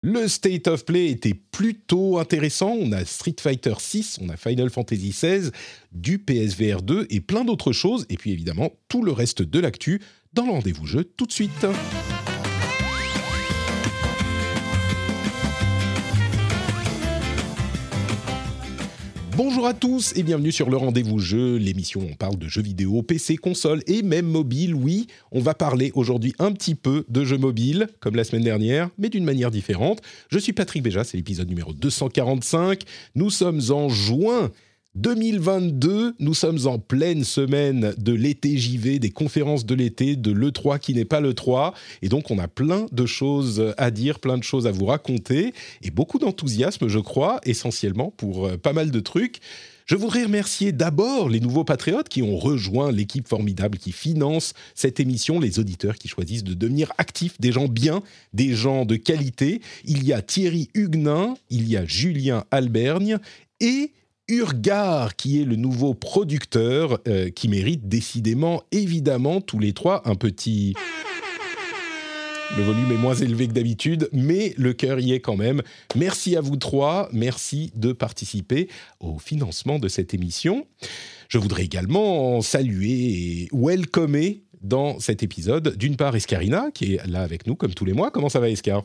Le State of Play était plutôt intéressant. On a Street Fighter 6, on a Final Fantasy 16, du PSVR 2 et plein d'autres choses. Et puis évidemment, tout le reste de l'actu dans le rendez-vous jeu tout de suite. Bonjour à tous et bienvenue sur le rendez-vous jeu, l'émission où on parle de jeux vidéo, PC, console et même mobile. Oui, on va parler aujourd'hui un petit peu de jeux mobiles, comme la semaine dernière, mais d'une manière différente. Je suis Patrick Béja, c'est l'épisode numéro 245. Nous sommes en juin 2022, nous sommes en pleine semaine de l'été JV, des conférences de l'été, de l'E3 qui n'est pas l'E3. Et donc, on a plein de choses à dire, plein de choses à vous raconter et beaucoup d'enthousiasme, je crois, essentiellement pour euh, pas mal de trucs. Je voudrais remercier d'abord les nouveaux patriotes qui ont rejoint l'équipe formidable qui finance cette émission, les auditeurs qui choisissent de devenir actifs, des gens bien, des gens de qualité. Il y a Thierry Huguenin, il y a Julien Albergne et Urgar, qui est le nouveau producteur, euh, qui mérite décidément, évidemment, tous les trois, un petit... Le volume est moins élevé que d'habitude, mais le cœur y est quand même. Merci à vous trois, merci de participer au financement de cette émission. Je voudrais également saluer et welcomer dans cet épisode, d'une part, Escarina, qui est là avec nous comme tous les mois. Comment ça va, Escar?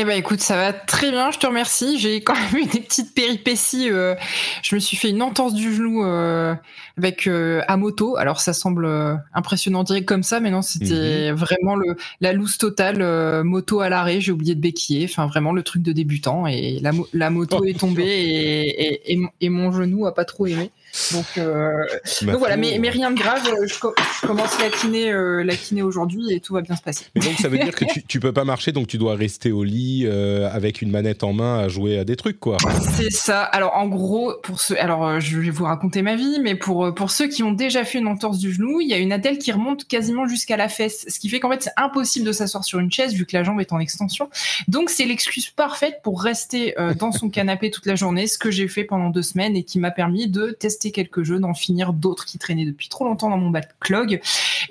Eh ben écoute, ça va très bien, je te remercie. J'ai quand même eu des petites péripéties. Euh, je me suis fait une entorse du genou euh, avec euh, à moto. Alors ça semble impressionnant direct comme ça, mais non, c'était mhm. vraiment le la loose totale, moto à l'arrêt. J'ai oublié de béquiller. Enfin vraiment le truc de débutant et la, la moto oh, est tombée et, et, et, mon genou a pas trop aimé. Donc, euh, donc voilà, mais, mais, rien de grave. Je, je commence la kiné, euh, la kiné aujourd'hui et tout va bien se passer. donc ça veut dire que tu, tu peux pas marcher, donc tu dois rester au lit euh, avec une manette en main à jouer à des trucs, quoi. C'est ça. Alors en gros, pour ceux, alors euh, je vais vous raconter ma vie, mais pour euh, pour ceux qui ont déjà fait une entorse du genou, il y a une attelle qui remonte quasiment jusqu'à la fesse, ce qui fait qu'en fait c'est impossible de s'asseoir sur une chaise vu que la jambe est en extension. Donc c'est l'excuse parfaite pour rester dans son canapé toute la journée, ce que j'ai fait pendant deux semaines et qui m'a permis de tester quelques jeux, d'en finir d'autres qui traînaient depuis trop longtemps dans mon backlog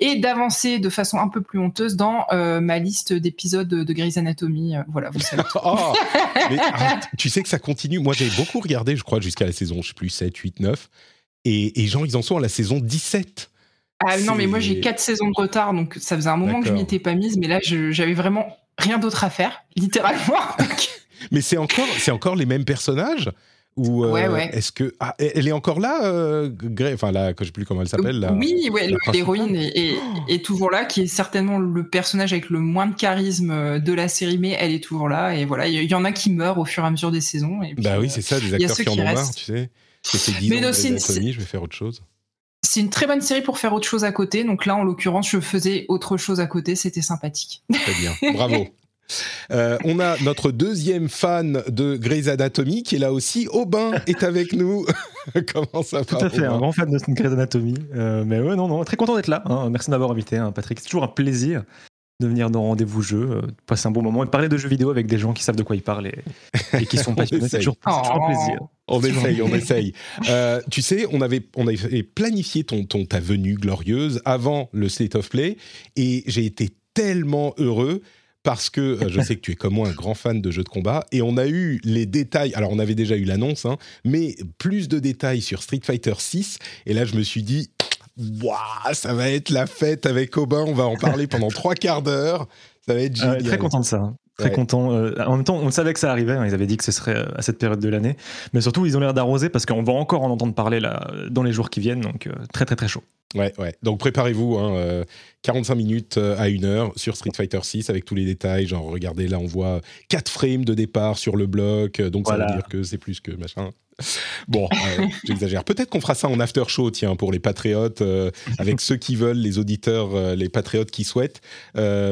et d'avancer de façon un peu plus honteuse dans euh, ma liste d'épisodes de Grey's Anatomy. Euh, voilà, vous savez. Oh, tu sais que ça continue. Moi, j'avais beaucoup regardé, je crois, jusqu'à la saison, je sais plus, 7, 8, 9. Et, et genre, ils en sont à la saison 17. Ah non, mais moi j'ai quatre saisons de retard, donc ça faisait un moment que je m'y étais pas mise, mais là j'avais vraiment rien d'autre à faire, littéralement. mais c'est encore, c'est encore les mêmes personnages? Ou euh, est-ce que ah, elle est encore là, euh, Enfin là, que je sais plus comment elle s'appelle. Oui, ouais, l'héroïne est, est, toujours là, qui est certainement le personnage avec le moins de charisme euh, de la série, mais elle est toujours là. Et voilà, il y, en a qui meurent au fur et à mesure des saisons. Et bah oui, c'est ça, des acteurs qui en ont marre, tu sais. C'est 10 mais ans je vais faire autre chose. C'est une très bonne série pour faire autre chose à côté. Donc là, en l'occurrence, je faisais autre chose à côté. C'était sympathique. Très bien, bravo. Euh, on a notre deuxième fan de Grey's Anatomy qui est là aussi. Aubin est avec nous. Comment ça va Tout à fait, un grand fan de Grey's Anatomy. Euh, mais ouais, non, non, très content d'être là. Hein. Merci d'avoir invité, hein, Patrick. C'est toujours un plaisir de venir dans rendez-vous jeu, euh, passer un bon moment et de parler de jeux vidéo avec des gens qui savent de quoi ils parlent et, qui sont passionnés. C'est toujours, un plaisir. On essaye, on essaye. tu sais, on avait, on avait planifié ton, ton, ta venue glorieuse avant le State of Play et j'ai été tellement heureux parce que euh, je sais que tu es comme moi un grand fan de jeux de combat et on a eu les détails. Alors on avait déjà eu l'annonce, hein, mais plus de détails sur Street Fighter 6 et là je me suis dit. Waouh, ça va être la fête avec Aubin, on va en parler pendant trois quarts d'heure. Ça va être ah génial. très content de ça. Hein. Très content. Euh, en même temps, on savait que ça arrivait. Hein. ils avaient dit que ce serait euh, à cette période de l'année. Mais surtout, ils ont l'air d'arroser parce qu'on va encore en entendre parler là, dans les jours qui viennent. Donc, très, très, très chaud. Ouais, ouais. Donc préparez-vous, hein, 45 minutes à 1 heure sur Street Fighter 6 avec tous les détails. Genre, regardez, là, on voit 4 frames de départ sur le bloc, donc ça veut dire que c'est plus que machin. Bon, euh, j'exagère. Peut-être qu'on fera ça en after show, tiens, pour les patriotes, euh, avec ceux qui veulent, les auditeurs, euh, les patriotes qui souhaitent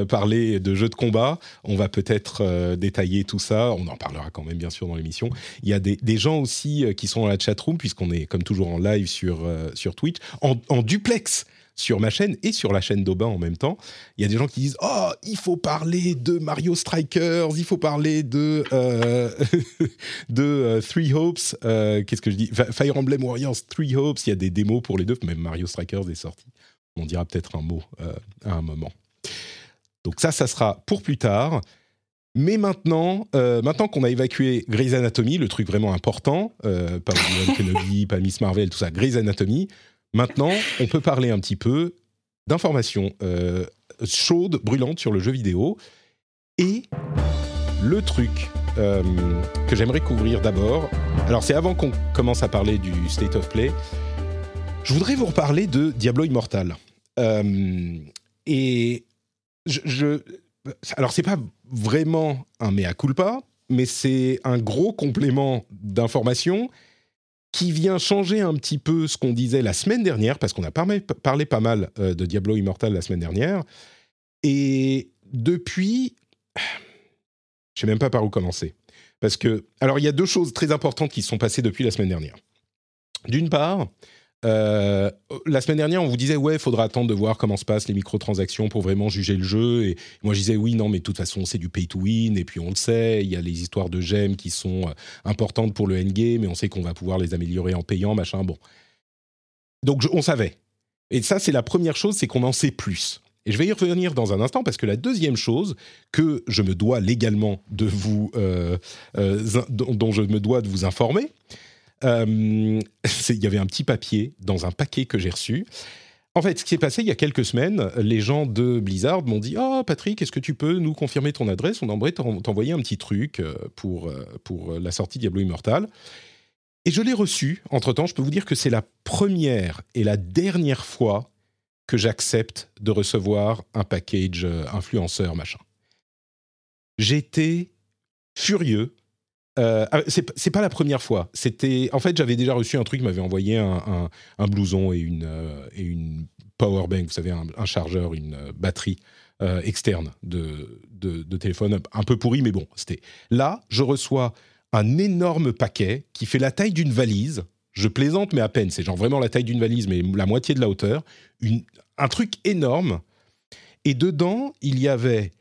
parler de jeux de combat. On va peut-être détailler tout ça. On en parlera quand même, bien sûr, dans l'émission. Il y a des, gens aussi qui sont dans la chatroom, puisqu'on est, comme toujours, en live sur, sur Twitch, en sur ma chaîne et sur la chaîne d'Aubin en même temps. Il y a des gens qui disent Oh, il faut parler de Mario Strikers, il faut parler de, euh, de euh, Three Hopes. Euh, qu'est-ce que je dis? Fire Emblem Warriors, Three Hopes. Il y a des démos pour les deux, même Mario Strikers est sorti. On dira peut-être un mot à un moment. Donc, ça, ça sera pour plus tard. Mais maintenant, maintenant qu'on a évacué Grey's Anatomy, le truc vraiment important, pas Kenobi, pas Miss Marvel, tout ça, Grey's Anatomy, Maintenant, on peut parler un petit peu d'informations euh, chaudes, brûlantes sur le jeu vidéo. Et le truc euh, que j'aimerais couvrir d'abord, alors c'est avant qu'on commence à parler du State of Play, je voudrais vous reparler de Diablo Immortal. Euh, et je, je alors c'est pas vraiment un mea culpa, mais c'est un gros complément d'informations qui vient changer un petit peu ce qu'on disait la semaine dernière, parce qu'on a parlé, pas mal euh, de Diablo Immortal la semaine dernière. Et depuis, je sais même pas par où commencer. Parce que, alors, il y a deux choses très importantes qui se sont passées depuis la semaine dernière. D'une part, euh, la semaine dernière, on vous disait ouais, il faudra attendre de voir comment se passent les microtransactions pour vraiment juger le jeu. Et moi, je disais oui, non, mais de toute façon, c'est du pay to win. Et puis on le sait, il y a les histoires de gemmes qui sont euh, importantes pour le endgame, mais on sait qu'on va pouvoir les améliorer en payant, machin. Bon, donc on savait. Et ça, c'est la première chose, c'est qu'on en sait plus. Et je vais y revenir dans un instant parce que la deuxième chose que je me dois légalement de vous, euh, dont je me dois de vous informer, il y avait un petit papier dans un paquet que j'ai reçu. En fait, ce qui s'est passé il y a quelques semaines, les gens de Blizzard m'ont dit Oh, Patrick, est-ce que tu peux nous confirmer ton adresse? On aimerait t'envoyer un petit truc euh, pour, euh, pour la sortie Diablo Immortal. Et je l'ai reçu. Entre temps, je peux vous dire que c'est la première et la dernière fois que j'accepte de recevoir un package influenceur, machin. J'étais furieux euh, ah, c'est pas la première fois. C'était, en fait, j'avais déjà reçu un truc, m'avait envoyé un, un, blouson et une, euh, et une power bank, vous savez, un, chargeur, une euh, batterie euh, externe de, de, de, téléphone, un peu pourri, mais bon, c'était. Là, je reçois un énorme paquet qui fait la taille d'une valise. Je plaisante, mais à peine. C'est genre vraiment la taille d'une valise, mais la moitié de la hauteur. Une, un truc énorme. Et dedans, il y avait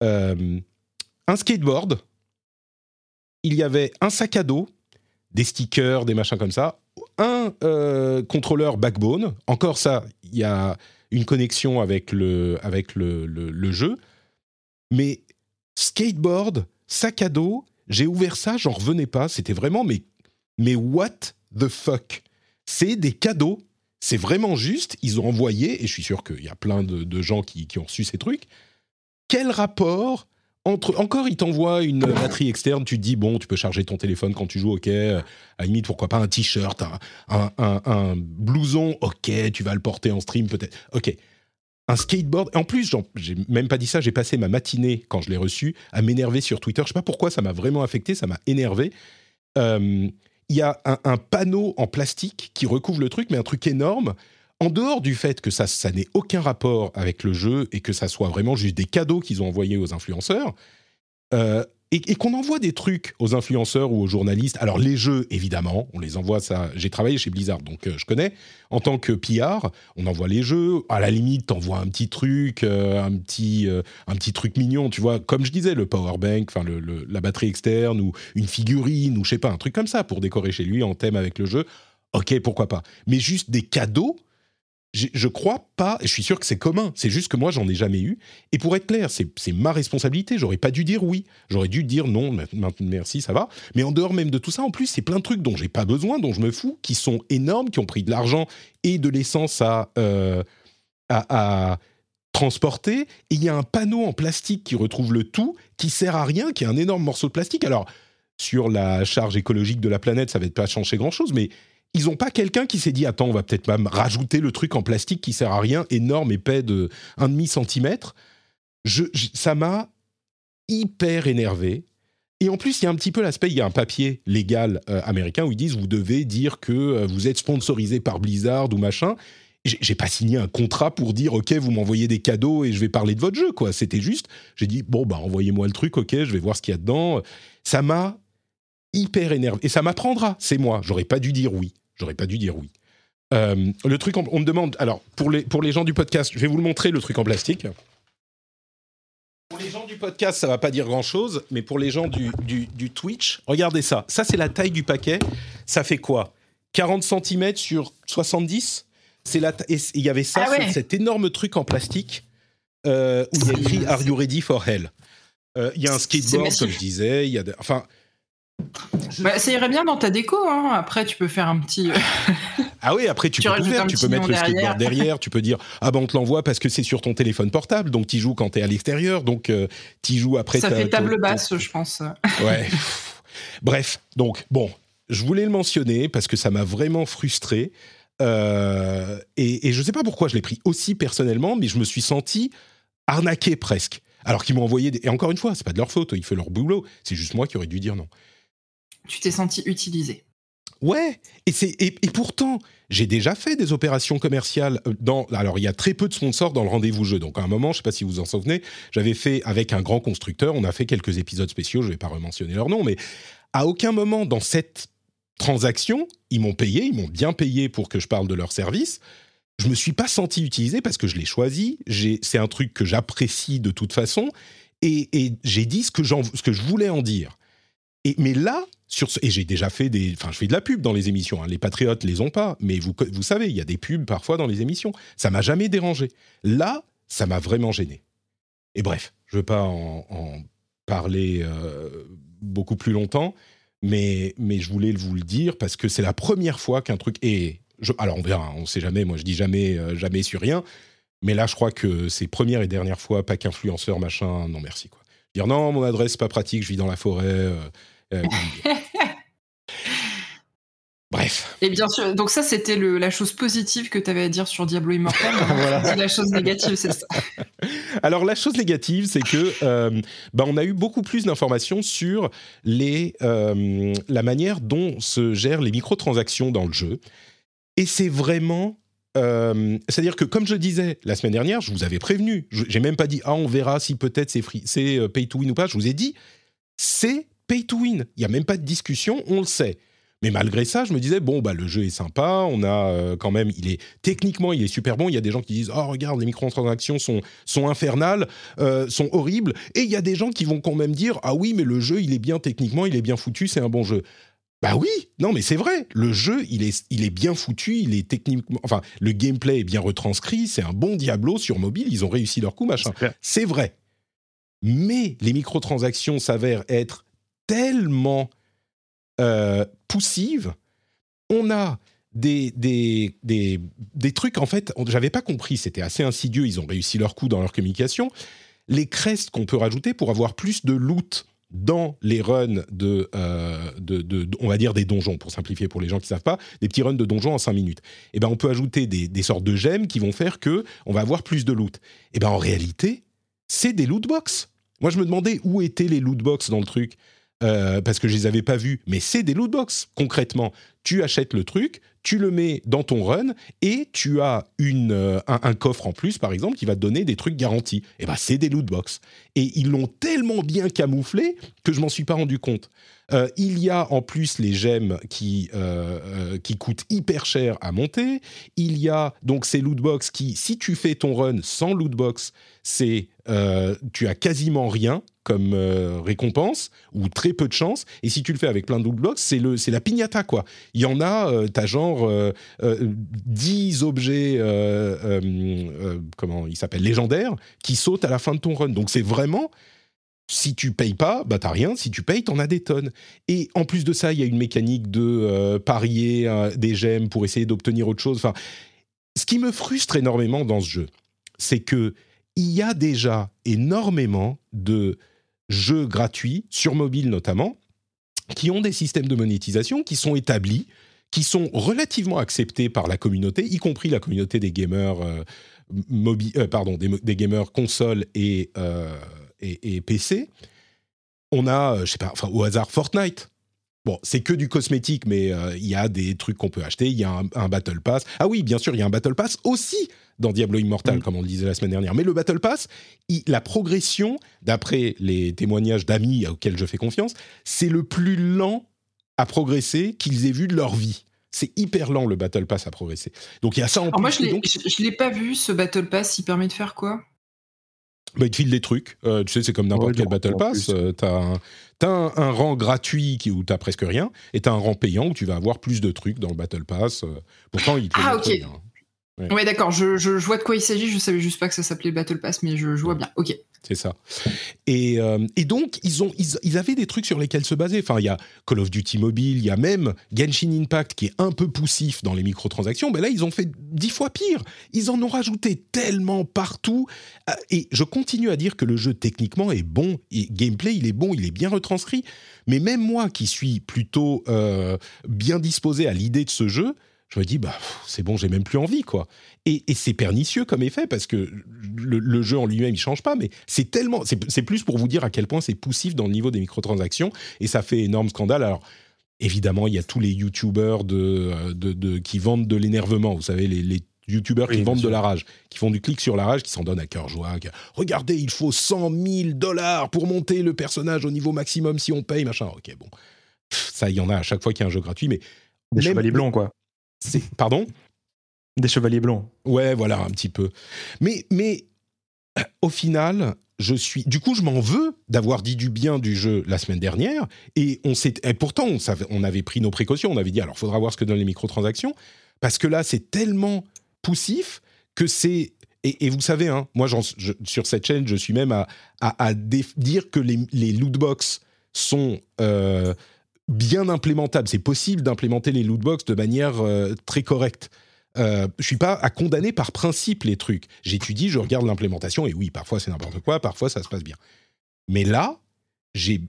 un skateboard il y avait un sac à dos, des stickers, des machins comme ça, un euh, contrôleur backbone. Encore ça, il y a une connexion avec le, avec le, le, jeu. Mais skateboard, sac à dos, j'ai ouvert ça, j'en revenais pas. C'était vraiment, mais, mais what the fuck? C'est des cadeaux. C'est vraiment juste. Ils ont envoyé, et je suis sûr qu'il y a plein de, gens qui, qui ont reçu ces trucs. Quel rapport encore, il t'envoie une batterie externe, tu te dis, bon, tu peux charger ton téléphone quand tu joues, ok. À la limite, pourquoi pas un t-shirt, un, blouson, ok, tu vas le porter en stream peut-être, ok. Un skateboard, en plus, j'ai même pas dit ça, j'ai passé ma matinée, quand je l'ai reçu, à m'énerver sur Twitter. Je sais pas pourquoi, ça m'a vraiment affecté, ça m'a énervé. Euh, il y a un, panneau en plastique qui recouvre le truc, mais un truc énorme en dehors du fait que ça, n'ait aucun rapport avec le jeu et que ça soit vraiment juste des cadeaux qu'ils ont envoyés aux influenceurs, euh, et, qu'on envoie des trucs aux influenceurs ou aux journalistes. Alors les jeux, évidemment, on les envoie. Ça, j'ai travaillé chez Blizzard, donc euh, je connais. En tant que PR, on envoie les jeux. À la limite, t'envoies un petit truc, euh, un petit, un petit truc mignon, tu vois. Comme je disais, le power bank, la batterie externe ou une figurine ou je sais pas, un truc comme ça pour décorer chez lui en thème avec le jeu. Ok, pourquoi pas. Mais juste des cadeaux je crois pas, et je suis sûr que c'est commun, c'est juste que moi j'en ai jamais eu. Et pour être clair, c'est ma responsabilité, j'aurais pas dû dire oui, j'aurais dû dire non, merci, ça va. Mais en dehors même de tout ça, en plus, c'est plein de trucs dont j'ai pas besoin, dont je me fous, qui sont énormes, qui ont pris de l'argent et de l'essence à, euh, à, transporter. Et il y a un panneau en plastique qui retrouve le tout, qui sert à rien, qui est un énorme morceau de plastique. Alors, sur la charge écologique de la planète, ça va pas changer grand chose, mais ils n'ont pas quelqu'un qui s'est dit attends, on va peut-être même rajouter le truc en plastique qui sert à rien, énorme, épais de 1,5 centimètre. Je, ça m'a hyper énervé. Et en plus, il y a un petit peu l'aspect, il y a un papier légal euh, américain où ils disent vous devez dire que euh, vous êtes sponsorisé par Blizzard ou machin. J'ai pas signé un contrat pour dire ok vous m'envoyez des cadeaux et je vais parler de votre jeu quoi. C'était juste, j'ai dit bon bah envoyez-moi le truc ok je vais voir ce qu'il y a dedans. Ça m'a hyper énervé et ça m'apprendra. C'est moi. J'aurais pas dû dire oui. J'aurais pas dû dire oui. Euh, le truc, on me demande. Alors, pour les, pour les gens du podcast, je vais vous le montrer, le truc en plastique. Pour les gens du podcast, ça va pas dire grand-chose, mais pour les gens du, du, Twitch, regardez ça. Ça, c'est la taille du paquet. Ça fait quoi? 40 cm sur 70 C'est la Il y avait ça, ah cet énorme truc en plastique euh, où il y a écrit Are you ready for hell? Euh, Il y a un skateboard, comme je disais. Il y a Enfin, bah, ça irait bien dans ta déco. Hein. Après, tu peux faire un petit. Euh, ah oui, après, tu, peux tout faire. Tu peux mettre le skateboard derrière. Tu peux dire Ah ben, on te l'envoie parce que c'est sur ton téléphone portable. Donc, tu joues quand tu es à l'extérieur. Donc, euh, tu joues après. Ça fait table basse, je pense. Ouais. Bref, donc, bon, je voulais le mentionner parce que ça m'a vraiment frustré. Euh, et, et, je ne sais pas pourquoi je l'ai pris aussi personnellement, mais je me suis senti arnaqué presque. Alors qu'ils m'ont envoyé. Des... Et encore une fois, c'est pas de leur faute, ils font leur boulot. C'est juste moi qui aurais dû dire non. Tu t'es senti utilisé. Ouais, et, c'est, et, pourtant, j'ai déjà fait des opérations commerciales euh, dans. Alors, il y a très peu de sponsors dans le rendez-vous jeu. Donc, à un moment, je ne sais pas si vous en souvenez, j'avais fait avec un grand constructeur, on a fait quelques épisodes spéciaux, je ne vais pas rementionner leur nom, mais à aucun moment dans cette transaction, ils m'ont payé, ils m'ont bien payé pour que je parle de leur service. Je me suis pas senti utilisé parce que je l'ai choisi. c'est un truc que j'apprécie de toute façon, et, et j'ai dit ce que, ce que je voulais en dire. Et, mais là, sur et j'ai déjà fait des, enfin, je fais de la pub dans les émissions. Hein. Les patriotes les ont pas, mais vous, vous savez, il y a des pubs parfois dans les émissions. Ça m'a jamais dérangé. Là, ça m'a vraiment gêné. Et bref, je veux pas en, parler euh, beaucoup plus longtemps, mais mais je voulais vous le dire parce que c'est la première fois qu'un truc et alors on verra, on sait jamais. Moi, je dis jamais, euh, jamais sur rien. Mais là, je crois que c'est première et dernière fois, pas qu'influenceur, machin. Non, merci quoi. Dire non, mon adresse pas pratique, je vis dans la forêt. Euh, euh, Bref. Et bien sûr, donc ça c'était la chose positive que tu avais à dire sur Diablo Immortal. voilà. La chose négative, c'est ça. Alors la chose négative, c'est que euh, bah, on a eu beaucoup plus d'informations sur les, euh, la manière dont se gèrent les microtransactions dans le jeu. Et c'est vraiment c'est-à-dire que, comme je disais la semaine dernière, je vous avais prévenu. J'ai même pas dit ah on verra si peut-être c'est c'est pay to win ou pas. Je vous ai dit c'est pay to win. Il n'y a même pas de discussion, on le sait. Mais malgré ça, je me disais bon bah le jeu est sympa, on a euh, quand même, il est techniquement il est super bon. Il y a des gens qui disent oh regarde les microtransactions sont sont infernales, euh, sont horribles, et il y a des gens qui vont quand même dire ah oui mais le jeu il est bien techniquement, il est bien foutu, c'est un bon jeu. Bah oui, non mais c'est vrai, le jeu il est il est bien foutu, il est techniquement, enfin le gameplay est bien retranscrit, c'est un bon Diablo sur mobile, ils ont réussi leur coup machin. C'est vrai. Mais les microtransactions s'avèrent être tellement euh, poussive. On a des, des, des, des trucs, en fait, j'avais pas compris, c'était assez insidieux, ils ont réussi leur coup dans leur communication. Les crestes qu'on peut rajouter pour avoir plus de loot dans les runs de, euh, de, on va dire des donjons, pour simplifier pour les gens qui savent pas, des petits runs de donjons en 5 minutes. Et eh ben on peut ajouter des, des, sortes de gemmes qui vont faire que on va avoir plus de loot. Et eh ben en réalité, c'est des loot box. Moi je me demandais où étaient les loot box dans le truc. Euh, parce que je les avais pas vus, mais c'est des loot box concrètement. Tu achètes le truc, tu le mets dans ton run et tu as euh, un, coffre en plus, par exemple, qui va te donner des trucs garantis. Et eh ben c'est des loot box. Et ils l'ont tellement bien camouflé que je m'en suis pas rendu compte. Euh, il y a en plus les gemmes qui, qui coûtent hyper cher à monter. Il y a donc ces loot box qui, si tu fais ton run sans loot box, c'est tu as quasiment rien comme euh, récompense ou très peu de chance. Et si tu le fais avec plein de double blocks, c'est le c'est la piñata quoi. Il y en a, euh, t'as genre euh, 10 euh, objets comment il s'appelle légendaires qui sautent à la fin de ton run. Donc c'est vraiment si tu payes pas, bah t'as rien. Si tu payes, t'en as des tonnes. Et en plus de ça, il y a une mécanique de parier des gemmes pour essayer d'obtenir autre chose. Enfin, ce qui me frustre énormément dans ce jeu, c'est que il y a déjà énormément de jeux gratuits, sur mobile notamment, qui ont des systèmes de monétisation qui sont établis, qui sont relativement acceptés par la communauté, y compris la communauté des gamers euh, pardon, des, gamers consoles et, et, et, PC. On a, je sais pas, au hasard Fortnite. Bon, c'est que du cosmétique, mais il y a des trucs qu'on peut acheter. Il y a un, Battle Pass. Ah oui, bien sûr, il y a un Battle Pass aussi dans Diablo Immortal, mm. comme on le disait la semaine dernière. Mais le Battle Pass, la progression, d'après les témoignages d'amis auxquels je fais confiance, c'est le plus lent à progresser qu'ils aient vu de leur vie. C'est hyper lent le Battle Pass à progresser. Donc il y a ça en Alors Moi, je ne l'ai pas vu, ce Battle Pass. Il permet de faire quoi? Bah, il te file des trucs. Euh, tu sais, c'est comme n'importe quel Battle Pass. Euh, tu as, un, rang gratuit qui, où tu presque rien, et tu as un rang payant où tu vas avoir plus de trucs dans le Battle Pass. Euh. pourtant, il te Ah, ok. Ouais, d'accord, je, je, vois de quoi il s'agit, je savais juste pas que ça s'appelait Battle Pass, mais je, je vois bien, ok. C'est ça. Et, euh, et, donc, ils, ont, ils, ils, avaient des trucs sur lesquels se baser. Enfin, il y a Call of Duty Mobile, il y a même Genshin Impact qui est un peu poussif dans les microtransactions. Ben là, ils ont fait dix fois pire. Ils en ont rajouté tellement partout. Euh, et je continue à dire que le jeu techniquement est bon. Et gameplay, il est bon, il est bien retranscrit. Mais même moi qui suis plutôt euh, bien disposé à l'idée de ce jeu, je me dis, bah, c'est bon, j'ai même plus envie, quoi. Et, c'est pernicieux comme effet, parce que le, jeu en lui-même, il change pas, mais c'est tellement. C'est plus pour vous dire à quel point c'est poussif dans le niveau des microtransactions, et ça fait énorme scandale. Alors, évidemment, il y a tous les YouTubers de, de, qui vendent de l'énervement, vous savez, les, les youtubeurs qui vendent de la rage, qui font du clic sur la rage, qui s'en donnent à cœur joie. Regardez, il faut 100 000 dollars pour monter le personnage au niveau maximum si on paye, machin. Ok, bon. Ça, il y en a à chaque fois qu'il y a un jeu gratuit, mais. Des chevaliers blancs, quoi. Pardon Des chevaliers blancs. Ouais, voilà, un petit peu. Mais, mais au final, je suis. Du coup, je m'en veux d'avoir dit du bien du jeu la semaine dernière. Et on s'est. pourtant, on, on avait pris nos précautions. On avait dit alors, faudra voir ce que donnent les microtransactions, parce que là, c'est tellement poussif que c'est. Et, vous savez, hein, moi, sur cette chaîne, je suis même à, à, dire que les, les lootbox sont euh, bien implémentable. C'est possible d'implémenter les lootbox de manière euh, très correcte. Euh, je suis pas à condamner par principe les trucs. J'étudie, je regarde l'implémentation et oui, parfois c'est n'importe quoi, parfois ça se passe bien. Mais là, j'ai,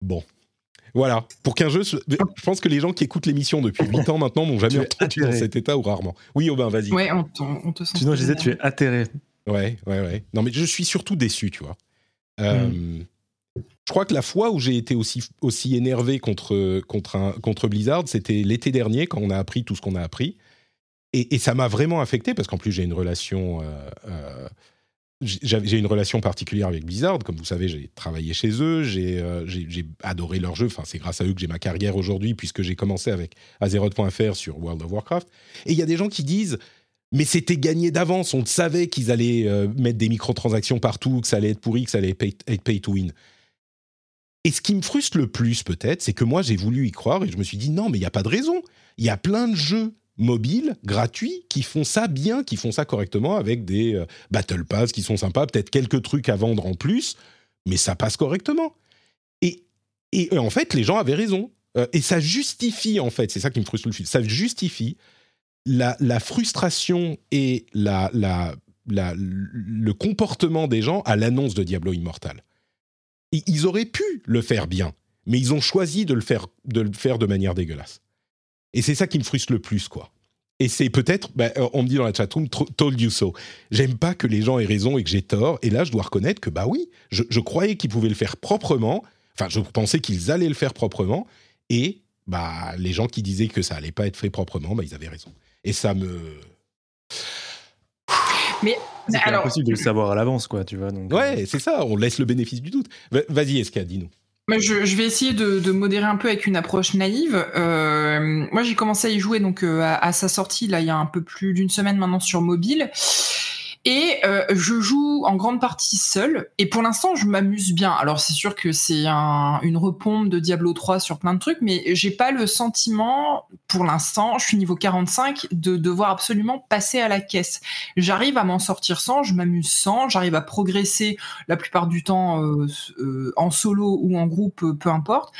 bon. Voilà, pour qu'un jeu... Je pense que les gens qui écoutent l'émission depuis 8 ans maintenant n'ont jamais entendu dans cet état ou rarement. Oui, Aubin, vas-y. Ouais, on, on te sent... Sinon, je disais, tu es atterré. Ouais, ouais, ouais. Non, mais je suis surtout déçu, tu vois. Euh, mm. Je crois que la fois où j'ai été aussi, aussi énervé contre, contre, contre Blizzard, c'était l'été dernier, quand on a appris tout ce qu'on a appris. Et, ça m'a vraiment affecté, parce qu'en plus, j'ai une relation. Euh, euh, j'ai une relation particulière avec Blizzard. Comme vous savez, j'ai travaillé chez eux, j'ai adoré leur jeu. Enfin, c'est grâce à eux que j'ai ma carrière aujourd'hui, puisque j'ai commencé avec Azeroth.fr sur World of Warcraft. Et il y a des gens qui disent mais c'était gagné d'avance. On savait qu'ils allaient euh, mettre des microtransactions partout, que ça allait être pourri, que ça allait être pay, to win. Et ce qui me frustre le plus, peut-être, c'est que moi, j'ai voulu y croire et je me suis dit non, mais il n'y a pas de raison. Il y a plein de jeux mobiles, gratuits, qui font ça bien, qui font ça correctement avec des euh, Battle Pass qui sont sympas, peut-être quelques trucs à vendre en plus, mais ça passe correctement. Et, et, en fait, les gens avaient raison. Euh, et ça justifie, en fait, c'est ça qui me frustre le plus, ça justifie la, frustration et le comportement des gens à l'annonce de Diablo Immortal. ils auraient pu le faire bien, mais ils ont choisi de le faire de, le faire de manière dégueulasse. Et c'est ça qui me frustre le plus, quoi. Et c'est peut-être, bah, on me dit dans la chatroom, told you so. J'aime pas que les gens aient raison et que j'ai tort. Et là, je dois reconnaître que, bah oui, je, je croyais qu'ils pouvaient le faire proprement. Enfin, je pensais qu'ils allaient le faire proprement. Et bah, les gens qui disaient que ça allait pas être fait proprement, bah, ils avaient raison. Et ça me. Mais c'est alors... impossible de le savoir à l'avance, quoi, tu vois. Donc, ouais, euh. c'est ça, on laisse le bénéfice du doute. Vas-y, Eska, dis-nous. Je, je, vais essayer de, de, modérer un peu avec une approche naïve. Euh, moi, j'ai commencé à y jouer donc euh, à, à, sa sortie là il y a un peu plus d'une semaine maintenant sur mobile. Et euh, je joue en grande partie seul. Et pour l'instant, je m'amuse bien. Alors c'est sûr que c'est un, une repompe de Diablo 3 sur plein de trucs, mais j'ai pas le sentiment, pour l'instant, je suis niveau 45, de devoir absolument passer à la caisse. J'arrive à m'en sortir sans, je m'amuse sans, j'arrive à progresser la plupart du temps euh, euh, en solo ou en groupe, peu importe.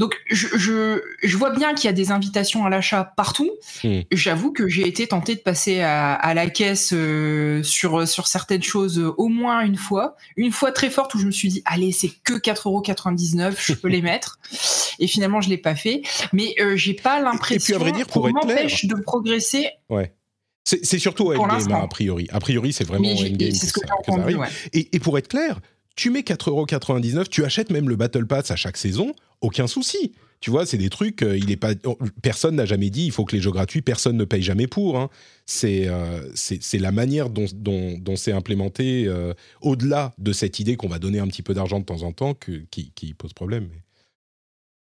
Donc je, je, je vois bien qu'il y a des invitations à l'achat partout. Hmm. J'avoue que j'ai été tenté de passer à, à la caisse euh, sur sur certaines choses euh, au moins une fois, une fois très forte où je me suis dit allez c'est que 4,99€, je peux les mettre. Et finalement je l'ai pas fait. Mais euh, j'ai pas l'impression qu'on m'empêche de progresser. Ouais. C'est surtout Endgame, hein, a priori. A priori, c'est vraiment Endgame c'est ce que que ça, j'ai que ça entendu. arrive. ouais. Et, et pour être clair, tu mets 4,99€, tu achètes même le Battle Pass à chaque saison, aucun souci. Tu vois, c'est des trucs, euh, il est pas, oh, personne n'a jamais dit il faut que les jeux gratuits, personne ne paye jamais pour. hein. C'est euh, la manière dont, dont, dont c'est implémenté, euh, au-delà de cette idée qu'on va donner un petit peu d'argent de temps en temps, que, qui, qui pose problème. mais-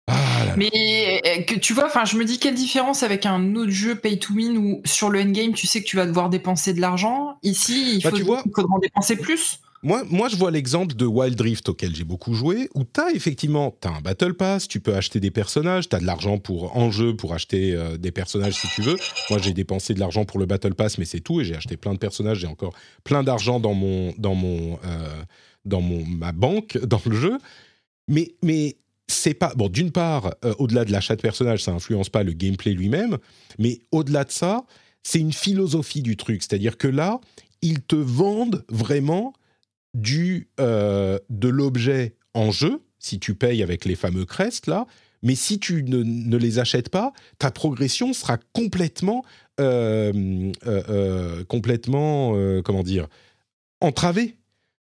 Ah là là. Mais euh, que tu vois, enfin, je me dis quelle différence avec un autre jeu pay to win où sur le endgame, tu sais que tu vas devoir dépenser de l'argent. Ici, il, Bah, faut, tu vois- il faudra en dépenser plus. Moi, moi, je vois l'exemple de Wild Rift auquel j'ai beaucoup joué, où tu as effectivement as un Battle Pass, tu peux acheter des personnages, tu as de l'argent pour en jeu pour acheter euh, des personnages si tu veux. Moi, j'ai dépensé de l'argent pour le Battle Pass, mais c'est tout, et j'ai acheté plein de personnages, j'ai encore plein d'argent dans mon dans mon euh, dans mon ma banque dans le jeu. Mais mais c'est pas bon. D'une part, euh, au-delà de l'achat de personnages, ça influence pas le gameplay lui-même, mais au-delà de ça, c'est une philosophie du truc, c'est-à-dire que là, ils te vendent vraiment du, euh, de l'objet en jeu, si tu payes avec les fameux crests là, mais si tu ne, ne les achètes pas, ta progression sera complètement, euh, euh, complètement, comment dire, entravée.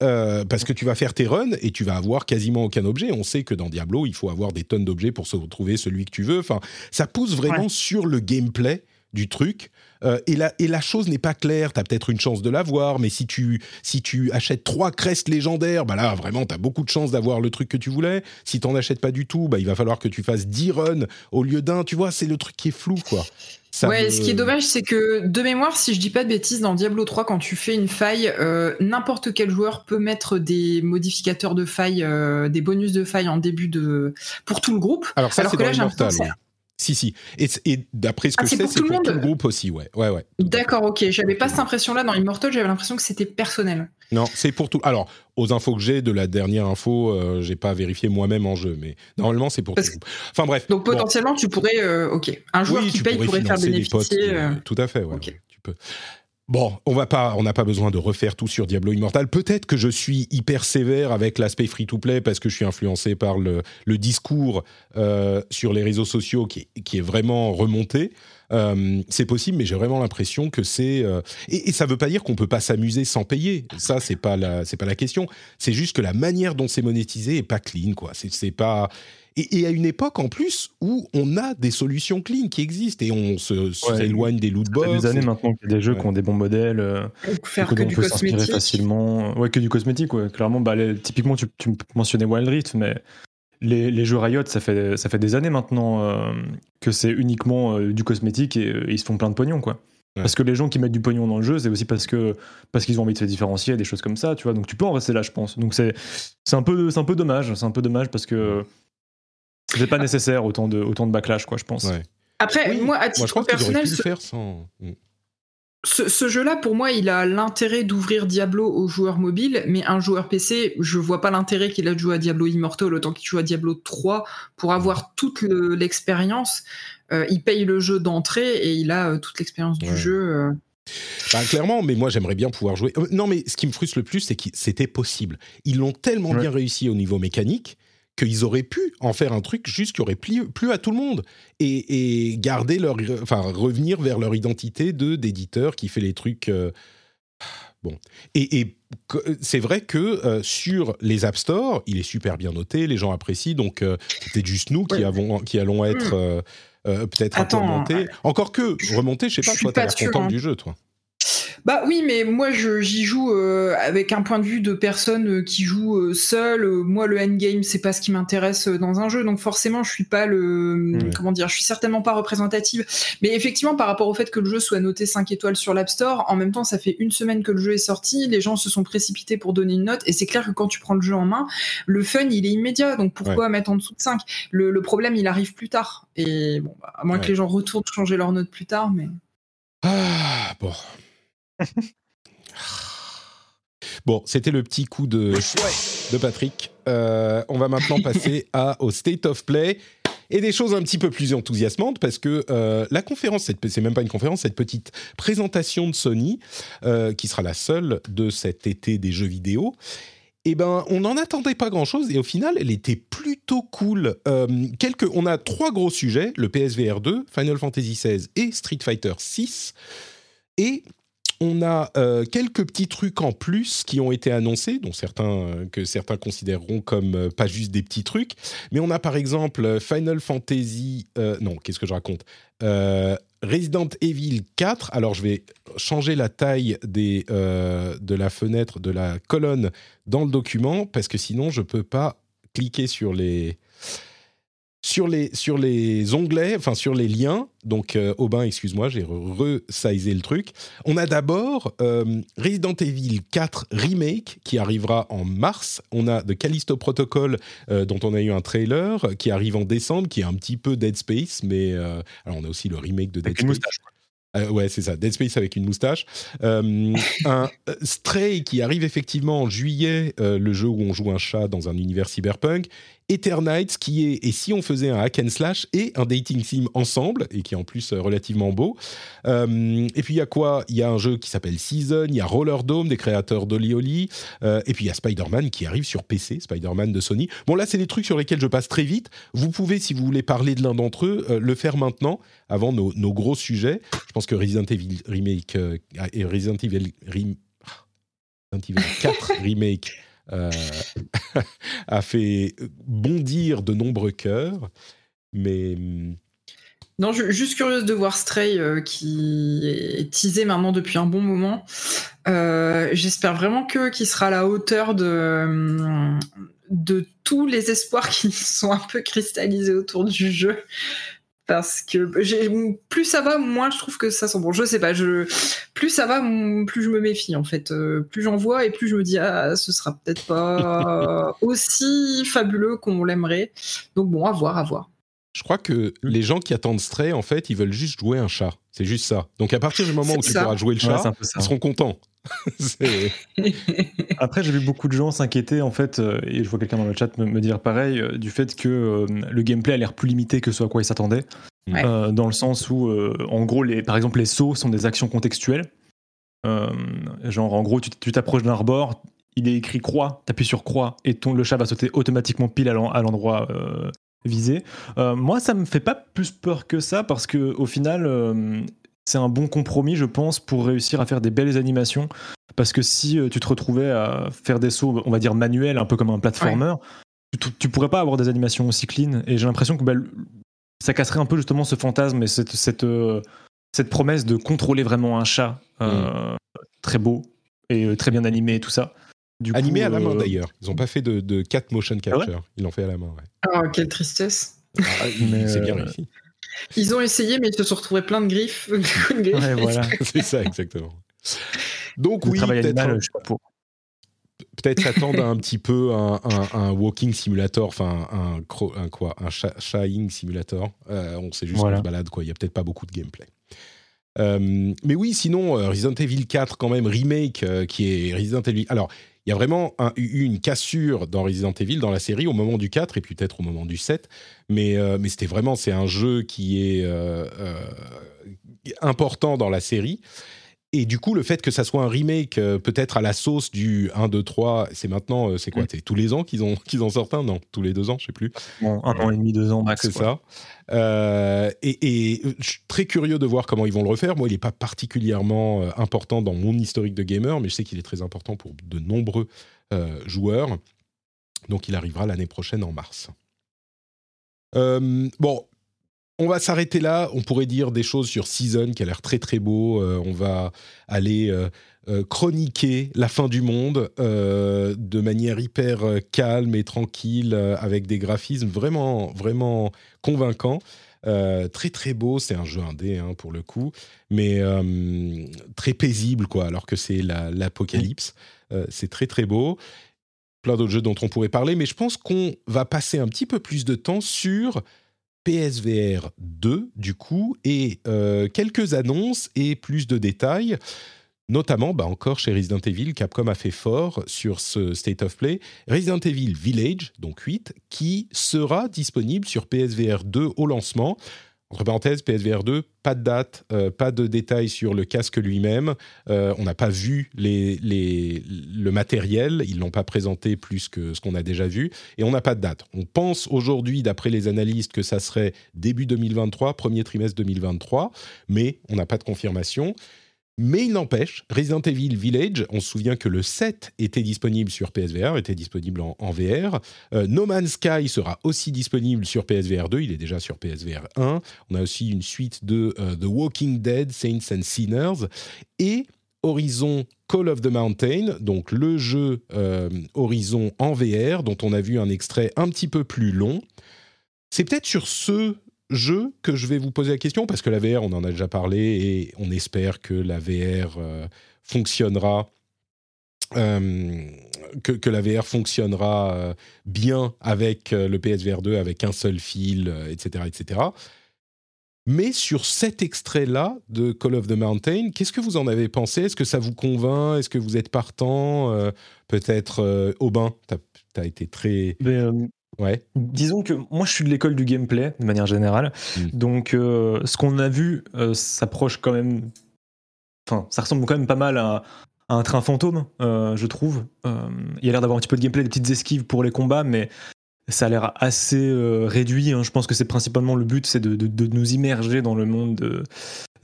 Euh, parce que tu vas faire tes runs et tu vas avoir quasiment aucun objet. On sait que dans Diablo, il faut avoir des tonnes d'objets pour se retrouver celui que tu veux. Enfin, ça pousse vraiment Ouais. sur le gameplay du truc. Euh, et, la, et la chose n'est pas claire. Tu as peut-être une chance de l'avoir, mais si tu, si tu achètes trois crests légendaires, bah là, vraiment, tu as beaucoup de chances d'avoir le truc que tu voulais. Si tu n'en achètes pas du tout, bah, il va falloir que tu fasses 10 runs au lieu d'un. Tu vois, c'est le truc qui est flou, quoi. Ça ouais, me- ce qui est dommage, c'est que de mémoire, si je dis pas de bêtises, dans Diablo 3, quand tu fais une faille, euh, n'importe quel joueur peut mettre des modificateurs de faille, euh, des bonus de faille en début de pour tout le groupe. Alors ça, Alors que là, j'ai l'impression. Si, si. Et, et d'après ce Ah, que c'est c'est, pour c'est tout le pour tout monde le groupe aussi, ouais. Ouais, ouais. D'accord, ok. J'avais pas cette impression-là dans Immortal. J'avais l'impression que c'était personnel. Non, c'est pour tout. Alors, aux infos que j'ai de la dernière info, euh, j'ai pas vérifié moi-même en jeu, mais normalement c'est pour Parce tout le groupe. Enfin bref. Donc Bon. potentiellement, tu pourrais, euh, ok, un joueur oui, qui tu paye pourrais pourrait faire des potes. qui- euh, Tout à fait, ouais, tu peux. Bon, on va pas, on n'a pas besoin de refaire tout sur Diablo Immortal. Peut-être que je suis hyper sévère avec l'aspect free-to-play parce que je suis influencé par le, discours euh, sur les réseaux sociaux qui, est- vraiment remonté. Euh, c'est possible, mais j'ai vraiment l'impression que c'est euh, et, ça veut pas dire qu'on peut pas s'amuser sans payer. Ça, c'est pas la, c'est pas la question. C'est juste que la manière dont c'est monétisé est pas clean, quoi. C'est pas et, et à une époque en plus où on a des solutions clean qui existent et on se s'éloigne des loot Ça fait box. des années maintenant qu'il y a des jeux Ouais. qui ont des bons modèles. euh, donc faire que que on du peut s'inspirer cosmétique. facilement. Ouais, que du cosmétique, ouais. Clairement, bah, les- typiquement, tu, tu mentionnais Wild Rift, mais les, les jeux Riot, ça fait, ça fait des années maintenant euh, que c'est uniquement euh, du cosmétique et, euh, ils se font plein de pognon, quoi. Ouais. Parce que les gens qui mettent du pognon dans le jeu, c'est aussi parce que parce qu'ils ont envie de se différencier, des choses comme ça, tu vois. Donc tu peux en rester là, je pense. Donc c'est c'est un peu c'est un peu dommage, c'est un peu dommage parce que c'est pas nécessaire autant de autant de backlash, quoi, je pense. Ouais. Après, Oui, moi, à Moi, je titre pense qu'ils auraient personnel, pu le ce, faire sans. Mm. ce- ce jeu-là, pour moi, il a l'intérêt d'ouvrir Diablo aux joueurs mobiles, mais un joueur PC, je vois pas l'intérêt qu'il a de jouer à Diablo Immortal autant qu'il joue à Diablo 3 pour avoir toute le- l'expérience. Euh, il paye le jeu d'entrée et il a euh, toute l'expérience Ouais. du jeu. euh. Bah, clairement, mais moi j'aimerais bien pouvoir jouer. Non, mais ce qui me frustre le plus, c'est que c'était possible. Ils l'ont tellement Ouais. bien réussi au niveau mécanique qu'ils auraient pu en faire un truc juste qui aurait plu, plu à tout le monde et, et garder leur, enfin revenir vers leur identité de d'éditeur qui fait les trucs. euh, Bon, et, c'est vrai que euh, sur les App Store, il est super bien noté, les gens apprécient, donc euh, peut-être juste nous qui, avons, qui allons être euh, euh, peut-être un peu remontés. Encore que remonter, je sais pas, toi, t'as l'air content hein. du jeu, toi. Bah oui, mais moi je- j'y joue euh, avec un point de vue de personne euh, qui joue euh, seule. Moi, le endgame, c'est pas ce qui m'intéresse dans un jeu, donc forcément, je suis pas le comment dire, je suis certainement pas représentative. Mais effectivement, par rapport au fait que le jeu soit noté 5 étoiles sur l'App Store, en même temps, ça fait une semaine que le jeu est sorti, les gens se sont précipités pour donner une note, et c'est clair que quand tu prends le jeu en main, le fun, il est immédiat. Donc pourquoi mettre en dessous de 5 le, le problème, il arrive plus tard. Et bon, bah, à moins Ouais. que les gens retournent changer leur note plus tard, mais. Ah, bon. bon, c'était le petit coup de, de Patrick. Euh, on va maintenant passer à, au State of Play. Et des choses un petit peu plus enthousiasmantes parce que euh, la conférence, c'est même pas une conférence, cette petite présentation de Sony, euh, qui sera la seule de cet été des jeux vidéo, eh ben, on n'en attendait pas grand-chose et au final, elle était plutôt cool. Quelques, on a trois gros sujets le PSVR 2, Final Fantasy XVI et Street Fighter 6. Et on a euh, quelques petits trucs en plus qui ont été annoncés, dont certains euh, que certains considéreront comme pas juste des petits trucs. Mais on a par exemple Final Fantasy, non, qu'est-ce que je raconte? Resident Evil 4. Alors je vais changer la taille de la fenêtre, de la colonne dans le document parce que sinon je peux pas cliquer sur les sur les, sur les onglets, enfin sur les liens, donc euh, Aubin, excuse-moi, j'ai resizé le truc. On a d'abord euh, Resident Evil 4 Remake qui arrivera en mars. On a The Callisto Protocol euh, dont on a eu un trailer qui arrive en décembre, qui est un petit peu Dead Space, mais alors on a aussi le remake de Dead Space. Euh, ouais, c'est ça. Dead Space avec une moustache. Un Stray qui arrive effectivement en juillet, le jeu où on joue un chat dans un univers cyberpunk. Eternights qui est et si on faisait un hack and slash et un dating sim ensemble et qui est en plus relativement beau. et puis il y a quoi? Il y a un jeu qui s'appelle Season, il y a Roller Dome des créateurs d'Oli Oli et puis il y a Spider-Man qui arrive sur PC, Spider-Man de Sony. Bon là c'est des trucs sur lesquels je passe très vite. Vous pouvez si vous voulez parler de l'un d'entre eux le faire maintenant avant nos, nos, gros sujets. Je pense que Resident Evil Remake euh, et Resident Evil, Resident Evil 4 Remake euh, a fait bondir de nombreux cœurs. Mais. Hmm, non, juste curieuse de voir Stray euh, qui est teasé maintenant depuis un bon moment. J'espère vraiment que qui sera à la hauteur de hmm, de tous les espoirs qui sont un peu cristallisés autour du jeu parce que plus ça va, moins je trouve que ça sent bon. Je sais pas, je, plus ça va, plus je me méfie en fait. Euh, plus j'en vois et plus je me dis ah ce sera peut-être pas aussi fabuleux qu'on l'aimerait. Donc bon, à voir, à voir. Je crois que les gens qui attendent Stray, en fait, ils veulent juste jouer un chat. C'est juste ça. Donc à partir du moment où tu pourras jouer le chat, ils seront contents. Après, j'ai vu beaucoup de gens s'inquiéter, en fait, euh, et je vois quelqu'un dans le chat me, dire pareil, euh, du fait que euh, le gameplay a l'air plus limité que ce à quoi ils s'attendaient. dans le sens où, en gros, les, par exemple, les sauts sont des actions contextuelles. genre, en gros, tu t'approches d'un arbor, il est écrit croix, tu appuies sur croix, et ton, le chat va sauter automatiquement pile à l'endroit visé. moi, ça me fait pas plus peur que ça, parce que au final, c'est un bon compromis, je pense, pour réussir à faire des belles animations. Parce que si euh, tu te retrouvais à faire des sauts, on va dire manuels, un peu comme un platformer, tu, pourrais pas avoir des animations aussi clean. Et j'ai l'impression que bah, ça casserait un peu justement ce fantasme et cette, cette, euh, cette promesse de contrôler vraiment un chat euh, mm. très beau et très bien animé et tout ça. Animé à la main d'ailleurs. Ils n'ont pas fait de, de 4 motion ah capture. Ils l'ont fait à la main. Ouais. Oh, quelle tristesse. Ah, c'est bien réussi. Ils ont essayé, mais ils se sont retrouvés plein de griffes. c'est ça, exactement. Donc, oui, peut-être. Peut-être s'attendre un petit peu un, un, walking simulator, enfin un, un, quoi, un shying simulator. Euh, on sait juste qu'on se balade, quoi. Il y a peut-être pas beaucoup de gameplay. Euh, mais oui, sinon euh, Resident Evil 4 quand même remake qui est Resident Evil. Alors il y a vraiment eu une cassure dans Resident Evil, dans la série, au moment du 4 et peut-être au moment du 7. Mais, euh, mais c'était vraiment, c'est un jeu qui est euh, euh, important dans la série. Et du coup, le fait que ça soit un remake, peut-être à la sauce du 1, 2, 3, c'est maintenant, c'est quoi mm. C'est tous les ans qu'ils ont qu'ils en sortent un? Non, tous les deux ans, je sais plus. un an et demi, deux ans max. C'est ça. et, et, je suis très curieux de voir comment ils vont le refaire. Moi, il n'est pas particulièrement important dans mon historique de gamer, mais je sais qu'il est très important pour de nombreux joueurs. Donc, il arrivera l'année prochaine en mars. bon, on va s'arrêter là. On pourrait dire des choses sur Season qui a l'air très très beau. Euh, on va aller euh, euh, chroniquer la fin du monde de manière hyper calme et tranquille avec des graphismes vraiment vraiment convaincants. très très beau, c'est un jeu indé hein, pour le coup, mais très paisible quoi. Alors que c'est l'apocalypse, c'est très très beau plein d'autres jeux dont on pourrait parler, mais je pense qu'on va passer un petit peu plus de temps sur PSVR 2 du coup et euh, quelques annonces et plus de détails. notamment bah, encore chez Resident Evil, Capcom a fait fort sur ce State of Play, Resident Evil Village, donc 8, qui sera disponible sur PSVR 2 au lancement. Entre parenthèses, PSVR 2, pas de date, euh, pas de détails sur le casque lui-même. Euh, on n'a pas vu le matériel, ils l'ont pas présenté plus que ce qu'on a déjà vu, et on n'a pas de date. On pense aujourd'hui, d'après les analystes, que ça serait début 2023, premier trimestre 2023, mais on n'a pas de confirmation. Mais il n'empêche, Resident Evil Village, on se souvient que le 7 était disponible sur PSVR, était disponible en, VR. Euh, no Man's Sky sera aussi disponible sur PSVR 2, il est déjà sur PSVR 1. On a aussi une suite de euh, The Walking Dead, Saints and Sinners. Et Horizon Call of the Mountain, donc le jeu euh, Horizon en VR, dont on a vu un extrait un petit peu plus long. C'est peut-être sur ce jeu que je vais vous poser la question, parce que la VR, on en a déjà parlé, et on espère que la VR euh, fonctionnera. euh, que, que la VR fonctionnera euh, bien avec le PSVR 2, avec un seul fil, etc., etc. Mais sur cet extrait-là de Call of the Mountain, qu'est-ce que vous en avez pensé? Est-ce que ça vous convainc? Est-ce que vous êtes partant? Peut-être euh, Aubin, tu as, été très... Euh, Ouais. disons que moi, je suis de l'école du gameplay, de manière générale. Mm. Donc, euh, ce qu'on a vu euh, s'approche quand même. Enfin, ça ressemble quand même pas mal à, à un train fantôme, euh, je trouve. Il y a l'air d'avoir un petit peu de gameplay, des petites esquives pour les combats, mais ça a l'air assez réduit. hein. Je pense que c'est principalement le but, c'est de, de- de nous immerger dans le monde de,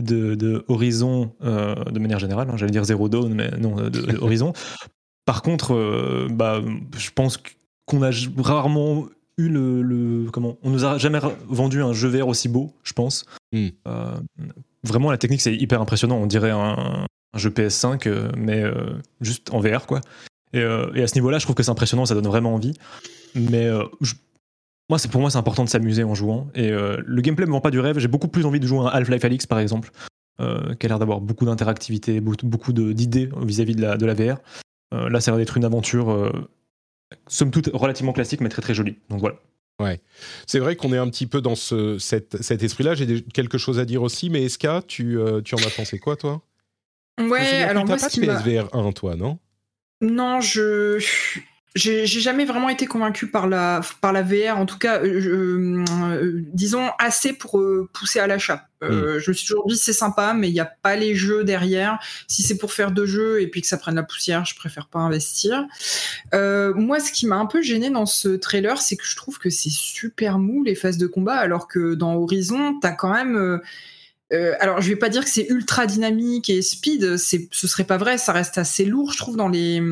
de, de Horizon de manière générale. hein. J'allais dire Zero Dawn, mais non, de, de Horizon. Par contre, euh, bah, je pense qu'on a rarement eu le, le- comment On nous a jamais vendu un jeu VR aussi beau, je pense. Mm. Euh, vraiment, la technique c'est hyper impressionnant. On dirait un, un jeu PS5, euh, mais euh, juste en VR, quoi. Et, euh, et à ce niveau-là, je trouve que c'est impressionnant, ça donne vraiment envie. Mais je- moi, c'est pour moi, c'est important de s'amuser en jouant. Et le gameplay me vend pas du rêve. J'ai beaucoup plus envie de jouer à Half-Life Alix, par exemple, qui a l'air d'avoir beaucoup d'interactivité, beaucoup, d'idées vis-à-vis de la, de la VR. Là, ça a l'air d'être une aventure, somme toute, relativement classique, mais très très jolie. Donc voilà. C'est vrai qu'on est un petit peu dans ce, cet, cet esprit-là. J'ai quelque chose à dire aussi, mais Eska, tu, euh, tu en as pensé quoi, toi? Ouais, alors t'as moi, pas ce de. PSVR 1, toi, non? Non, je j'ai jamais vraiment été convaincu par la par la VR. En tout cas, euh, euh, disons assez pour euh, pousser à l'achat. Euh, Je me suis toujours dit c'est sympa, mais il n'y a pas les jeux derrière. Si c'est pour faire deux jeux et puis que ça prenne la poussière, je préfère pas investir. Euh, moi, ce qui m'a un peu gêné dans ce trailer, c'est que je trouve que c'est super mou les phases de combat, alors que dans Horizon, t'as quand même euh, alors, je vais pas dire que c'est ultra dynamique et speed, c'est, ce serait pas vrai, ça reste assez lourd, je trouve, dans les,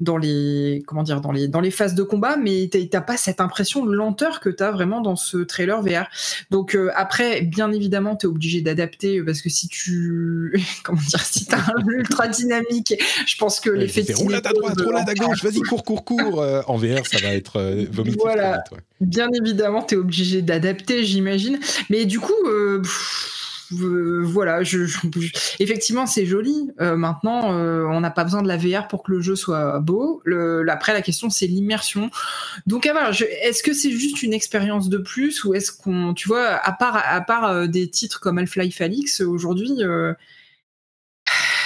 dans les, comment dire, dans les, dans les phases de combat, mais t'as, pas cette impression de lenteur que t'as vraiment dans ce trailer VR. Donc euh, après, bien évidemment, t'es obligé d'adapter parce que si tu, comment dire, si t'as un ultra dynamique, je pense que l'effet de roulade à droite, roulade à gauche, vas-y, cours, cours, cours. Euh, en VR, ça va être euh, vomitif Voilà. très vite, ouais. Bien évidemment, tu es obligé d'adapter, j'imagine. Mais du coup, pff, euh, voilà, je, effectivement, c'est joli. Euh, maintenant, euh, on n'a pas besoin de la VR pour que le jeu soit beau. Le, après, la question, c'est l'immersion. Donc, ah, je- est-ce que c'est juste une expérience de plus ou est-ce qu'on, tu vois, à part, à part des titres comme Half-Life Alix, aujourd'hui,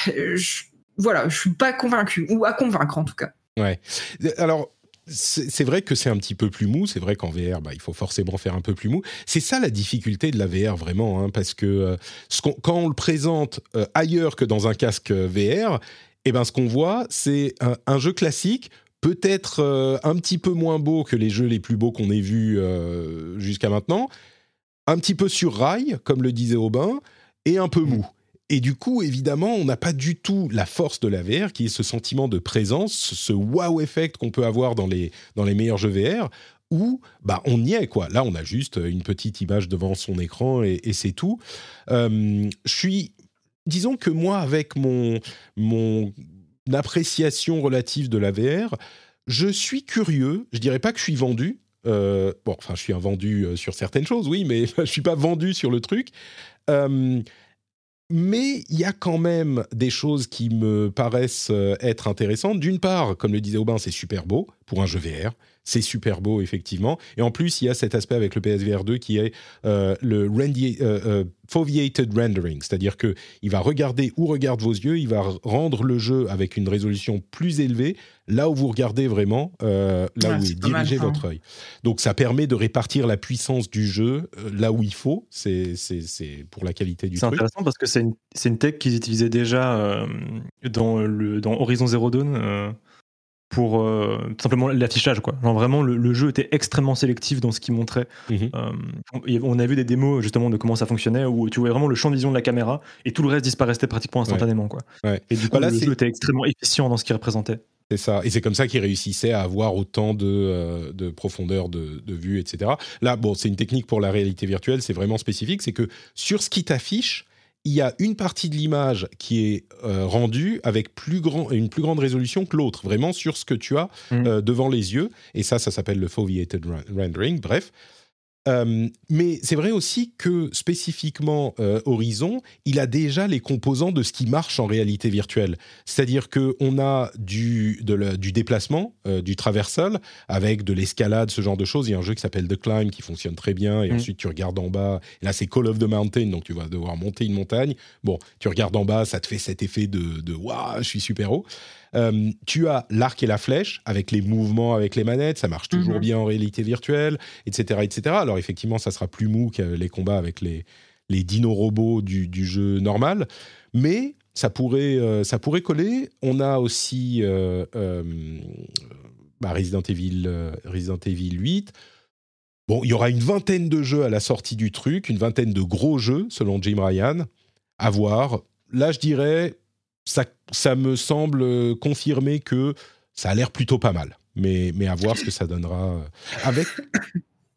je- voilà, je suis pas convaincu ou à convaincre en tout cas. Ouais. Alors, c'est vrai que c'est un petit peu plus mou. C'est vrai qu'en VR, bah, il faut forcément faire un peu plus mou. C'est ça la difficulté de la VR, vraiment, hein, parce que euh, quand on le présente euh, ailleurs que dans un casque euh, VR, eh ben, ce qu'on voit, c'est un, jeu classique, peut-être un petit peu moins beau que les jeux les plus beaux qu'on ait vus jusqu'à maintenant, un petit peu sur rail, comme le disait Aubin, et un peu mou. Et du coup, évidemment, on n'a pas du tout la force de la VR, qui est ce sentiment de présence, ce wow effect qu'on peut avoir dans les, dans les meilleurs jeux VR, où bah, on y est. quoi. Là, on a juste une petite image devant son écran et, c'est tout. Je suis... Disons que moi, avec mon, mon appréciation relative de la VR, je suis curieux. Je dirais pas que je suis vendu. Euh, bon, enfin, je suis un vendu euh, sur certaines choses, oui, mais je suis pas vendu sur le truc. Mais il y a quand même des choses qui me paraissent euh, être intéressantes. D'une part, comme le disait Aubin, c'est super beau. Pour un jeu VR. C'est super beau, effectivement. Et en plus, il y a cet aspect avec le PSVR 2 qui est euh, le rendi- euh, euh, foveated rendering, c'est-à-dire que il va regarder où regardent vos yeux, il va rendre le jeu avec une résolution plus élevée, là où vous regardez vraiment, euh, là Ouais, où c'est mal, dirigé ça. votre œil. Donc ça permet de répartir la puissance du jeu euh, là où il faut. C'est c'est- c'est pour la qualité du C'est truc. intéressant parce que c'est une, c'est une tech qu'ils utilisaient déjà euh, dans, le, dans Horizon Zero Dawn euh, pour euh, tout simplement l'affichage. Quoi. Genre vraiment, le, le jeu était extrêmement sélectif dans ce qu'il montrait. Mhm. Euh, on- a vu des démos justement de comment ça fonctionnait où tu voyais vraiment le champ de vision de la caméra et tout le reste disparaissait pratiquement instantanément. Quoi. Ouais. Et du coup, Bah là, le jeu était extrêmement efficient dans ce qu'il représentait. C'est ça. Et c'est comme ça qu'ils réussissaient à avoir autant de, euh, de profondeur de, de vue, etc. Là, bon, c'est une technique pour la réalité virtuelle, c'est vraiment spécifique. C'est que sur ce qui t'affiche, il y a une partie de l'image qui est euh, rendue avec plus grand, une plus grande résolution que l'autre, vraiment sur ce que tu as Mhm. euh, devant les yeux. Et ça, ça s'appelle le foveated ren- rendering. Bref. Euh, mais c'est vrai aussi que spécifiquement euh, Horizon, il a déjà les composants de ce qui marche en réalité virtuelle. C'est-à-dire que on a du, de du déplacement, euh, du traversal, avec de l'escalade, ce genre de choses. Il y a un jeu qui s'appelle The Climb qui fonctionne très bien. Et Mm. ensuite, tu regardes en bas. Là, c'est Call of the Mountain, donc tu vas devoir monter une montagne. Bon, tu regardes en bas, ça te fait cet effet de, de waouh, je suis super haut. Euh, tu as l'arc et la flèche avec les mouvements avec les manettes, ça marche toujours Mhm. bien en réalité virtuelle, etc., etc. Alors effectivement, ça sera plus mou que les combats avec les, les dinos robots du, du jeu normal, mais ça pourrait, euh, ça pourrait coller. On a aussi euh, bah, Resident, Evil, Resident Evil 8. Bon, il y aura une vingtaine de jeux à la sortie du truc, une vingtaine de gros jeux, selon Jim Ryan. À voir. Là, je dirais, ça, ça me semble euh, confirmer que ça a l'air plutôt pas mal. Mais, mais à voir ce que ça donnera. euh, Avec,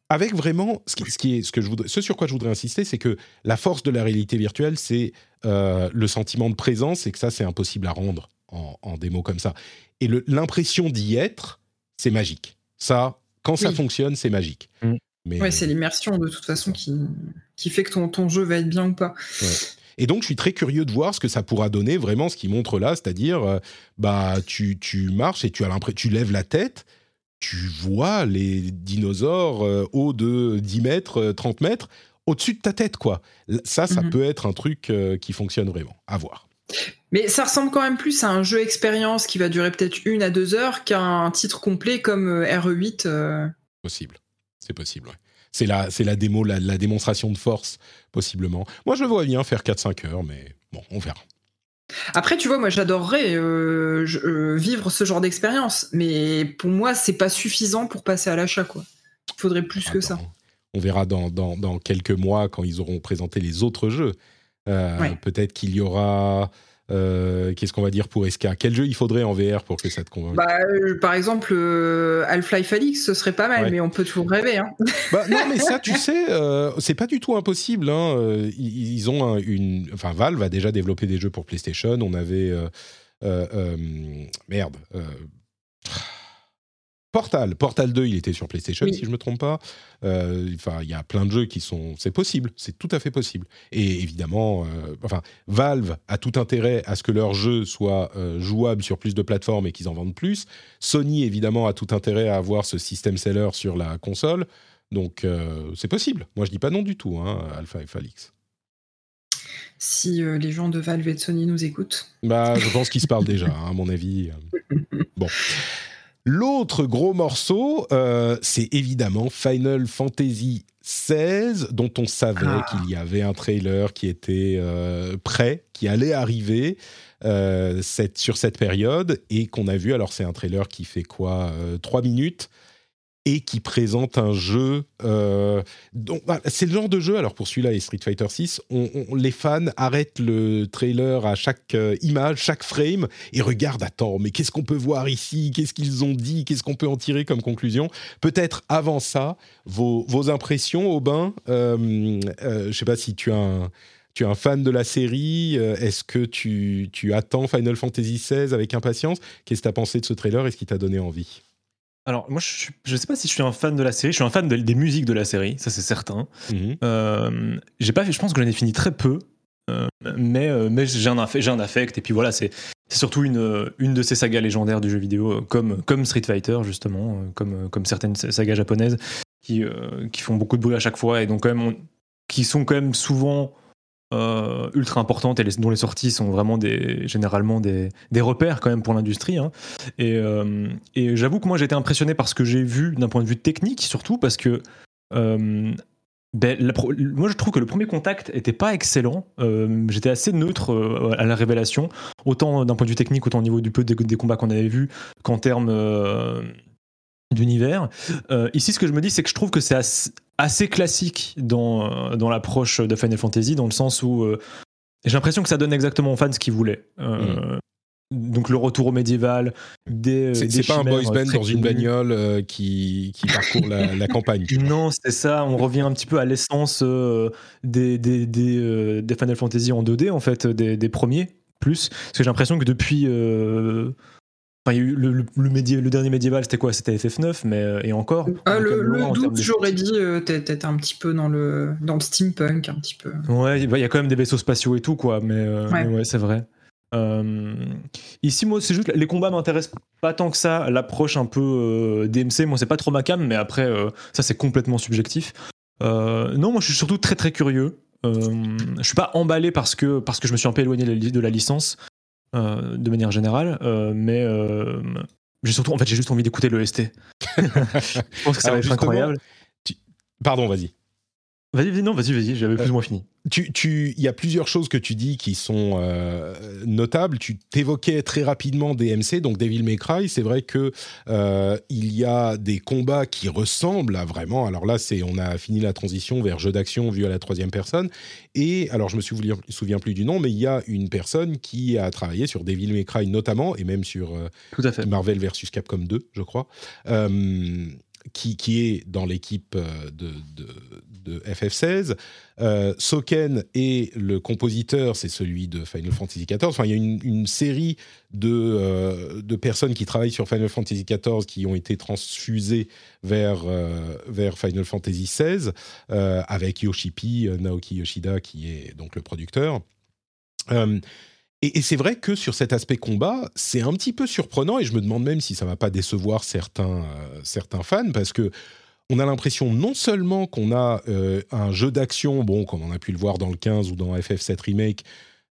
avec vraiment, ce, qui, ce, qui est, ce, que je voudrais, ce sur quoi je voudrais insister, c'est que la force de la réalité virtuelle, c'est euh, le sentiment de présence et que ça, c'est impossible à rendre en, en démo comme ça. Et le- l'impression d'y être, c'est magique. Ça, quand ça Oui. fonctionne, c'est magique. Mm. Mais, Ouais, c'est l'immersion de toute façon qui, qui fait que ton, ton jeu va être bien ou pas. Et donc, je suis très curieux de voir ce que ça pourra donner, vraiment, ce qu'il montre là, c'est-à-dire, euh, bah, tu, tu marches et tu as l'impression, tu lèves la tête, tu vois les dinosaures euh, hauts de 10 mètres, euh, 30 mètres, au-dessus de ta tête, quoi. Ça, ça Mhm. peut être un truc euh, qui fonctionne vraiment. À voir. Mais ça ressemble quand même plus à un jeu expérience qui va durer peut-être une à deux heures qu'à un titre complet comme euh, RE8. euh. Possible. C'est possible, ouais. C'est la, c'est la démo, la, la démonstration de force, possiblement. Moi, je le vois bien faire 4-5 heures, mais bon, on verra. Après, tu vois, moi j'adorerais euh, euh, vivre ce genre d'expérience, mais pour moi, c'est pas suffisant pour passer à l'achat, quoi. Il faudrait plus que ça. On verra dans, dans, dans quelques mois quand ils auront présenté les autres jeux. Euh, Ouais. Peut-être qu'il y aura. Euh, Qu'est-ce qu'on va dire pour SK Quel jeu il faudrait en VR pour que ça te convainque? Bah, euh, par exemple, euh, Half-Life Alix, ce serait pas mal, Ouais. mais on peut toujours rêver. Hein. Bah, non, mais ça, tu sais, euh, c'est pas du tout impossible. hein. Ils, ils ont un- une. Enfin, Valve a déjà développé des jeux pour PlayStation. On avait. merde. Portal. Portal 2, il était sur PlayStation, Oui. si je me trompe pas. Euh, Enfin, il y a plein de jeux qui sont. C'est possible. C'est tout à fait possible. Et évidemment, euh, enfin, Valve a tout intérêt à ce que leurs jeux soient euh, jouables sur plus de plateformes et qu'ils en vendent plus. Sony, évidemment, a tout intérêt à avoir ce système seller sur la console. Donc, euh, c'est possible. Moi, je dis pas non du tout, hein, Alpha et Falix. Si euh, les gens de Valve et de Sony nous écoutent. Bah, je pense qu'ils se parlent déjà, hein, à mon avis. Bon. L'autre gros morceau, euh, c'est évidemment Final Fantasy XVI, dont on savait Ah. qu'il y avait un trailer qui était euh, prêt, qui allait arriver euh, cette- sur cette période, et qu'on a vu. Alors, c'est un trailer qui fait quoi euh, Trois minutes et qui présente un jeu. euh, bah, c'est le genre de jeu, alors pour celui-là et Street Fighter 6, on, les fans arrêtent le trailer à chaque euh, image, chaque frame, et regardent, attends, mais qu'est-ce qu'on peut voir ici? Qu'est-ce qu'ils ont dit? Qu'est-ce qu'on peut en tirer comme conclusion? Peut-être avant ça, vos, impressions, Aubin, euh, euh, je sais pas si tu es un fan de la série, est-ce que tu, tu attends Final Fantasy XVI avec impatience? Qu'est-ce que tu as pensé de ce trailer? Est-ce qu'il t'a donné envie? Alors, moi, je, je sais pas si je suis un fan de la série. Je suis un fan de- des musiques de la série, ça c'est certain. Mhm. Euh, j'ai pas je pense que j'en ai fini très peu. Euh, mais euh, mais j'ai un, affect et puis voilà c'est c'est surtout une, une de ces sagas légendaires du jeu vidéo, comme, comme Street Fighter, justement, comme, comme certaines sagas japonaises qui, qui font beaucoup de bruit à chaque fois et donc quand même qui sont quand même souvent euh, ultra importantes et dont les sorties sont vraiment généralement des, repères quand même pour l'industrie. Hein. Et, euh, et j'avoue que moi j'ai été impressionné par ce que j'ai vu d'un point de vue technique, surtout parce que euh, ben, moi je trouve que le premier contact était pas excellent. J'étais assez neutre à la révélation, autant d'un point de vue technique, autant au niveau du peu des combats qu'on avait vus qu'en termes d'univers. Euh, ici, ce que je me dis, c'est que je trouve que c'est assez, classique dans, euh, dans l'approche de Final Fantasy, dans le sens où euh, j'ai l'impression que ça donne exactement aux fans ce qu'ils voulaient. Mm. Donc le retour au médiéval, des. C'est pas un boys band dans une bagnole qui, qui, parcourt la, campagne. Non, c'est ça. On revient un petit peu à l'essence des, des, des, des, Final Fantasy en 2D, en fait, des, des premiers, plus. Parce que j'ai l'impression que depuis le, le, dernier médiéval, c'était quoi? C'était FF9, mais euh, et encore? Ah, le, doute, j'aurais dit, euh, t'es un petit peu dans le dans le steampunk, un petit peu. Ouais, il y a quand même des vaisseaux spatiaux et tout, quoi. Mais, euh, ouais, c'est vrai. ici, moi, c'est juste les combats m'intéressent pas tant que ça. L'approche un peu DMC, moi, c'est pas trop ma cam, mais après, ça, c'est complètement subjectif. non, moi, je suis surtout très très curieux. je suis pas emballé parce que parce que je me suis un peu éloigné de la licence. Euh, de manière générale, euh, mais euh, j'ai surtout, en fait, j'ai juste envie d'écouter l'EST. je pense que ça va être incroyable. Pardon, vas-y. Vas-y, non, vas-y, vas-y, j'avais plus ou moins fini. Tu, tu, il y a plusieurs choses que tu dis qui sont euh, notables. Tu t'évoquais très rapidement DMC, donc Devil May Cry. C'est vrai que euh, il y a des combats qui ressemblent à vraiment. Alors là, c'est on a fini la transition vers jeu d'action vu à la troisième personne. Et alors, je me souviens, souviens plus du nom, mais il y a une personne qui a travaillé sur Devil May Cry notamment, et même sur euh, Tout à fait. Marvel versus Capcom 2, je crois. Qui, qui, est dans l'équipe de, de, de FF16. Euh, Soken est le compositeur, c'est celui de Final Fantasy XIV. Enfin, il y a une, série de, euh, de, personnes qui travaillent sur Final Fantasy XIV qui ont été transfusées vers, euh, vers Final Fantasy XVI, avec Yoshipi, Naoki Yoshida, qui est donc le producteur. et, et c'est vrai que sur cet aspect combat, c'est un petit peu surprenant, et je me demande même si ça va pas décevoir certains, certains fans, parce que on a l'impression non seulement qu'on a euh, un jeu d'action, bon, comme on a pu le voir dans le 15 ou dans FF7 Remake,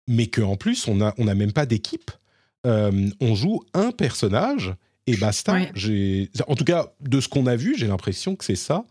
mais qu'en plus, on n'a on a même pas d'équipe. Euh, on joue un personnage et basta. En tout cas, de ce qu'on a vu, j'ai l'impression que c'est ça.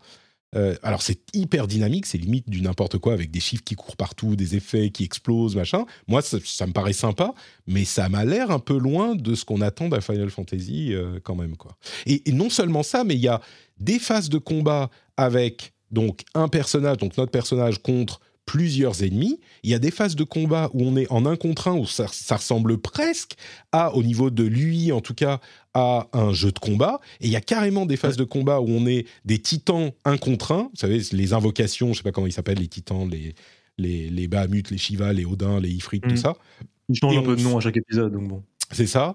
Euh, alors c'est hyper dynamique, c'est limite du n'importe quoi avec des chiffres qui courent partout, des effets qui explosent, machin. Moi, ça, me paraît sympa, mais ça m'a l'air un peu loin de ce qu'on attend d'un Final Fantasy quand même, quoi. et, non seulement ça, mais il y a des phases de combat avec donc un personnage, donc notre personnage contre plusieurs ennemis. Il y a des phases de combat où on est en un contre un, où ça, ressemble presque à, au niveau de lui en tout cas, à un jeu de combat. Et il y a carrément des phases de combat où on est des titans un contre un. Vous savez, les invocations, je ne sais pas comment ils s'appellent, les titans, les, les, les Bahamut, les Shiva, les Odin, les Ifrit, tout mm. ça. Ils changent un peu de nom à chaque épisode, donc bon. C'est ça.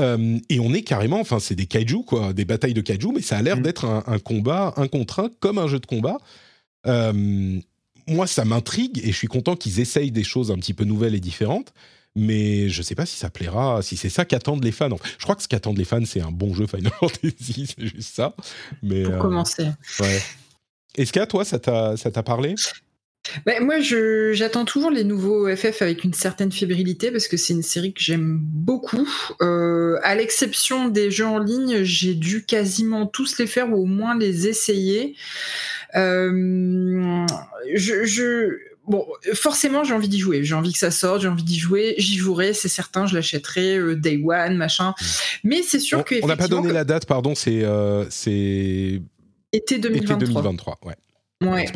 Euh, et on est carrément, enfin, c'est des kaiju, quoi, des batailles de kaiju, mais ça a l'air mm. d'être un, combat, un contre un, comme un jeu de combat. Euh, moi, ça m'intrigue et je suis content qu'ils essayent des choses un petit peu nouvelles et différentes. Mais je ne sais pas si ça plaira, si c'est ça qu'attendent les fans. Je crois que ce qu'attendent les fans, c'est un bon jeu Final Fantasy, c'est juste ça. Mais, Pour euh, commencer. Ouais. Est-ce qu'à toi, ça t'a parlé? Bah, moi, j'attends toujours les nouveaux FF avec une certaine fébrilité parce que c'est une série que j'aime beaucoup. Euh, à l'exception des jeux en ligne, j'ai dû quasiment tous les faire ou au moins les essayer. Euh, je, bon, forcément, j'ai envie d'y jouer. J'ai envie que ça sorte, j'ai envie d'y jouer. J'y jouerai, c'est certain, je l'achèterai euh, day one, machin. Mm. Mais c'est sûr que. On n'a pas donné la date, pardon, c'est. c'est... Été 2023. Été 2023, ouais. Ouais.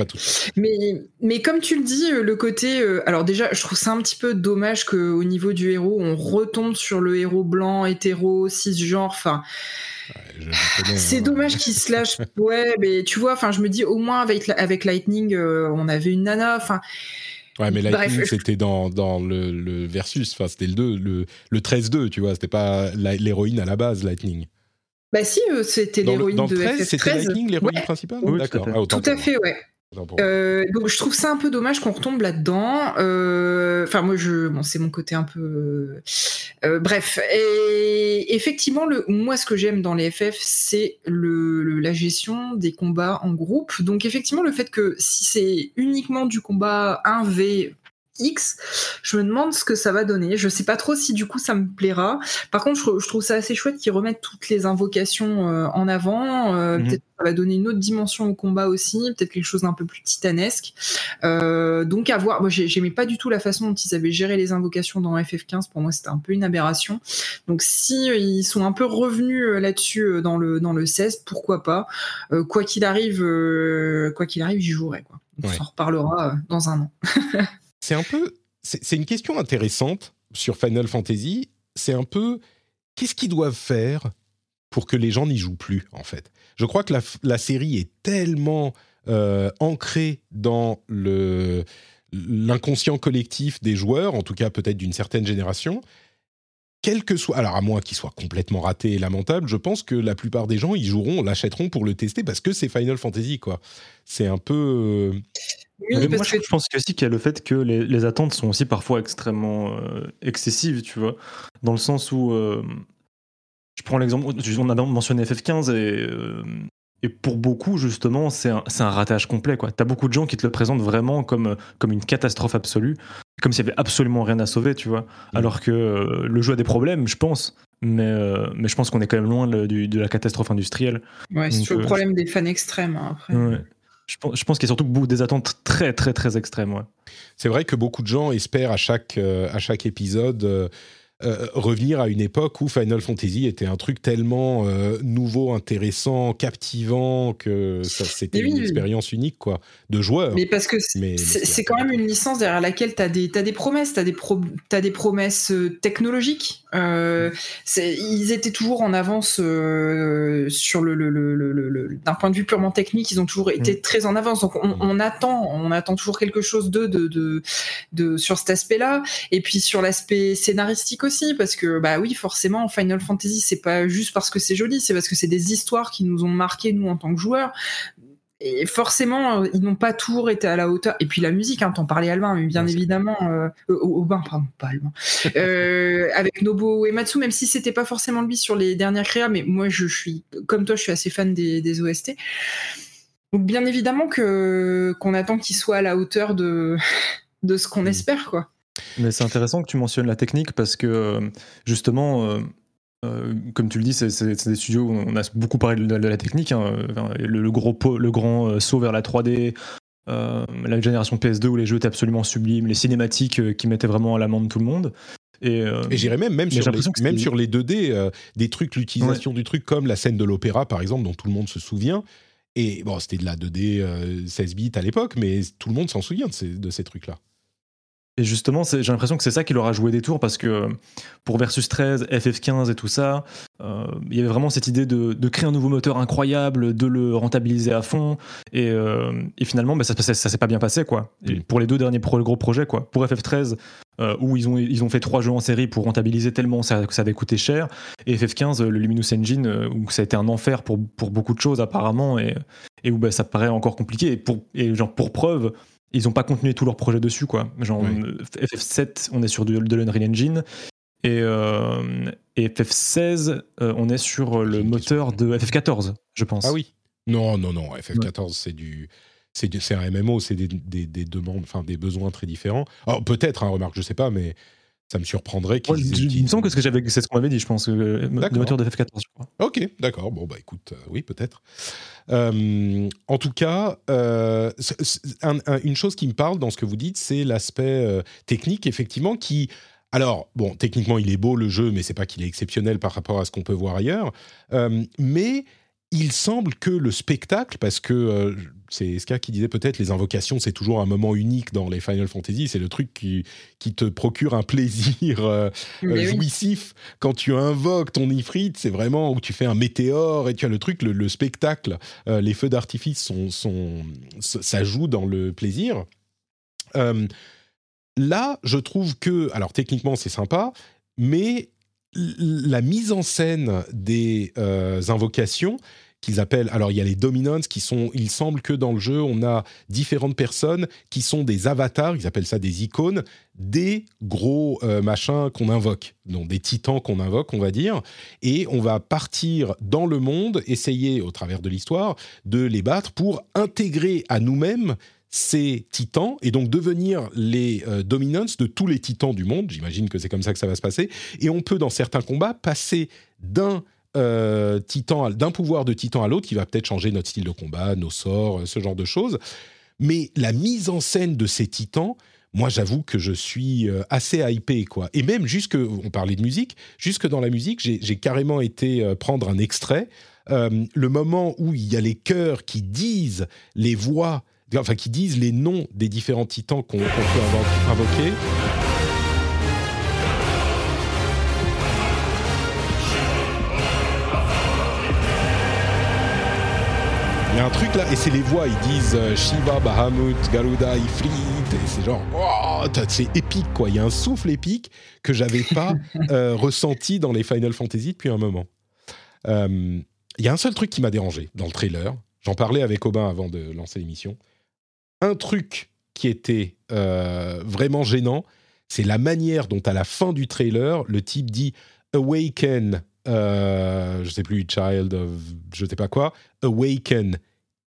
Mais, mais comme tu le dis, euh, le côté. Euh, alors, déjà, je trouve ça un petit peu dommage qu'au niveau du héros, on retombe sur le héros blanc, hétéro, cisgenre. Enfin. c'est hein. dommage qu'il se lâche. ouais, mais tu vois, enfin, je me dis au moins avec, avec Lightning, euh, on avait une nana. Enfin. Ouais, mais Lightning, c'était dans, dans le, le, versus. Enfin, c'était le 2, le, le 13-2, tu vois. C'était pas l'héroïne à la base, Lightning. Bah si, euh, c'était l'héroïne de FF13. C'était Lightning, l'héroïne principale D'accord. Ah, tout à fait, ouais. Euh, donc je trouve ça un peu dommage qu'on retombe là-dedans. Euh, enfin moi je, bon c'est mon côté un peu, euh, bref. Et effectivement le, moi ce que j'aime dans les FF c'est le, la gestion des combats en groupe. Donc effectivement le fait que si c'est uniquement du combat 1v X. Je me demande ce que ça va donner. Je sais pas trop si du coup ça me plaira. Par contre, je, trouve ça assez chouette qu'ils remettent toutes les invocations euh, en avant. Euh, mhm. Peut-être que ça va donner une autre dimension au combat aussi, peut-être quelque chose d'un peu plus titanesque. Euh, donc à voir. Moi, j'aimais pas du tout la façon dont ils avaient géré les invocations dans FF15. Pour moi, c'était un peu une aberration. Donc si ils sont un peu revenus là-dessus dans le dans le 16, pourquoi pas. quoi qu'il arrive, quoi qu'il arrive, j'y jouerai. Quoi. On s'en reparlera dans un an. c'est un peu. C'est une question intéressante sur Final Fantasy. C'est un peu. Qu'est-ce qu'ils doivent faire pour que les gens n'y jouent plus, en fait? Je crois que la, série est tellement euh, ancrée dans l'inconscient collectif des joueurs, en tout cas peut-être d'une certaine génération, quel que soit, alors à moins qu'il soit complètement raté et lamentable, je pense que la plupart des gens y joueront, l'achèteront pour le tester parce que c'est Final Fantasy, quoi. C'est un peu. Moi, je, pense que qu'il y a le fait que les, attentes sont aussi parfois extrêmement euh, excessives, tu vois, dans le sens où euh, je prends l'exemple, on a mentionné FF15 et, euh, et pour beaucoup justement c'est un, un, ratage complet quoi. T'as beaucoup de gens qui te le présentent vraiment comme comme une catastrophe absolue, comme s'il y avait absolument rien à sauver, tu vois. Mm. Alors que le jeu a des problèmes, je pense, mais, mais je pense qu'on est quand même loin de la catastrophe industrielle. Ouais, c'est le problème des fans extrêmes hein, après. Ouais. Je pense, qu'il y a surtout des attentes très, très, très extrêmes. C'est vrai que beaucoup de gens espèrent à chaque, euh, à chaque épisode euh, revenir à une époque où Final Fantasy était un truc tellement euh, nouveau, intéressant, captivant que c'était une expérience unique quoi, de joueur. Mais parce que c'est quand même une licence derrière laquelle tu as des, as des promesses, tu as, as, des promesses euh, technologiques. Euh, ils étaient toujours en avance sur le, le, le, d'un point de vue purement technique, ils ont toujours été mm. très en avance. Donc on, mm. on, attend, on attend toujours quelque chose de, de, de, de sur cet aspect-là. Et puis sur l'aspect scénaristique aussi, parce que bah oui, forcément, Final Fantasy, c'est pas juste parce que c'est joli, c'est parce que c'est des histoires qui nous ont marqué nous en tant que joueurs. Et forcément, ils n'ont pas toujours été à la hauteur. Et puis la musique, hein, t'en parlais Albin, mais bien évidemment, euh, au, bain, pardon, pas Albin, euh, avec Nobo Ematsu, même si c'était pas forcément lui sur les dernières créas, mais moi je, suis, comme toi, je suis assez fan des, des OST. Donc bien évidemment que qu'on attend qu'il soit à la hauteur de de ce qu'on mm. espère, quoi. Mais c'est intéressant que tu mentionnes la technique parce que euh, justement, euh, euh, comme tu le dis, c'est des studios où on a beaucoup parlé de, la technique. Hein, le, gros le grand saut vers la 3D, la génération PS2 où les jeux étaient absolument sublimes, les cinématiques qui mettaient vraiment à l'amende tout le monde. Et, j'irais même, même, sur les, même sur les 2D, des trucs, l'utilisation du truc comme la scène de l'opéra par exemple, dont tout le monde se souvient. Et bon, c'était de la 2D 16 bits à l'époque, mais tout le monde s'en souvient de ces, de ces trucs-là. Et justement, j'ai l'impression que c'est ça qui leur a joué des tours parce que pour Versus 13, FF15 et tout ça, euh, il y avait vraiment cette idée de, créer un nouveau moteur incroyable, de le rentabiliser à fond. Et, euh, finalement, bah, ça, ça, s'est pas bien passé, quoi. pour les deux derniers gros projets, quoi. Pour FF13, euh, où ils ont, ils ont fait trois jeux en série pour rentabiliser tellement ça, que ça avait coûté cher. Et FF15, le Luminous Engine, où ça a été un enfer pour, pour beaucoup de choses apparemment, et, et où bah, ça paraît encore compliqué. Et pour, et genre, pour preuve, ils n'ont pas continué tout leur projet dessus, quoi. Genre, FF7, on est sur de, de l'Unreal Engine. Et, euh, FF16, euh, on est sur le moteur de FF14, je pense. Ah oui. Non, non, non. FF14, c'est du. C'est un MMO, c'est des, des, demandes, enfin des besoins très différents. Peut-être, hein, remarque, je sais pas, mais ça me surprendrait qu'ils. il me semble que c'est ce qu'on avait dit, je pense, le moteur de FF14, je crois. Ok, d'accord. Bon, bah écoute, euh, oui, peut-être. Euh, en tout cas, euh, une chose qui me parle dans ce que vous dites, c'est l'aspect technique, effectivement, qui. Alors, bon, techniquement, il est beau le jeu, mais c'est pas qu'il est exceptionnel par rapport à ce qu'on peut voir ailleurs. mais il semble que le spectacle, parce que euh, c'est Ska qui disait peut-être les invocations, c'est toujours un moment unique dans les Final Fantasy, c'est le truc qui, qui te procure un plaisir euh, euh, jouissif. Quand tu invoques ton Ifrit, c'est vraiment où tu fais un météore et tu as le truc, le, spectacle, les feux d'artifice, sont, sont, ça joue dans le plaisir. là, je trouve que, alors techniquement c'est sympa, mais la mise en scène des invocations qu'ils appellent. Alors il y a les dominants qui sont. Il semble que dans le jeu on a différentes personnes qui sont des avatars. Ils appellent ça des icônes des gros euh, machins qu'on invoque, donc des titans qu'on invoque, on va dire, et on va partir dans le monde, essayer au travers de l'histoire de les battre pour intégrer à nous-mêmes ces titans et donc devenir les euh, dominants de tous les titans du monde. J'imagine que c'est comme ça que ça va se passer. Et on peut dans certains combats passer d'un euh, titan, d'un pouvoir de titan à l'autre qui va peut-être changer notre style de combat, nos sorts, ce genre de choses. Mais la mise en scène de ces titans, moi j'avoue que je suis euh, assez hypé quoi. Et même jusque, on parlait de musique, jusque dans la musique, j'ai carrément été euh, prendre un extrait. Euh, le moment où il y a les chœurs qui disent les voix, enfin qui disent les noms des différents titans qu'on peut invoquer. Il y a un truc là, et c'est les voix, ils disent euh, Shiva, Bahamut, Garuda, Ifrit, et c'est genre, oh, c'est épique quoi. Il y a un souffle épique que j'avais pas euh, ressenti dans les Final Fantasy depuis un moment. Euh, il y a un seul truc qui m'a dérangé dans le trailer. J'en parlais avec Aubin avant de lancer l'émission. Un truc qui était vraiment gênant, c'est la manière dont à la fin du trailer, le type dit Awaken euh, je sais plus, Child of je sais pas quoi, Awaken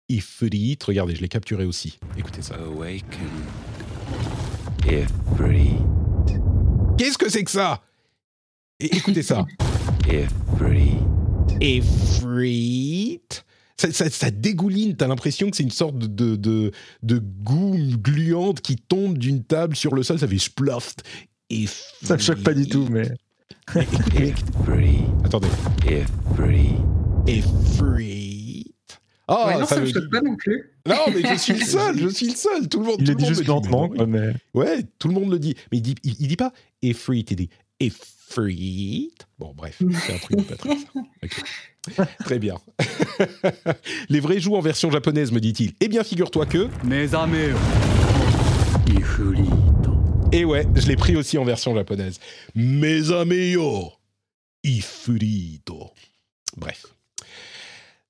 Ifrit. Regardez, je l'ai capturé aussi. Écoutez ça. Awaken Ifrit. Qu'est-ce que c'est que ça? Écoutez ça. Ifrit. Ifrit. Ça, ça, ça, dégouline, t'as l'impression que c'est une sorte de, de, de, goût gluante qui tombe d'une table sur le sol, ça fait sploft. Ça me choque pas du tout, mais. Attendez. Ifrit. Ifrit. Oh, ouais, non, ça, me choque pas non plus. Non, mais je suis le seul, je suis le seul. Tout le monde, il tout le dit juste lentement, mais... Ouais, tout le monde le dit. Mais il dit, il, dit pas Ifrit, il dit Ifrit. Bon, bref, c'est un truc de Patrick. Okay. Très bien. Les vrais jouent en version japonaise, me dit-il. Eh bien, figure-toi que. Mes amis. Et ouais, je l'ai pris aussi en version japonaise. Mes amis, ifrito. Bref.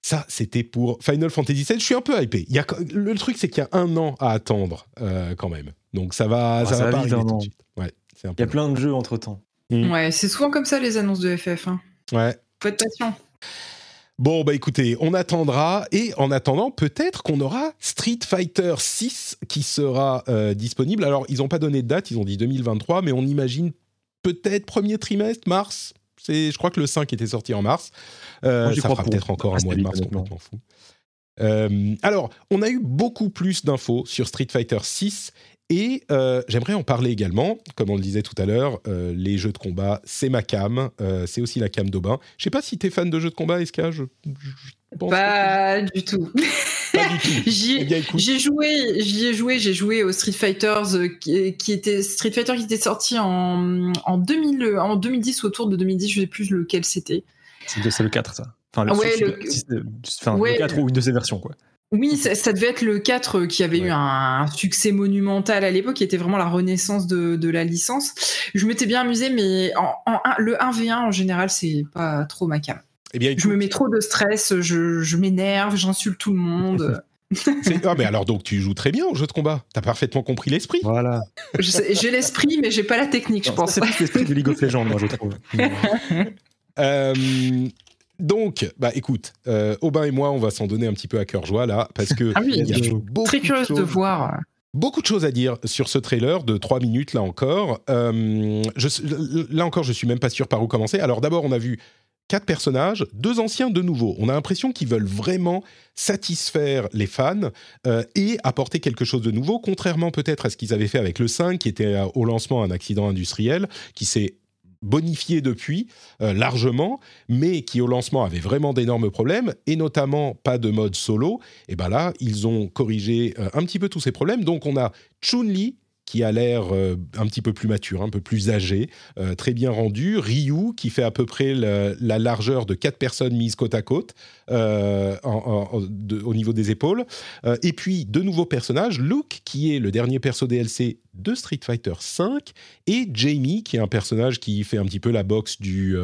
Ça, c'était pour Final Fantasy VII. Je suis un peu hypé. Il y a, le truc, c'est qu'il y a un an à attendre euh, quand même. Donc ça va, ah, ça, va, pas vite, arriver tout de suite. Ouais, il y a plein de jeux entre temps. Ouais, c'est souvent comme ça les annonces de FF. Hein. Ouais. Faut être patient. Bon, bah écoutez, on attendra. Et en attendant, peut-être qu'on aura Street Fighter 6 qui sera euh, disponible. Alors, ils n'ont pas donné de date, ils ont dit 2023, mais on imagine peut-être premier trimestre, mars. C'est, je crois que le 5 était sorti en mars. Euh, ça fera peut-être encore un mois de mars complètement fou. Euh, alors, on a eu beaucoup plus d'infos sur Street Fighter 6 et euh, j'aimerais en parler également, comme on le disait tout à l'heure, euh, les jeux de combat, c'est ma cam, euh, c'est aussi la cam d'Aubin. Je sais pas si tu es fan de jeux de combat, Eska je, Pas du tout. Pas du tout. Eh j'ai joué, j'y ai joué, j'ai joué au Street Fighters qui, était Street Fighter qui était sorti en, en, 2000, en 2010 autour de 2010, je sais plus lequel c'était. C'est le 4 ça. Enfin, le, ouais, le, enfin, le 4 ou une de ses versions quoi. Oui, ça, devait être le 4 qui avait eu un, succès monumental à l'époque, qui était vraiment la renaissance de, la licence. Je m'étais bien amusé, mais en, le 1v1 en général, c'est pas trop ma cam. Eh bien, je me mets trop de stress, je, m'énerve, j'insulte tout le monde. ah mais alors donc tu joues très bien au jeu de combat. T'as parfaitement compris l'esprit. Voilà. J'ai l'esprit, mais j'ai pas la technique, je pense. C'est l'esprit de League of Legends, moi je trouve. euh, donc, bah écoute, euh, Aubin et moi, on va s'en donner un petit peu à cœur joie là, parce que ah oui, y a beaucoup très curieuse de, voir. Beaucoup de choses à dire sur ce trailer de 3 minutes là encore. Euh, je, là encore, je suis même pas sûr par où commencer. Alors d'abord, on a vu quatre personnages, deux anciens, deux nouveaux. On a l'impression qu'ils veulent vraiment satisfaire les fans euh, et apporter quelque chose de nouveau, contrairement peut-être à ce qu'ils avaient fait avec le 5, qui était au lancement un accident industriel, qui s'est bonifié depuis euh, largement, mais qui au lancement avait vraiment d'énormes problèmes, et notamment pas de mode solo. Et ben là, ils ont corrigé euh, un petit peu tous ces problèmes. Donc on a Chun-Li qui a l'air euh, un petit peu plus mature, un peu plus âgé, euh, très bien rendu. Ryu, qui fait à peu près la, la largeur de quatre personnes mises côte à côte euh, au niveau des épaules. Et puis, deux nouveaux personnages. Luke, qui est le dernier perso DLC de Street Fighter V, et Jamie, qui est un personnage qui fait un petit peu la boxe du,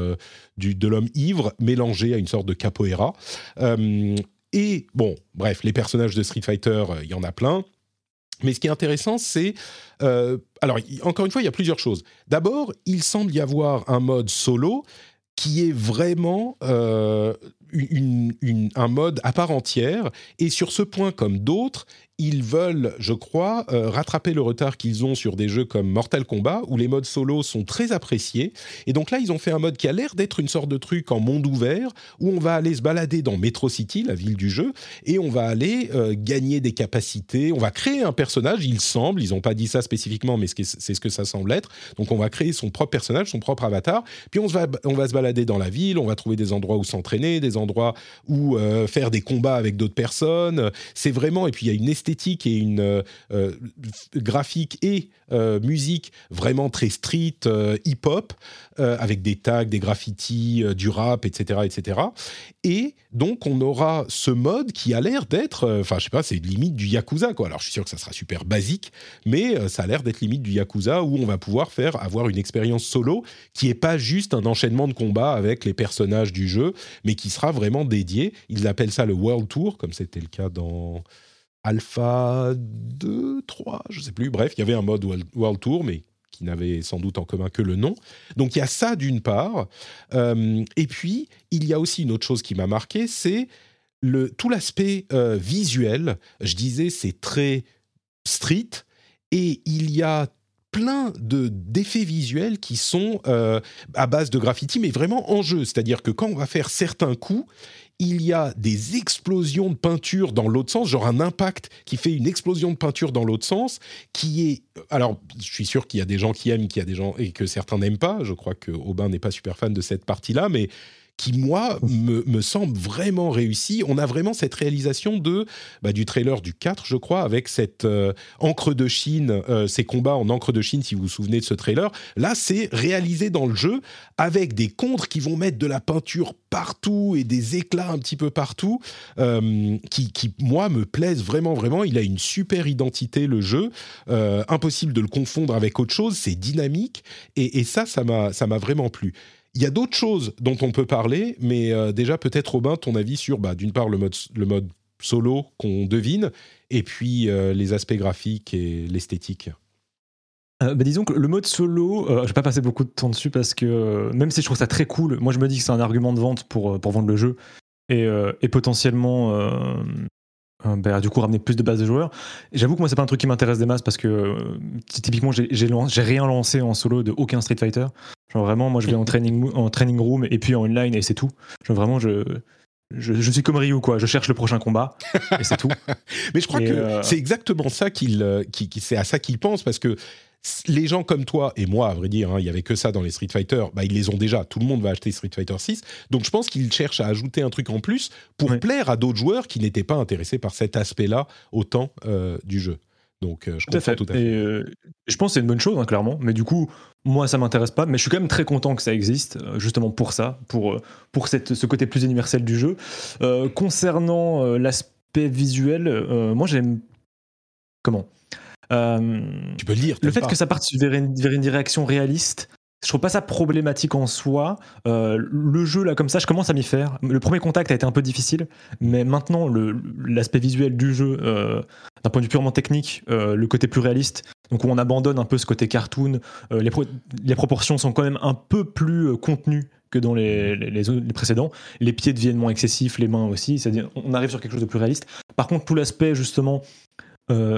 de l'homme ivre, mélangé à une sorte de capoeira. Et bon, bref, les personnages de Street Fighter, il y en a plein. Mais ce qui est intéressant, c'est... euh, alors, encore une fois, il y a plusieurs choses. D'abord, il semble y avoir un mode solo qui est vraiment euh, un mode à part entière. Et sur ce point, comme d'autres, ils veulent, je crois, euh, rattraper le retard qu'ils ont sur des jeux comme Mortal Kombat, où les modes solo sont très appréciés. Et donc là, ils ont fait un mode qui a l'air d'être une sorte de truc en monde ouvert, où on va aller se balader dans Metro City, la ville du jeu, et on va aller euh, gagner des capacités. On va créer un personnage, il semble, ils n'ont pas dit ça spécifiquement, mais c'est ce que ça semble être. Donc on va créer son propre personnage, son propre avatar, puis on, va, on va se balader dans la ville, on va trouver des endroits où s'entraîner, des endroits où euh, faire des combats avec d'autres personnes. C'est vraiment, et puis il y a une esthétique et une euh, euh, graphique et euh, musique vraiment très street, hip-hop, avec des tags, des graffitis, du rap, etc., etc. Et donc, on aura ce mode qui a l'air d'être, enfin, je sais pas, c'est limite du Yakuza, quoi. Alors, je suis sûr que ça sera super basique, mais ça a l'air d'être limite du Yakuza où on va pouvoir faire, avoir une expérience solo qui est pas juste un enchaînement de combats avec les personnages du jeu, mais qui sera vraiment dédié. Ils appellent ça le World Tour, comme c'était le cas dans Alpha 2, 3, je sais plus. Bref, il y avait un mode World- World Tour, mais qui n'avait sans doute en commun que le nom. Donc il y a ça d'une part. Euh, et puis, il y a aussi une autre chose qui m'a marqué, c'est le, tout l'aspect euh, visuel. Je disais, c'est très street. Et il y a plein de d'effets visuels qui sont euh, à base de graffiti, mais vraiment en jeu. C'est-à-dire que quand on va faire certains coups, il y a des explosions de peinture dans l'autre sens, genre un impact qui fait une explosion de peinture dans l'autre sens, qui est... Alors, je suis sûr qu'il y a des gens qui aiment, qu'il y a des gens et que certains n'aiment pas. Je crois que Aubin n'est pas super fan de cette partie-là, mais qui, moi, me, semble vraiment réussi. On a vraiment cette réalisation de, bah, du trailer du 4, je crois, avec cette euh, encre de Chine, euh, ces combats en encre de Chine, si vous vous souvenez de ce trailer. Là, c'est réalisé dans le jeu avec des contres qui vont mettre de la peinture partout et des éclats un petit peu partout, euh, qui, moi, me plaisent vraiment, vraiment. Il a une super identité, le jeu. Impossible de le confondre avec autre chose. C'est dynamique. Et, ça, ça m'a vraiment plu. Il y a d'autres choses dont on peut parler, mais euh, déjà peut-être Robin, ton avis sur, bah, d'une part, le mode, solo qu'on devine, et puis euh, les aspects graphiques et l'esthétique. Euh, bah, disons que le mode solo, je vais pas passer beaucoup de temps dessus parce que même si je trouve ça très cool, moi je me dis que c'est un argument de vente pour, pour vendre le jeu et, potentiellement bah, du coup ramener plus de bases de joueurs. J'avoue que moi c'est pas un truc qui m'intéresse des masses parce que euh, typiquement j'ai j'ai lan- j'ai rien lancé en solo de aucun Street Fighter. Genre vraiment moi je vais en training, en training room et puis en online et c'est tout. Genre vraiment je, je, je suis comme Ryu quoi, je cherche le prochain combat et c'est tout. Mais je crois Et, que euh, c'est exactement ça qu'il, euh, qui, qui- c'est à ça qu'il pense parce que les gens comme toi et moi, à vrai dire, hein, il y avait que ça dans les Street Fighter, bah, ils les ont déjà. Tout le monde va acheter Street Fighter 6. Donc je pense qu'il cherche à ajouter un truc en plus pour Ouais. plaire à d'autres joueurs qui n'étaient pas intéressés par cet aspect-là autant euh, du jeu. Donc euh, je comprends fait. tout à fait. Et euh, je pense que c'est une bonne chose, hein, clairement. Mais du coup, moi, ça m'intéresse pas. Mais je suis quand même très content que ça existe, justement pour ça, pour, pour cette, ce côté plus universel du jeu. Concernant l'aspect visuel, moi, j'aime. Comment? Euh, Tu peux le dire. Le fait pas. que ça parte vers une, vers une direction réaliste, je trouve pas ça problématique en soi. Euh, le jeu, là, comme ça, je commence à m'y faire. Le premier contact a été un peu difficile, mais maintenant, l'aspect visuel du jeu, euh, d'un point de vue purement technique, euh, le côté plus réaliste, donc où on abandonne un peu ce côté cartoon, les, pro- les proportions sont quand même un peu plus contenues que dans les, précédents. Les pieds deviennent moins excessifs, les mains aussi, c'est-à-dire on arrive sur quelque chose de plus réaliste. Par contre, tout l'aspect, justement,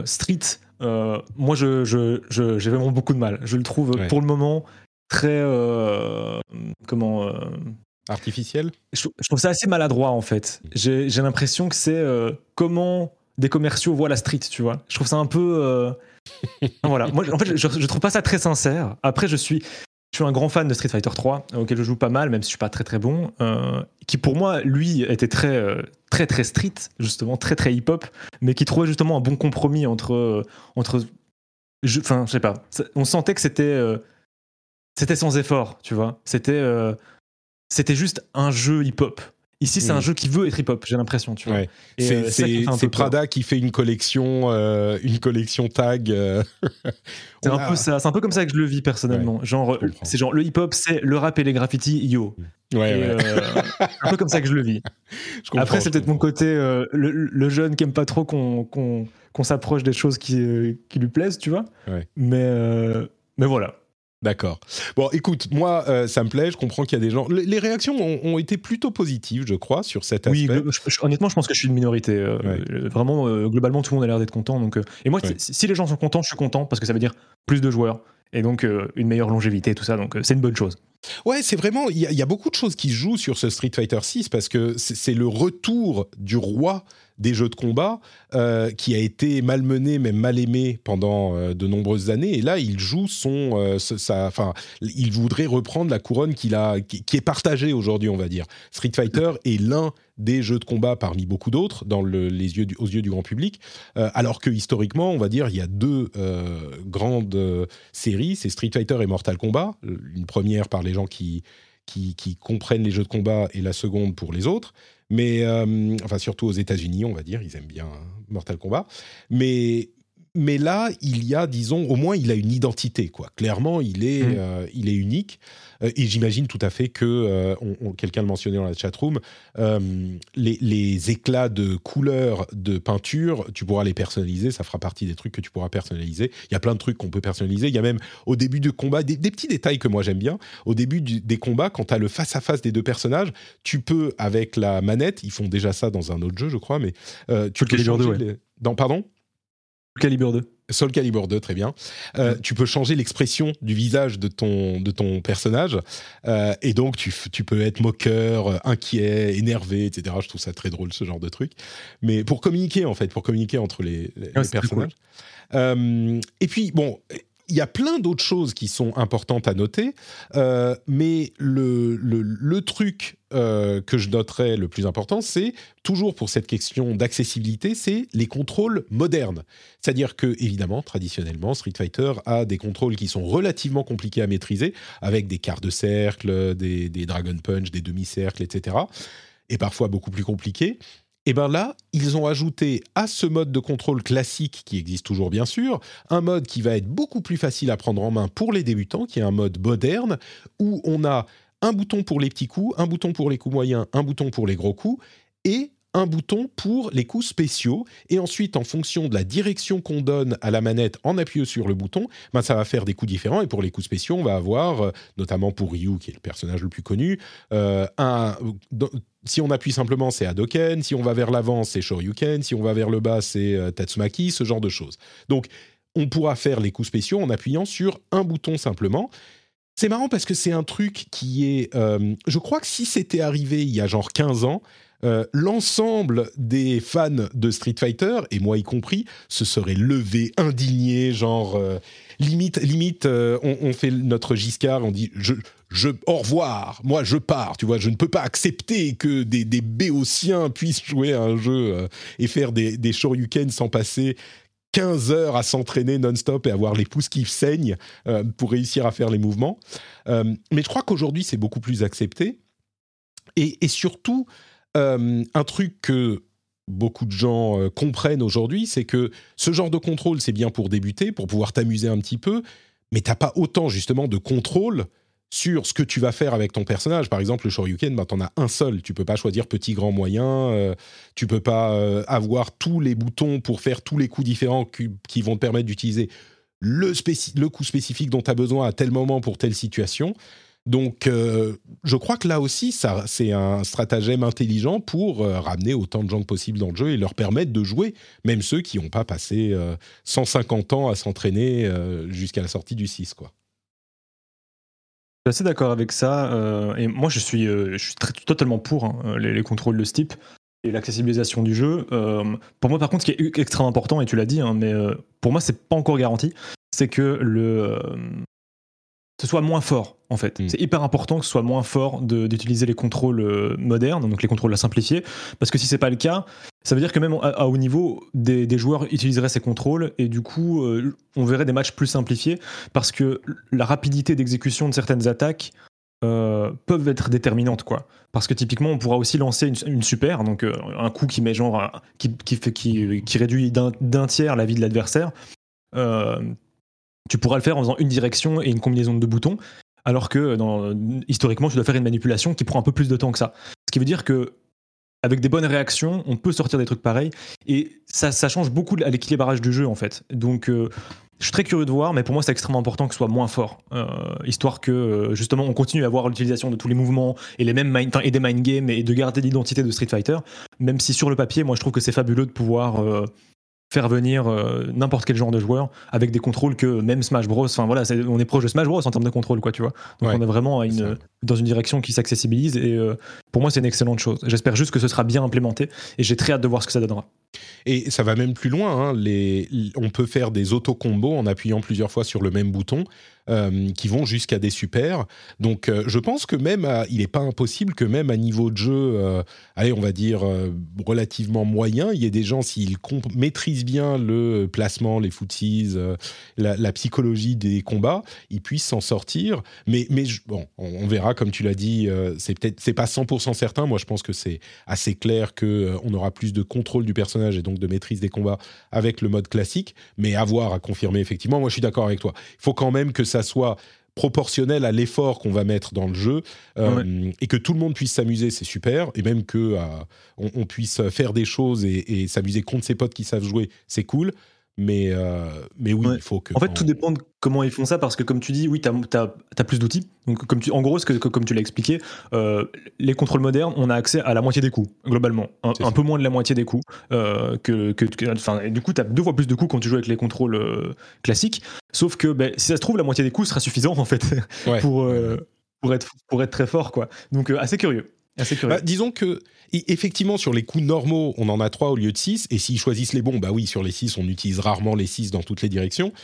street, euh, moi, je, je- je- j'ai vraiment beaucoup de mal. Je le trouve, Ouais. pour le moment, très... euh, comment... euh, Artificiel? je, je trouve ça assez maladroit, en fait. J'ai j'ai l'impression que c'est comment des commerciaux voient la street, tu vois. Je trouve ça un peu... voilà. Moi, en fait, je, je trouve pas ça très sincère. Après, je suis... Je suis un grand fan de Street Fighter 3, auquel je joue pas mal, même si je suis pas très très bon, euh, qui pour moi, lui, était très euh, très très street, justement, très très hip-hop, mais qui trouvait justement un bon compromis entre, euh, entre je- enfin, je sais pas. On sentait que c'était, c'était sans effort, tu vois. C'était, c'était juste un jeu hip-hop. Ici, c'est un jeu qui veut être hip-hop, j'ai l'impression, tu vois. Ouais. Et, C'est euh, c'est- peur. Prada qui fait une collection, euh, une collection tag. euh. C'est un a- peu ça, c'est un peu comme ça que je le vis personnellement. Genre, c'est genre le hip-hop, c'est le rap et les graffitis, yo. Ouais, un peu comme ça que je le vis. je Après, c'est peut-être mon côté le, le jeune qui aime pas trop qu'on qu'on qu'on s'approche des choses qui, qui lui plaisent, tu vois. Mais mais voilà. D'accord. Bon, écoute, moi, euh, ça me plaît. Je comprends qu'il y a des gens. Les, les réactions ont, ont été plutôt positives, je crois, sur cet Oui, aspect. je- je- honnêtement, je pense que je suis une minorité. euh, Ouais. euh, Vraiment, euh, globalement, tout le monde a l'air d'être content. Donc, et moi, Ouais. si, les gens sont contents, je suis content parce que ça veut dire plus de joueurs et donc une meilleure longévité, tout ça. Donc, c'est une bonne chose. Ouais, c'est vraiment. Il y, a- il y a beaucoup de choses qui se jouent sur ce Street Fighter 6 parce que c'est le retour du roi des jeux de combat euh, qui a été malmené, même mal aimé pendant euh, de nombreuses années. Et là, il joue son. euh, sa, enfin, il voudrait reprendre la couronne qu'il a, qui, qui est partagée aujourd'hui, on va dire. Street Fighter est l'un des jeux de combat parmi beaucoup d'autres dans le- les yeux du- aux yeux du grand public, euh, alors que historiquement, on va dire, il y a deux euh, grandes euh, séries, c'est Street Fighter et Mortal Kombat. Une première par les gens qui, qui, qui comprennent les jeux de combat et la seconde pour les autres. Mais, euh, enfin, surtout aux États-Unis, on va dire, ils aiment bien hein, Mortal Kombat. Mais, mais là, il y a, disons, au moins, il a une identité, quoi. Clairement, il est, Mm. euh, il est unique. Euh, et j'imagine tout à fait que, euh, on- on- quelqu'un le mentionnait dans la chatroom, euh, les, les éclats de couleurs de peinture, tu pourras les personnaliser, ça fera partie des trucs que tu pourras personnaliser. Il y a plein de trucs qu'on peut personnaliser. Il y a même au début du combat des, des petits détails que moi j'aime bien. Au début du- des combats, quand tu as le face-à-face des deux personnages, tu peux, avec la manette, ils font déjà ça dans un autre jeu, je crois, mais euh, tu Soul peux Calibur changer 2, les- dans, pardon? Calibre 2. Soul Calibur 2, très bien. Euh, Tu peux changer l'expression du visage de ton, de ton personnage. Euh, et donc, tu, tu peux être moqueur, euh, inquiet, énervé, etc. Je trouve ça très drôle, ce genre de truc. Mais pour communiquer, en fait, pour communiquer entre les, les- les c'est très personnages. Euh, et puis, bon, il y a plein d'autres choses qui sont importantes à noter. euh, mais le, le, truc euh, que je noterais le plus important, c'est toujours pour cette question d'accessibilité, c'est les contrôles modernes. C'est-à-dire que, évidemment, traditionnellement, Street Fighter a des contrôles qui sont relativement compliqués à maîtriser, avec des quarts de cercle, des, des Dragon Punch, des demi-cercles, etc. Et parfois beaucoup plus compliqués. Et bien là, ils ont ajouté à ce mode de contrôle classique, qui existe toujours bien sûr, un mode qui va être beaucoup plus facile à prendre en main pour les débutants, qui est un mode moderne, où on a un bouton pour les petits coups, un bouton pour les coups moyens, un bouton pour les gros coups, et un bouton pour les coups spéciaux. Et ensuite, en fonction de la direction qu'on donne à la manette en appuyant sur le bouton, ben, ça va faire des coups différents. Et pour les coups spéciaux, on va avoir, euh, notamment pour Ryu, qui est le personnage le plus connu, euh, un, si on appuie simplement, c'est Hadoken. Si on va vers l'avant, c'est Shoryuken. Si on va vers le bas, c'est euh, Tatsumaki, ce genre de choses. Donc, on pourra faire les coups spéciaux en appuyant sur un bouton simplement. C'est marrant parce que c'est un truc qui est... je crois que si c'était arrivé il y a genre 15 ans, euh, l'ensemble des fans de Street Fighter, et moi y compris, se seraient levés, indignés, genre... euh, limite, limite euh, on, fait notre Giscard, on dit... Je, je, au revoir, moi je pars, tu vois, je ne peux pas accepter que des, des béotiens puissent jouer à un jeu et faire des, des shoryukens sans passer 15 heures à s'entraîner non-stop et avoir les pouces qui saignent pour réussir à faire les mouvements. Mais je crois qu'aujourd'hui, c'est beaucoup plus accepté. Et, et surtout, euh, un truc que beaucoup de gens euh, comprennent aujourd'hui, c'est que ce genre de contrôle, c'est bien pour débuter, pour pouvoir t'amuser un petit peu, mais t'as pas autant justement de contrôle sur ce que tu vas faire avec ton personnage. Par exemple, le Shoryuken, ben, tu en as un seul. Tu peux pas choisir petit, grand, moyen. Euh, tu peux pas euh, avoir tous les boutons pour faire tous les coups différents qui, vont te permettre d'utiliser le, le coup spécifique dont tu as besoin à tel moment pour telle situation. Donc, euh, je crois que là aussi, c'est un stratagème intelligent pour euh, ramener autant de gens que possible dans le jeu et leur permettre de jouer, même ceux qui n'ont pas passé euh, 150 ans à s'entraîner euh, jusqu'à la sortie du 6. Quoi. Je suis assez d'accord avec ça. euh, et moi, je suis, euh, je suis totalement pour hein, les, les contrôles de ce type et l'accessibilisation du jeu. Euh, pour moi, par contre, ce qui est extrêmement important, et tu l'as dit, hein, mais euh, pour moi, c'est pas encore garanti, c'est que le, euh, ce soit moins fort, en fait. Mm. C'est hyper important que ce soit moins fort de- d'utiliser les contrôles euh, modernes, donc les contrôles à simplifier, parce que si c'est pas le cas, Ça veut dire que même à, à haut niveau, des, des joueurs utiliseraient ces contrôles et du coup, euh, on verrait des matchs plus simplifiés parce que la rapidité d'exécution de certaines attaques euh, peuvent être déterminantes, quoi. Parce que typiquement, on pourra aussi lancer une, une super, donc euh, un coup qui met genre, qui, qui, fait, qui, qui réduit d'un d'un tiers la vie de l'adversaire. Euh, tu pourras le faire en faisant une direction et une combinaison de deux boutons, alors que dans, historiquement, tu dois faire une manipulation qui prend un peu plus de temps que ça. Ce qui veut dire que avec des bonnes réactions, on peut sortir des trucs pareils, et ça, change beaucoup à l'équilibrage du jeu en fait. Donc, euh, je suis très curieux de voir, mais pour moi, c'est extrêmement important que ce soit moins fort, euh, histoire que euh, justement on continue à avoir l'utilisation de tous les mouvements et les mêmes mind, et des mind games et de garder l'identité de Street Fighter. Même si sur le papier, moi, je trouve que c'est fabuleux de pouvoir euh, faire venir euh, n'importe quel genre de joueur avec des contrôles que même Smash Bros. Enfin voilà, on est proche de Smash Bros en termes de contrôle, quoi, tu vois. Donc Ouais, on est vraiment une, dans une direction qui s'accessibilise et euh, pour moi, c'est une excellente chose. J'espère juste que ce sera bien implémenté et j'ai très hâte de voir ce que ça donnera. Et ça va même plus loin. hein. On peut faire des auto-combos en appuyant plusieurs fois sur le même bouton euh, qui vont jusqu'à des super. Donc euh, je pense que même, il n'est pas impossible que même à niveau de jeu, euh, allez, on va dire relativement moyen, il y ait des gens, s'ils maîtrisent bien le placement, les footsies, euh, la, psychologie des combats, ils puissent s'en sortir. Mais, bon, on, on verra, comme tu l'as dit, c'est peut-être, pas 100% certain. Moi, je pense que c'est assez clair que on aura plus de contrôle du personnage et donc de maîtrise des combats avec le mode classique, mais à voir, à confirmer effectivement. Moi, je suis d'accord avec toi. Il faut quand même que ça soit proportionnel à l'effort qu'on va mettre dans le jeu euh, et que tout le monde puisse s'amuser, c'est super. Et même que euh, on, on puisse faire des choses et, et s'amuser contre ses potes qui savent jouer, c'est cool. Mais, euh, mais oui, Ouais. il faut que. En fait, tout dépend de comment ils font ça, parce que comme tu dis, oui, tu as, plus d'outils. Donc, comme tu, en gros, ce que, que- comme tu l'as expliqué, euh, les contrôles modernes, on a accès à la moitié des coups, globalement. Un, peu moins de la moitié des coups. euh, que, du coup, tu as deux fois plus de coups quand tu joues avec les contrôles classiques. Sauf que, ben, si ça se trouve, la moitié des coups sera suffisant, en fait, Ouais. pour, pour, être, pour être très fort. quoi. Donc, assez curieux. Assez curieux. Bah, disons que, effectivement, sur les coups normaux, on en a trois au lieu de six. Et s'ils choisissent les bons, bah oui, sur les six, on utilise rarement les six dans toutes les directions.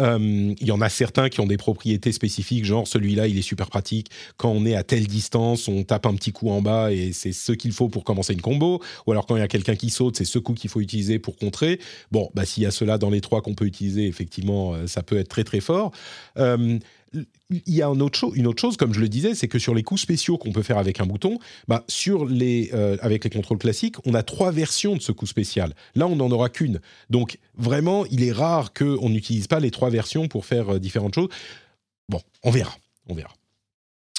Euh, Il y en a certains qui ont des propriétés spécifiques, genre celui-là, il est super pratique. Quand on est à telle distance, on tape un petit coup en bas et c'est ce qu'il faut pour commencer une combo. Ou alors quand il y a quelqu'un qui saute, c'est ce coup qu'il faut utiliser pour contrer. Bon, bah s'il y a cela dans les trois qu'on peut utiliser, effectivement, euh, ça peut être très très fort. Euh, il y a une autre chose, comme je le disais, c'est que sur les coups spéciaux qu'on peut faire avec un bouton, bah, sur les, euh, avec les contrôles classiques, on a trois versions de ce coup spécial. Là, on n'en aura qu'une. Donc, vraiment, il est rare qu'on n'utilise pas les trois versions pour faire euh, différentes choses. Bon, on verra. On verra.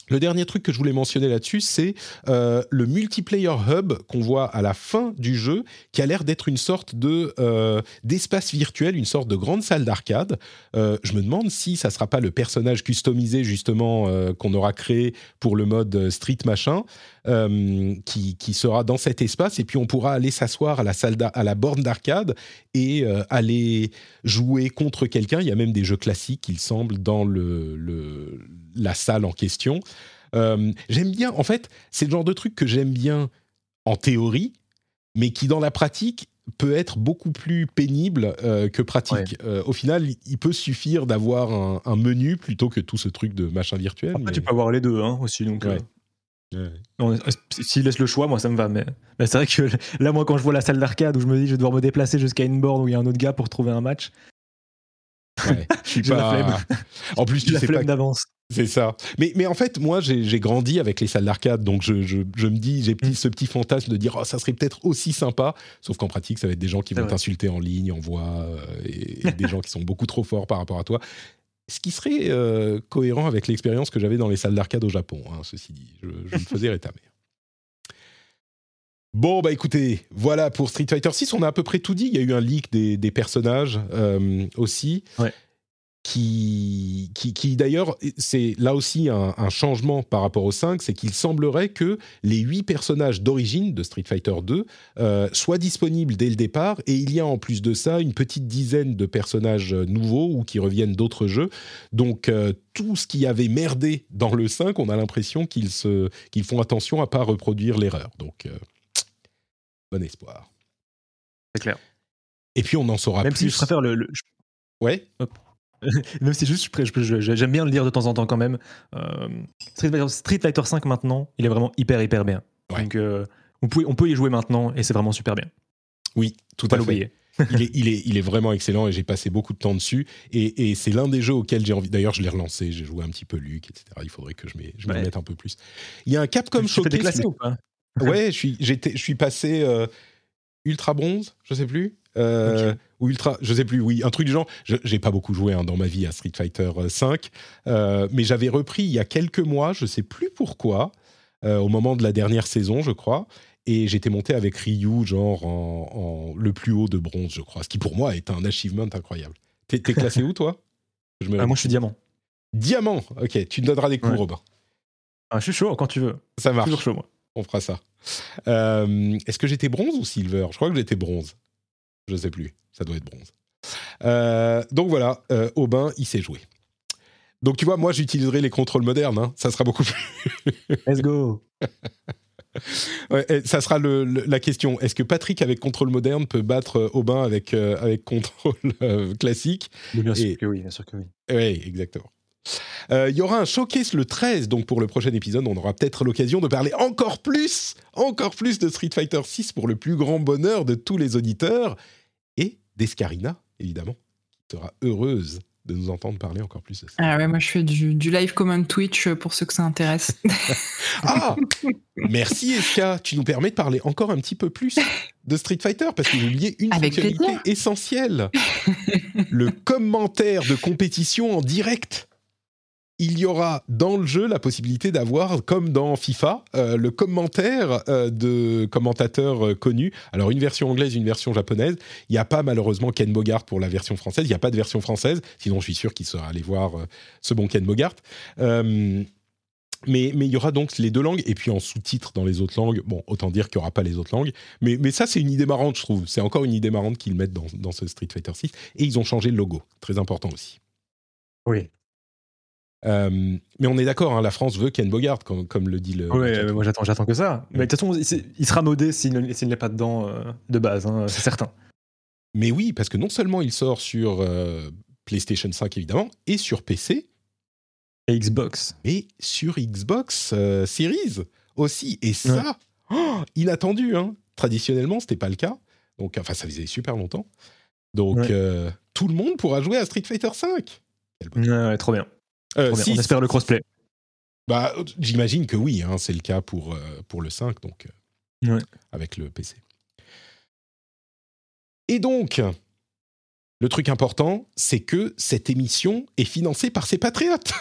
Le dernier truc que je voulais mentionner là-dessus, c'est euh, le multiplayer hub qu'on voit à la fin du jeu, qui a l'air d'être une sorte de euh, d'espace virtuel, une sorte de grande salle d'arcade. Euh, je me demande si ça sera pas le personnage customisé justement qu'on aura créé pour le mode Street machin, euh, qui, qui sera dans cet espace, et puis on pourra aller s'asseoir à la salle d'ar- à la borne d'arcade et euh, aller jouer contre quelqu'un. Il y a même des jeux classiques, il semble, dans le, le- la salle en question. Euh, j'aime bien, en fait, c'est le genre de truc que j'aime bien en théorie, mais qui dans la pratique peut être beaucoup plus pénible euh, que pratique. Euh, au final, il peut suffire d'avoir un, un menu plutôt que tout ce truc de machin virtuel. Après, mais- tu peux avoir les deux hein, aussi. Donc, Ouais. Euh, Ouais. On- S'il laisse le choix, moi ça me va. Mais, mais c'est vrai que là, moi, quand je vois la salle d'arcade où je me dis je vais devoir me déplacer jusqu'à une borne où il y a un autre gars pour trouver un match, Ouais, je suis J'ai la pas- flemme. En plus, tu la sais flemme pas d'avance. C'est ça. Mais, mais en fait, moi, j'ai grandi avec les salles d'arcade, donc je, je, je me dis, j'ai Mm. ce petit fantasme de dire, oh, ça serait peut-être aussi sympa, sauf qu'en pratique, ça va être des gens qui vont t'insulter en ligne, en voix, euh, et, et des gens qui sont beaucoup trop forts par rapport à toi. Ce qui serait euh, cohérent avec l'expérience que j'avais dans les salles d'arcade au Japon, hein, ceci dit. Je, me faisais rétamer. Bon, bah écoutez, voilà pour Street Fighter 6, on a à peu près tout dit. Il y a eu un leak des, personnages euh, aussi. Qui, qui, qui d'ailleurs, c'est là aussi un, un changement par rapport au 5, c'est qu'il semblerait que les huit personnages d'origine de Street Fighter 2 euh, soient disponibles dès le départ, et il y a en plus de ça une petite dizaine de personnages nouveaux ou qui reviennent d'autres jeux. Donc euh, tout ce qui avait merdé dans le 5, on a l'impression qu'ils se, qu'ils font attention à pas reproduire l'erreur. Donc euh, bon espoir. C'est clair. Et puis on en saura Même plus. si je préfère le. le- Ouais. Même si juste, j'aime bien le dire de temps en temps quand même. Euh, Street, Fighter, Street Fighter 5 maintenant, il est vraiment hyper hyper bien. Ouais. Donc euh, on, peut, on peut y jouer maintenant et c'est vraiment super bien. Oui, tout à fait. il, est, il, est, il est vraiment excellent et j'ai passé beaucoup de temps dessus. Et, et c'est l'un des jeux auxquels j'ai envie. D'ailleurs, je l'ai relancé, j'ai joué un petit peu Luc, etc. Il faudrait que je m'y je m'y Ouais. remette un peu plus. Il y a un Capcom Showcase. déclassé ou pas Ouais, je suis, je suis passé euh, ultra bronze, je sais plus. Ou ultra, je sais plus, oui, un truc du genre. J'ai pas beaucoup joué hein, dans ma vie à Street Fighter euh, 5, mais j'avais repris il y a quelques mois, je sais plus pourquoi, euh, au moment de la dernière saison, je crois, et j'étais monté avec Ryu, genre en, en le plus haut de bronze, je crois, ce qui pour moi est un achievement incroyable. T'es t'es classé où, toi? Je me... Ah, Moi, je suis diamant. Diamant, ok, tu me donneras des coups, Ouais. Robin. Ah, je suis chaud quand tu veux. Ça marche. Toujours chaud, moi. On fera ça. Euh, Est-ce que j'étais bronze ou silver? Je crois que j'étais bronze. Je sais plus. Ça doit être bronze. Euh, donc voilà, euh, Aubin, il sait jouer. Donc tu vois, moi j'utiliserai les contrôles modernes. hein. Ça sera beaucoup plus. Let's go. Ouais, ça sera le- le- la question. Est-ce que Patrick avec contrôle moderne peut battre euh, Aubin avec, euh, avec contrôle classique? Mais bien sûr Et- que oui, bien sûr que oui. Oui, exactement. Il y aura un showcase le 13, donc pour le prochain épisode, on aura peut-être l'occasion de parler encore plus, encore plus de Street Fighter 6 pour le plus grand bonheur de tous les auditeurs d'Escarina, évidemment, qui sera heureuse de nous entendre parler encore plus de ça. Ah ouais, moi je fais du, du live comment Twitch euh, pour ceux que ça intéresse. Ah Merci Eska, tu nous permets de parler encore un petit peu plus de Street Fighter parce que j'ai oublié une Avec fonctionnalité plaisir. essentielle. le commentaire de compétition en direct. Il y aura dans le jeu la possibilité d'avoir, comme dans FIFA, euh, le commentaire euh, de commentateurs euh, connus. Alors une version anglaise, une version japonaise. Il n'y a pas malheureusement Ken Bogart pour la version française. Il n'y a pas de version française. Sinon, je suis sûr qu'il sera allé voir ce bon Ken Bogart. Mais, mais il y aura donc les deux langues, et puis en sous-titres dans les autres langues. Bon, autant dire qu'il n'y aura pas les autres langues. Mais, mais ça, c'est une idée marrante, je trouve. C'est encore une idée marrante qu'ils mettent dans, dans ce Street Fighter 6. Et ils ont changé le logo. Très important aussi. Oui. Euh, mais on est d'accord, hein, la France veut Ken Bogart, comme, comme le dit le. Mais moi j'attends, j'attends que ça. Mais de toute façon, il sera modé s'il ne, s'il n'est pas dedans euh, de base, hein, c'est certain. Mais oui, parce que non seulement il sort sur euh, PlayStation 5, évidemment, et sur PC, Et Xbox. mais sur Xbox Series aussi. Et ça, oh, inattendu. Hein. Traditionnellement, c'était pas le cas. Donc, enfin, ça faisait super longtemps. Donc, Ouais. tout le monde pourra jouer à Street Fighter 5. Ouais, ouais, trop bien. Euh, si, On espère le crossplay. Bah, j'imagine que oui, hein, c'est le cas pour, euh, pour le 5, donc euh, Ouais. avec le PC. Et donc, le truc important, c'est que cette émission est financée par ses patriotes.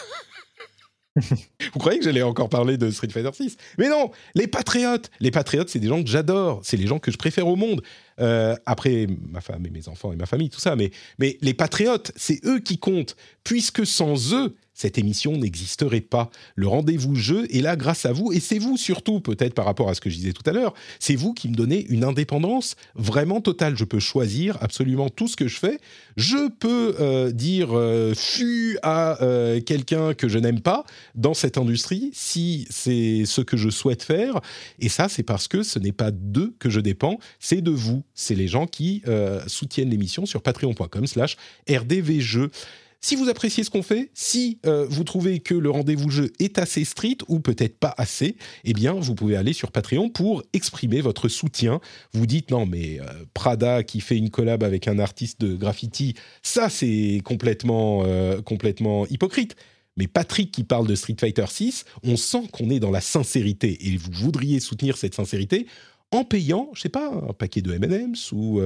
Vous croyez que j'allais encore parler de Street Fighter 6 Mais non, les patriotes, les patriotes, c'est des gens que j'adore, c'est les gens que je préfère au monde. Euh, après ma femme et mes enfants et ma famille, tout ça, mais, mais les patriotes, c'est eux qui comptent, puisque sans eux, cette émission n'existerait pas. Le rendez-vous jeu est là grâce à vous, et c'est vous surtout, peut-être par rapport à ce que je disais tout à l'heure, c'est vous qui me donnez une indépendance vraiment totale. Je peux choisir absolument tout ce que je fais. Je peux euh, dire euh, fu à euh, quelqu'un que je n'aime pas dans cette industrie si c'est ce que je souhaite faire. Et ça, c'est parce que ce n'est pas d'eux que je dépends, c'est de vous. C'est les gens qui euh, soutiennent l'émission sur patreon.com slash rdvjeux. Si vous appréciez ce qu'on fait, si euh, vous trouvez que le rendez-vous jeu est assez strict ou peut-être pas assez, eh bien, vous pouvez aller sur Patreon pour exprimer votre soutien. Vous dites non, mais euh, Prada qui fait une collab avec un artiste de graffiti, ça c'est complètement, euh, complètement hypocrite. Mais Patrick qui parle de Street Fighter 6, on sent qu'on est dans la sincérité et vous voudriez soutenir cette sincérité en payant, je sais pas, un paquet de M&M's ou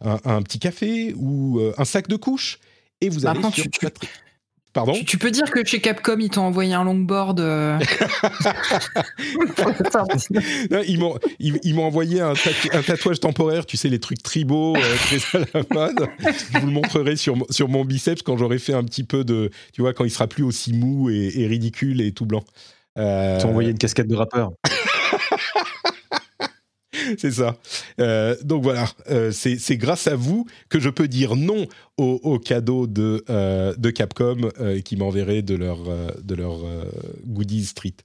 un, petit café ou un sac de couches. Et vous allez Maintenant, sur tu-. Pardon tu, tu peux dire que chez Capcom, ils t'ont envoyé un longboard. euh. Non, ils m'ont ils, ils m'ont envoyé un, tatou- un tatouage temporaire, tu sais, les trucs tribaux euh, très à la mode. Je vous le montrerai sur, mon- sur mon biceps quand j'aurai fait un petit peu de. Tu vois, quand il sera plus aussi mou et, et ridicule et tout blanc. Euh, Ils t'ont envoyé une casquette de rappeur. C'est ça. Euh, donc voilà, euh, c'est grâce à vous que je peux dire non au, au cadeau de, euh, de Capcom qui m'enverrait de leur, de leur goodies street.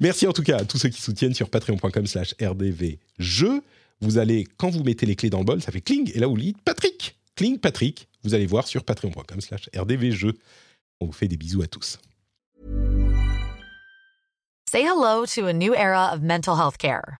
Merci en tout cas à tous ceux qui soutiennent sur patreon.com slash rdvjeux. Vous allez, quand vous mettez les clés dans le bol, ça fait cling, et là vous dites Patrick, cling Patrick, vous allez voir sur patreon.com slash rdvjeux. On vous fait des bisous à tous. Say hello to a new era of mental health care.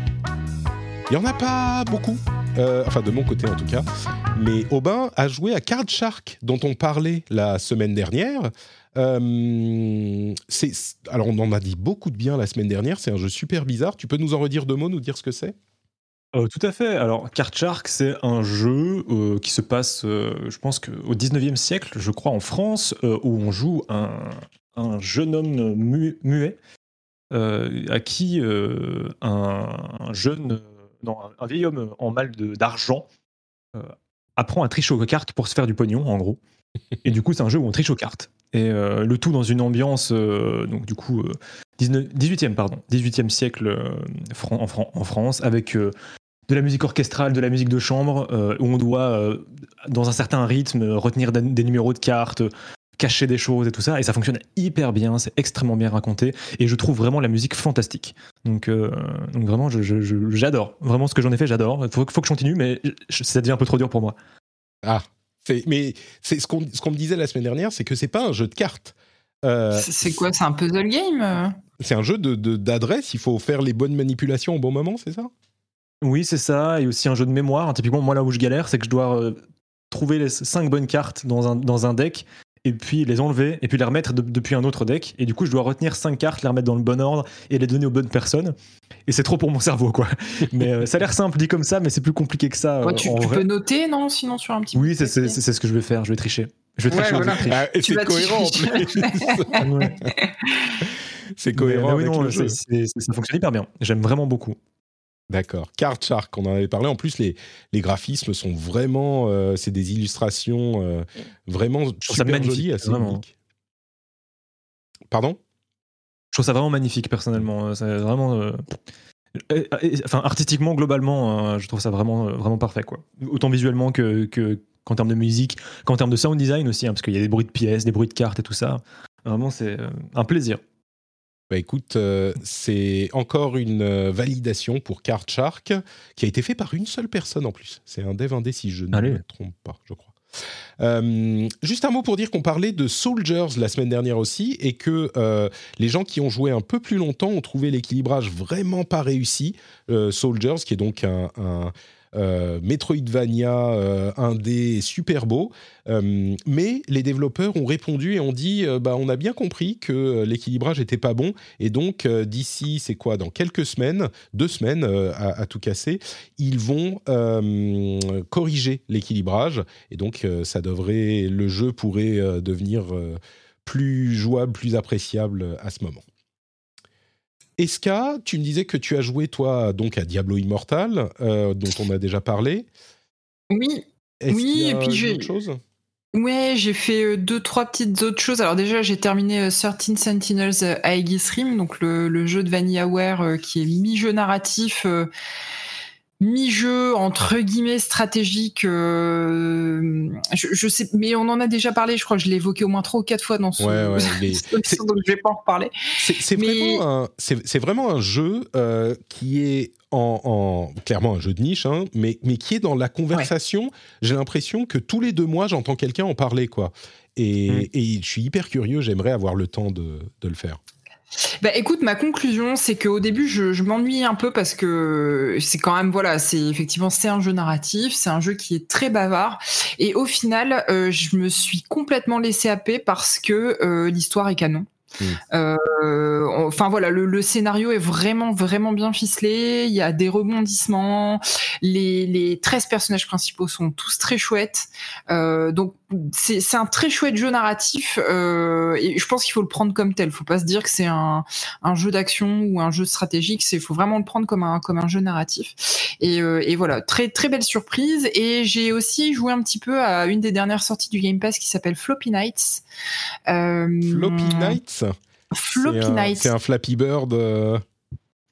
Il n'y en a pas beaucoup, euh, enfin de mon côté en tout cas. Mais Aubin a joué à Card Shark, dont on parlait la semaine dernière. Euh, alors on en a dit beaucoup de bien la semaine dernière. C'est un jeu super bizarre. Tu peux nous en redire deux mots, nous dire ce que c'est? Euh, tout à fait. Alors, Card Shark, c'est un jeu qui se passe, je pense qu'au 19e siècle, je crois, en France, où on joue un, un jeune homme mu- muet à qui un jeune, non, un, vieil homme en mal de- d'argent euh, apprend à tricher aux cartes pour se faire du pognon, en gros. Et du coup, c'est un jeu où on triche aux cartes. Et euh, le tout dans une ambiance, euh, donc du coup, euh, 19 18e, pardon, 18e siècle Fran- en, Fran- en France, avec de la musique orchestrale, de la musique de chambre, où on doit, dans un certain rythme, retenir des numéros de cartes, cacher des choses et tout ça. Et ça fonctionne hyper bien, c'est extrêmement bien raconté. Et je trouve vraiment la musique fantastique. Donc, euh, donc vraiment, je- je- je- j'adore. vraiment ce que j'en ai fait, j'adore. Il faut, faut que je continue, mais je- ça devient un peu trop dur pour moi. Ah, mais c'est ce qu'on, ce qu'on me disait la semaine dernière, c'est que c'est pas un jeu de cartes. Euh, C'est quoi C'est un puzzle game euh? C'est un jeu de, de- d'adresse. Il faut faire les bonnes manipulations au bon moment, c'est ça? Oui, c'est ça. Et aussi un jeu de mémoire. Typiquement, moi, là où je galère, c'est que je dois euh, trouver les cinq bonnes cartes dans un, dans un deck et puis les enlever et puis les remettre de- depuis un autre deck. Et du coup, je dois retenir cinq cartes, les remettre dans le bon ordre et les donner aux bonnes personnes. Et c'est trop pour mon cerveau, quoi. mais euh, ça a l'air simple dit comme ça, mais c'est plus compliqué que ça. Ouais, tu, peux noter, non Sinon, sur un petit Oui, c'est papier. c'est- c'est ce que je vais faire. Je vais tricher. Je vais Ouais, tricher. au voilà. Ah, et c'est vas cohérent en. Ouais. c'est cohérent mais oui, avec non, le jeu. ça fonctionne hyper bien. J'aime vraiment beaucoup. D'accord. Card Shark, on en avait parlé. En plus, les, les graphismes sont vraiment. euh, c'est des illustrations euh, vraiment trouve ça super magnifique, jolies, assez vraiment. Pardon? Je trouve ça vraiment magnifique personnellement. C'est vraiment. euh, euh, Enfin, artistiquement, globalement, je trouve ça vraiment, vraiment parfait. Quoi. Autant visuellement que, que- qu'en termes de musique, qu'en termes de sound design aussi, hein, parce qu'il y a des bruits de pièces, des bruits de cartes et tout ça. Vraiment, c'est un plaisir. Bah écoute, euh, c'est encore une euh, validation pour Card Shark qui a été fait par une seule personne en plus. C'est un dev indé si je ne Allez. me trompe pas, je crois. Euh, juste un mot pour dire qu'on parlait de Soldiers la semaine dernière aussi et que euh, les gens qui ont joué un peu plus longtemps ont trouvé l'équilibrage vraiment pas réussi. Euh, Soldiers, qui est donc un, un, Metroidvania euh, indé super beau, Euh, mais les développeurs ont répondu et ont dit euh, bah on a bien compris que euh, l'équilibrage était pas bon. Et donc euh, d'ici c'est quoi dans quelques semaines, deux semaines euh, à, à tout casser, ils vont euh, corriger l'équilibrage. Et donc euh, ça devrait le jeu pourrait euh, devenir euh, plus jouable, plus appréciable à ce moment. Eska, tu me disais que tu as joué toi donc à Diablo Immortal, euh, dont on a déjà parlé. Oui, Est-ce Oui, qu'il y a et puis j'ai- Ouais, j'ai fait euh, deux, trois petites autres choses. Alors déjà, j'ai terminé euh, 13 Sentinels euh, Aegis Rim, donc le, le jeu de VanillaWare qui est mi-jeu narratif, mi-jeu entre guillemets stratégique. euh, je, je sais, mais on en a déjà parlé. Je crois que je l'ai évoqué au moins trois ou quatre fois dans ce. Ouais, ouais, mais donc je vais pas en reparler. C'est Mais- vraiment, un- c'est- c'est vraiment un jeu euh, qui est en, en- clairement un jeu de niche, hein, mais, mais qui est dans la conversation. J'ai l'impression que tous les deux mois, j'entends quelqu'un en parler, quoi. Et, Mm. et je suis hyper curieux, j'aimerais avoir le temps de, de le faire. Bah écoute, ma conclusion, c'est qu'au début, je, je m'ennuie un peu parce que c'est quand même, voilà, c'est effectivement, c'est un jeu narratif, c'est un jeu qui est très bavard. Et au final, euh, je me suis complètement laissé happer parce que euh, l'histoire est canon. Mm. Euh, enfin voilà, le, le scénario est vraiment vraiment bien ficelé. Il y a des rebondissements. Les, les 13 personnages principaux sont tous très chouettes. Euh, donc c'est un très chouette jeu narratif. euh, et je pense qu'il faut le prendre comme tel. Faut pas se dire que c'est un, un jeu d'action ou un jeu stratégique. C'est faut vraiment le prendre comme un comme un jeu narratif. Et, euh, et voilà, très très belle surprise. Et j'ai aussi joué un petit peu à une des dernières sorties du Game Pass qui s'appelle Floppy Nights. Euh, Floppy Nights? Floppy Nights. c'est un Flappy Bird.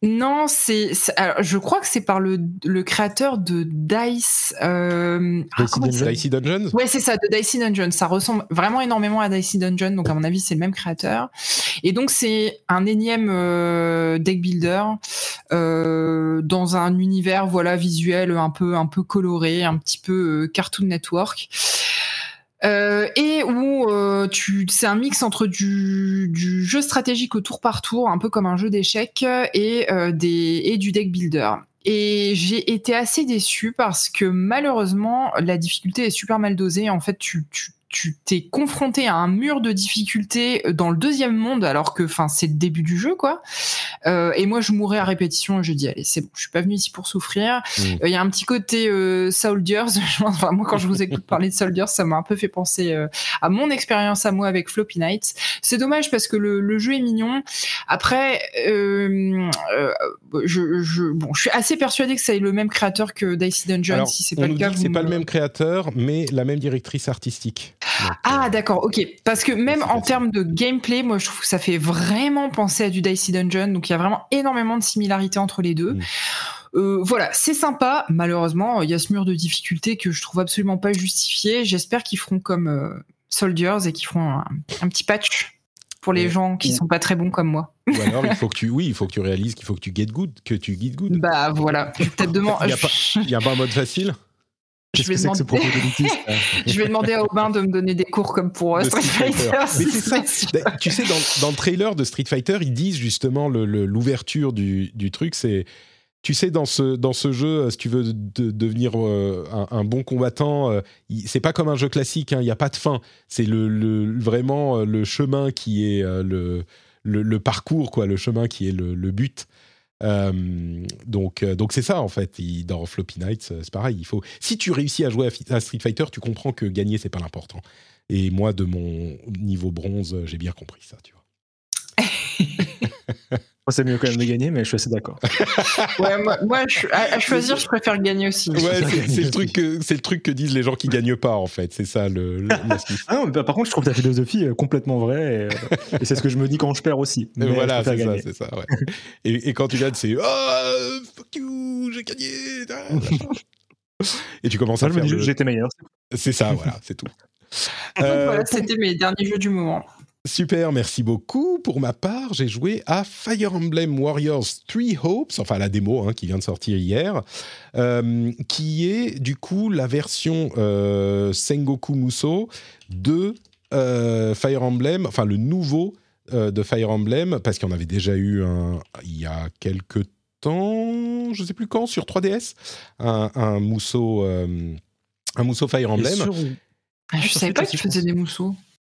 Non, c'est. Je crois que c'est par le, le créateur de Dice. Euh, Dicey Dungeon. Dicey Dungeons Ouais, c'est ça, de Dicey Dungeon. Ça ressemble vraiment énormément à Dicey Dungeon, donc à mon avis, c'est le même créateur. Et donc, c'est un énième euh, deck builder euh, dans un univers voilà visuel un peu un peu coloré, un petit peu euh, Cartoon Network. Euh, et où euh, c'est un mix entre du, du jeu stratégique au tour par tour, un peu comme un jeu d'échecs, et euh, des et du deck builder. Et j'ai été assez déçue parce que malheureusement la difficulté est super mal dosée. En fait, tu tu tu t'es confronté à un mur de difficulté dans le deuxième monde alors que enfin c'est le début du jeu quoi. Euh, et moi je mourais à répétition et je dis allez c'est bon je suis pas venu ici pour souffrir. Mm. Euh, il y a un petit côté euh, Soldiers. Enfin, moi quand je vous écoute parler de Soldiers ça m'a un peu fait penser euh, à mon expérience à moi avec Floppy Nights. C'est dommage parce que le, le jeu est mignon. Après euh, euh, je, je bon je suis assez persuadée que c'est le même créateur que Dicey Dungeon Alors, si c'est pas le cas c'est pas me- le même créateur, mais la même directrice artistique. Donc, Ah euh, d'accord, ok. Parce que même en termes de gameplay, moi je trouve que ça fait vraiment penser à du Dicey Dungeon, donc il y a vraiment énormément de similarités entre les deux. Mm. Euh, voilà, c'est sympa. Malheureusement, il y a ce mur de difficulté que je trouve absolument pas justifié. J'espère qu'ils feront comme euh, Soldiers et qu'ils feront un, un petit patch pour les Ouais. gens qui Ou- sont pas très bons comme moi. Ou alors, il faut que tu, oui, il faut que tu réalises qu'il faut que tu get good, que tu get good. Bah voilà, peut-être demander. Il y a pas- Il y a pas un mode facile? Je vais demander- là Je vais demander à Aubin de me donner des cours comme pour euh, Street Fighter. Ça. Tu sais, dans, dans le trailer de Street Fighter, ils disent justement l'ouverture du, du truc, c'est. Tu sais, dans ce, dans ce jeu, euh, si tu veux de- devenir euh, un, un bon combattant, euh, c'est pas comme un jeu classique, hein, il n'y a pas de fin. C'est le, le- vraiment le chemin qui est euh, le, le, le parcours, quoi, le chemin qui est le but. Euh, donc, euh, donc c'est ça en fait. Dans Floppy Nights, euh, c'est pareil. Il faut. Si tu réussis à jouer à, à Street Fighter, tu comprends que gagner c'est pas l'important. Et moi, de mon niveau bronze, j'ai bien compris ça. Tu vois. Moi, c'est mieux quand même de gagner, mais je suis assez d'accord. Ouais, moi, moi, je- à, à choisir, je préfère gagner aussi. Ouais, c'est le truc que c'est le truc que disent les gens qui gagnent pas en fait. C'est ça le. Ah non, mais bah, par contre, je trouve ta philosophie euh, complètement vraie, et, euh, et c'est ce que je me dis quand je perds aussi. Mais voilà, c'est ça, c'est ça. Ouais. Et, et quand tu gagnes, c'est oh fuck you, j'ai gagné. ah. Et tu commences à faire. j'étais meilleur. C'est ça, voilà, c'est tout. Donc Euh, voilà, pour- c'était mes derniers jeux du moment. Super, merci beaucoup. Pour ma part, j'ai joué à Fire Emblem Warriors Three Hopes, enfin la démo hein, qui vient de sortir hier, euh, qui est du coup la version euh, Sengoku Muso de euh, Fire Emblem, enfin le nouveau euh, de Fire Emblem, parce qu'il y en avait déjà eu un il y a quelques temps, je sais plus quand, sur 3DS, un, un Muso, euh, un Muso Fire Emblem. sur- Ah, je sur savais Switch pas pense. faisaient des mousseaux.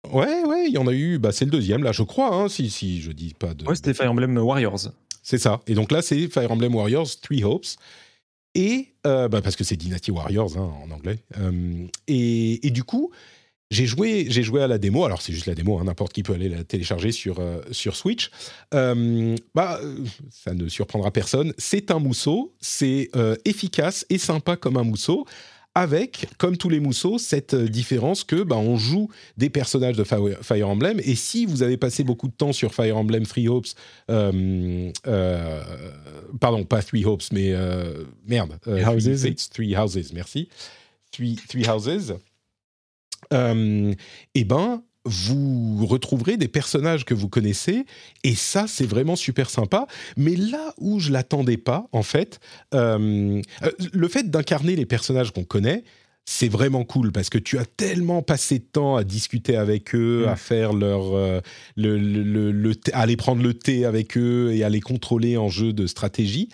Ouais, ouais, il y en a eu. Bah, c'est le deuxième, là, je crois. Hein, si, si, je dis pas de. Ouais, c'était Fire Emblem Warriors. C'est ça. Et donc là, c'est Fire Emblem Warriors Three Hopes. Et euh, bah, parce que c'est Dynasty Warriors hein, en anglais. Euh, et, et du coup, j'ai joué, j'ai joué à la démo. Alors c'est juste la démo, hein, n'importe qui peut aller la télécharger sur euh, sur Switch. Bah, ça ne surprendra personne. C'est un mousseau. C'est efficace et sympa comme un mousseau. Avec, comme tous les mousseaux, cette euh, différence que bah, on joue des personnages de Fire Emblem. Et si vous avez passé beaucoup de temps sur Fire Emblem Three Hopes, euh, euh, pardon, pas Three Hopes, mais euh, merde, Three Houses. Fates, Three Houses, merci. Three, Three Houses. Eh ben, vous retrouverez des personnages que vous connaissez, et ça, c'est vraiment super sympa. Mais là où je l'attendais pas, en fait, euh, euh, le fait d'incarner les personnages qu'on connaît, c'est vraiment cool parce que tu as tellement passé de temps à discuter avec eux, à faire leur, euh, le, le- le thé- à aller prendre le thé avec eux et à les contrôler en jeu de stratégie.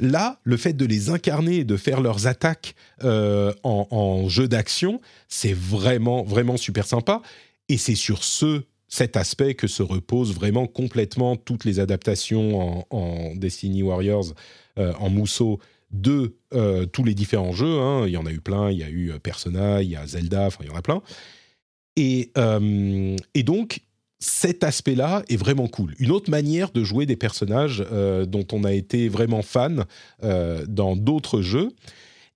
Là, le fait de les incarner et de faire leurs attaques euh, en, en jeu d'action, c'est vraiment, vraiment super sympa. Et c'est sur ce, cet aspect que se reposent vraiment complètement toutes les adaptations en, Destiny Warriors, euh, en mousseau, de euh, tous les différents jeux. hein. Il y en a eu plein, il y a eu euh, Persona, il y a Zelda, enfin il y en a plein. Et, et donc, cet aspect-là est vraiment cool. Une autre manière de jouer des personnages dont on a été vraiment fan dans d'autres jeux.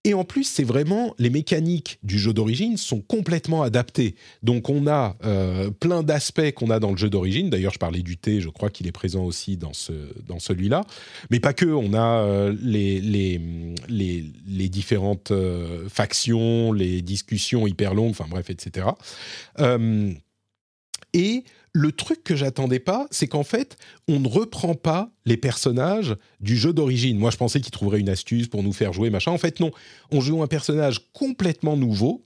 Et en plus, c'est vraiment les mécaniques du jeu d'origine sont complètement adaptées. Donc, on a euh, plein d'aspects qu'on a dans le jeu d'origine. D'ailleurs, je parlais du thé, je crois qu'il est présent aussi dans, ce, dans celui-là. Mais pas que, on a euh, les, les, les, les différentes euh, factions, les discussions hyper longues, enfin bref, etc. Et le truc que j'attendais pas, c'est qu'en fait, on ne reprend pas les personnages du jeu d'origine. Moi, je pensais qu'ils trouveraient une astuce pour nous faire jouer, machin. En fait, non. On joue un personnage complètement nouveau.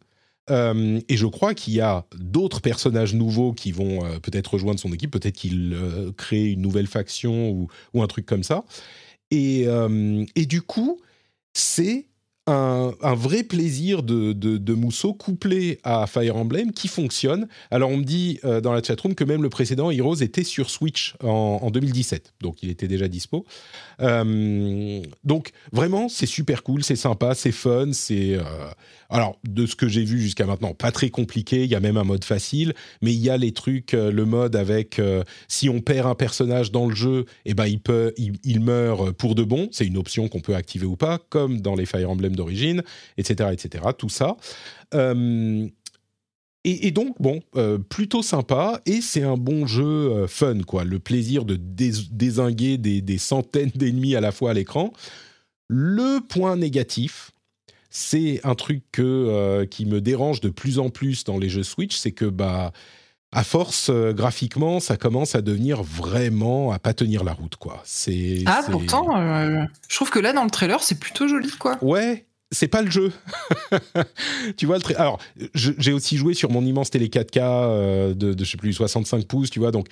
Euh, et je crois qu'il y a d'autres personnages nouveaux qui vont euh, peut-être rejoindre son équipe. Peut-être qu'il euh, crée une nouvelle faction ou, un truc comme ça. Et du coup, c'est un, vrai plaisir de, de, Mousseau couplé à Fire Emblem qui fonctionne. Alors, on me dit euh, dans la chatroom que même le précédent Heroes était sur Switch en, en 2017. Donc, il était déjà dispo. Euh, donc, vraiment, c'est super cool, c'est sympa, c'est fun. C'est. euh, alors, de ce que j'ai vu jusqu'à maintenant, pas très compliqué. Il y a même un mode facile, mais il y a les trucs, le mode avec si on perd un personnage dans le jeu, eh ben il peut, il meurt pour de bon. C'est une option qu'on peut activer ou pas, comme dans les Fire Emblem d'origine, etc., etc. Tout ça. Euh, et, donc, bon, euh, plutôt sympa, et c'est un bon jeu euh, fun, quoi. Le plaisir de dés- désinguer des, centaines d'ennemis à la fois à l'écran. Le point négatif, c'est un truc que, qui me dérange de plus en plus dans les jeux Switch, c'est que, bah, à force, euh, graphiquement, ça commence à devenir vraiment à pas tenir la route, quoi. C'est, Ah, pourtant, euh, je trouve que là, dans le trailer, c'est plutôt joli, quoi. Ouais, c'est pas le jeu. tu vois le tra- Alors, j'ai aussi joué sur mon immense télé 4K euh, de, de je sais plus 65 pouces, tu vois. Donc,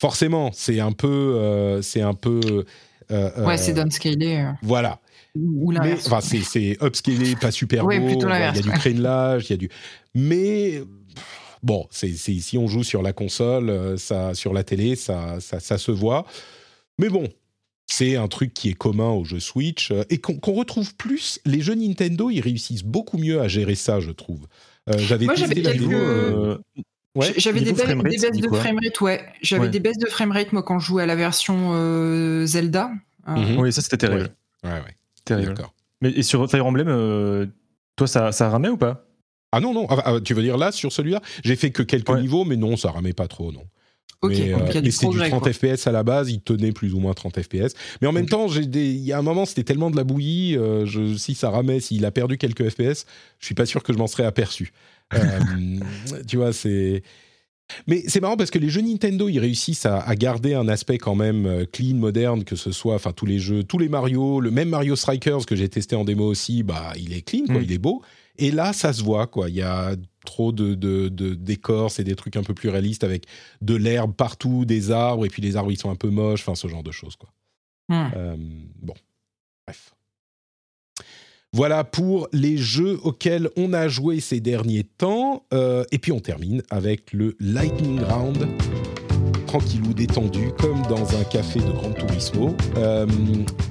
forcément, c'est un peu, c'est un peu. Ouais, c'est downscalé. Voilà. ou l'inverse. enfin, c'est, upscalé, pas super Ouais, beau. plutôt Il y a du crénelage, il y a du. Mais bon, c'est, si on joue sur la console, euh, ça, sur la télé, ça, ça, ça se voit. Mais bon, c'est un truc qui est commun aux jeux Switch euh, et qu'on, retrouve plus. Les jeux Nintendo, ils réussissent beaucoup mieux à gérer ça, je trouve. Euh, j'avais testé la vidéo. Euh, Ouais. J'avais des, des baisses de framerate, ouais. J'avais Ouais. des baisses de framerate, moi, quand je jouais à la version euh, Zelda. Euh, Mhm. Oui, ça c'était terrible. Ouais, ouais, terrible. Mais et sur Fire Emblem, euh, toi ça, ça ramait ou pas? Ah non, non, ah, ah, tu veux dire là, sur celui-là? J'ai fait que quelques Ouais. niveaux, mais non, ça ramait pas trop, non. Ok, mais, euh, mais c'était du progrès, 30 quoi. FPS à la base, il tenait plus ou moins 30 FPS. Mais en même temps, il y a un moment, c'était tellement de la bouillie, euh, je, si ça ramait, s'il a perdu quelques FPS, je suis pas sûr que je m'en serais aperçu. Euh, tu vois, c'est. Mais c'est marrant parce que les jeux Nintendo, ils réussissent à, à garder un aspect quand même euh, clean, moderne, que ce soit, enfin tous les jeux, tous les Mario, le même Mario Strikers que j'ai testé en démo aussi, bah il est clean, quoi, Mm. il est beau. Et là, ça se voit, quoi. Il y a trop de, de, c'est des trucs un peu plus réalistes avec de l'herbe partout, des arbres, et puis les arbres ils sont un peu moches, enfin ce genre de choses, quoi. Hmm. Euh, bon, bref. Voilà pour les jeux auxquels on a joué ces derniers temps. Euh, et puis on termine avec le Lightning Round. Tranquillou, détendu, comme dans un café de Grand Turismo. Euh,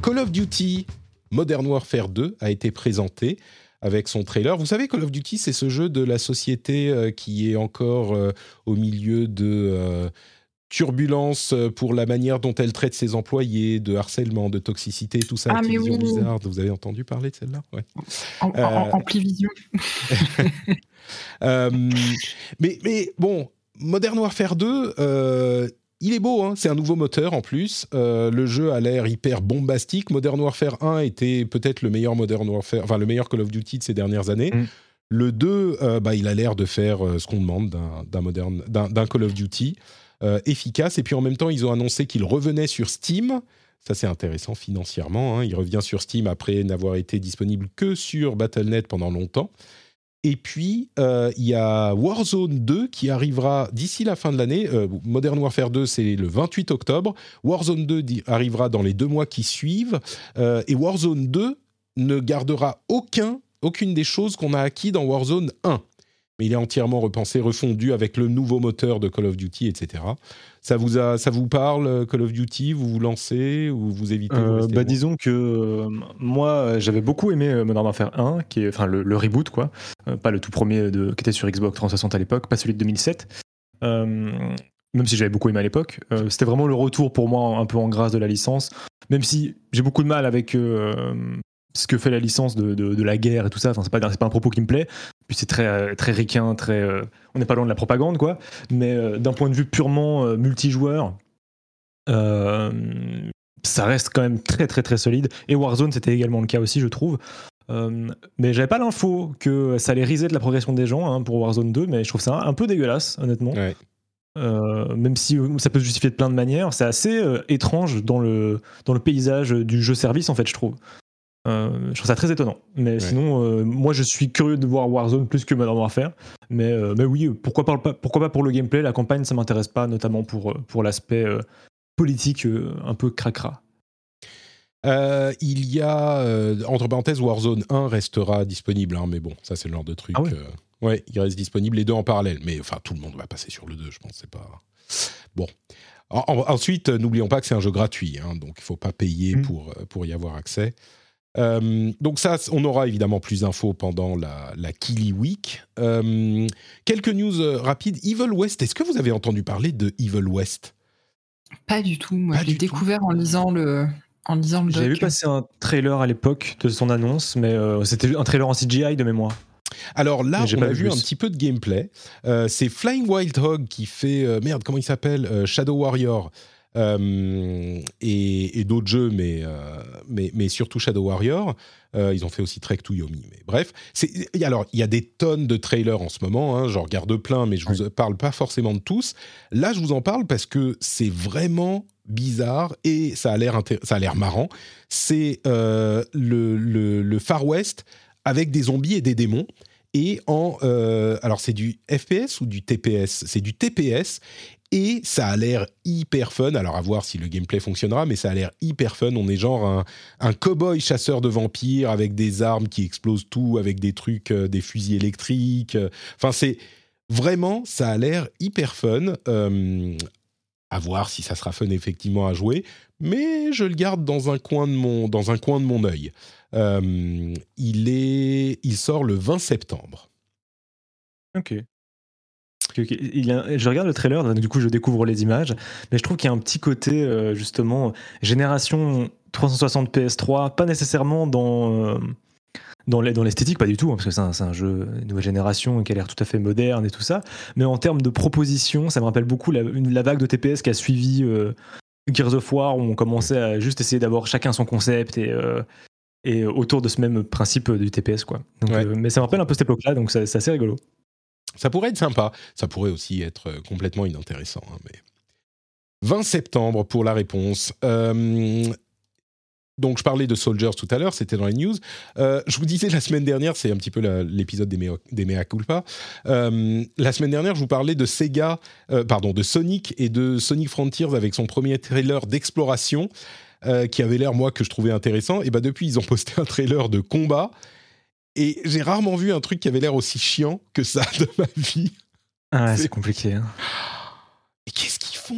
Call of Duty Modern Warfare 2 a été présenté avec son trailer. Vous savez, Call of Duty, c'est ce jeu de la société euh, qui est encore euh, au milieu de euh, turbulences euh, pour la manière dont elle traite ses employés, de harcèlement, de toxicité, tout ça. Ah, mais oui. Blizzard. Vous avez entendu parler de celle-là? Ouais. En, Euh, Ampli-Vision. Euh, mais, mais bon, Modern Warfare 2, euh, il est beau, hein, c'est un nouveau moteur en plus. Euh, le jeu a l'air hyper bombastique. Modern Warfare 1 était peut-être le meilleur Modern Warfare, enfin le meilleur Call of Duty de ces dernières années. Mm. Le 2, euh, bah, il a l'air de faire euh, ce qu'on demande d'un- Call of Duty euh, efficace. Et puis en même temps, ils ont annoncé qu'il revenait sur Steam. Ça, c'est intéressant financièrement. hein. Il revient sur Steam après n'avoir été disponible que sur Battle.net pendant longtemps. Et puis, euh, il y a Warzone 2 qui arrivera d'ici la fin de l'année. Euh, Modern Warfare 2, c'est le 28 octobre. Warzone 2 di- arrivera dans les deux mois qui suivent. Euh, et Warzone 2 ne gardera aucun, aucune des choses qu'on a acquis dans Warzone 1. Mais il est entièrement repensé, refondu avec le nouveau moteur de Call of Duty, etc. Ça vous, a, ça vous parle, euh, Call of Duty? Vous vous lancez ou vous évitez vous Euh, bah, disons que euh, moi j'avais beaucoup aimé Modern Warfare 1 qui est enfin le, le reboot quoi. Pas le tout premier de, qui était sur Xbox 360 à l'époque pas celui de 2007 Euh, même si j'avais beaucoup aimé à l'époque Euh, c'était vraiment le retour pour moi un peu en grâce de la licence. Même si j'ai beaucoup de mal avec euh, ce que fait la licence de, de- de la guerre et tout ça enfin c'est pas pas un propos qui me plaît puis c'est très euh, très ricain très euh, on n'est pas loin de la propagande quoi mais euh, d'un point de vue purement euh, multijoueur ça reste quand même très très très solide. Et Warzone, c'était également le cas aussi, je trouve. Mais j'avais pas l'info que ça allait reset la progression des gens hein, pour Warzone 2, mais je trouve ça un peu dégueulasse, honnêtement. Ouais. Même si ça peut se justifier de plein de manières, c'est assez étrange dans le, dans le paysage du jeu service, en fait, je trouve. Euh, je trouve ça très étonnant. Mais sinon, euh, moi, je suis curieux de voir Warzone plus que Modern Warfare. Mais, euh, mais oui, pourquoi pas, pourquoi pas pour le gameplay La campagne, ça m'intéresse pas, notamment pour, pour l'aspect politique un peu cracra. Il y a, entre parenthèses, Warzone 1 restera disponible, hein, mais bon, ça c'est le genre de truc. Ah ouais ouais, il reste disponible les deux en parallèle, mais enfin tout le monde va passer sur le 2, je pense, c'est pas. Bon. En- en- ensuite, n'oublions pas que c'est un jeu gratuit, hein, donc il faut pas payer Mm. pour, pour y avoir accès. Euh, donc ça, on aura évidemment plus d'infos pendant la, la Kili Week. Euh, quelques news euh, rapides. Evil West, est-ce que vous avez entendu parler de Evil West? Pas du tout. Moi, tout. découvert en lisant le, en lisant le. J'avais vu passer un trailer à l'époque de son annonce, mais euh, c'était un trailer en CGI de mémoire. Alors là, j'ai on pas a vu un petit peu de gameplay. Euh, c'est Flying Wild Hog qui fait euh, merde, comment il s'appelle? Euh, Shadow Warrior euh, et, et d'autres jeux, mais, euh, mais mais surtout Shadow Warrior. Euh, ils ont fait aussi Trek to Yomi. Mais bref, alors il y a des tonnes de trailers en ce moment. Hein, J'en regarde plein, mais je vous parle pas forcément de tous. Là, je vous en parle parce que c'est vraiment bizarre et ça a l'air ça a l'air marrant. C'est le, le, le Far West avec des zombies et des démons. Et en. euh, alors, c'est du FPS ou du TPS C'est du TPS. Et ça a l'air hyper fun. Alors, à voir si le gameplay fonctionnera, mais ça a l'air hyper fun. On est genre un, un cow-boy chasseur de vampires avec des armes qui explosent tout, avec des trucs, euh, des fusils électriques. Enfin, c'est. Vraiment, ça a l'air hyper fun. Euh, à voir si ça sera fun effectivement à jouer, mais je le garde dans un coin de mon, dans un coin de mon œil. Euh, il, est, il sort le 20 septembre. Ok. Il a- je regarde le trailer, donc du coup je découvre les images, mais je trouve qu'il y a un petit côté euh, justement génération 360 PS3, pas nécessairement dans euh, dans les- dans l'esthétique, pas du tout, hein, parce que c'est un, un jeu de nouvelle génération qui a l'air tout à fait moderne et tout ça, mais en termes de proposition, ça me rappelle beaucoup la, vague de TPS qui a suivi euh, Gears of War, où on commençait à juste essayer d'avoir chacun son concept et euh, et autour de ce même principe du TPS quoi. Donc, Ouais. euh, mais ça me rappelle un peu cette époque-là, donc c'est assez rigolo. Ça pourrait être sympa. Ça pourrait aussi être euh, complètement inintéressant. hein, mais 20 septembre pour la réponse. Euh, donc, je parlais de Soldiers tout à l'heure, c'était dans les news. Euh, je vous disais la semaine dernière, c'est un petit peu l'épisode des, mea, culpa. La semaine dernière, je vous parlais de Sega, pardon, de Sonic et de Sonic Frontiers avec son premier trailer d'exploration qui avait l'air, moi, que je trouvais intéressant. Et bah, depuis, ils ont posté un trailer de combat. Et j'ai rarement vu un truc qui avait l'air aussi chiant que ça de ma vie. Ah, C'est- c'est compliqué. hein. Mais qu'est-ce qu'ils font?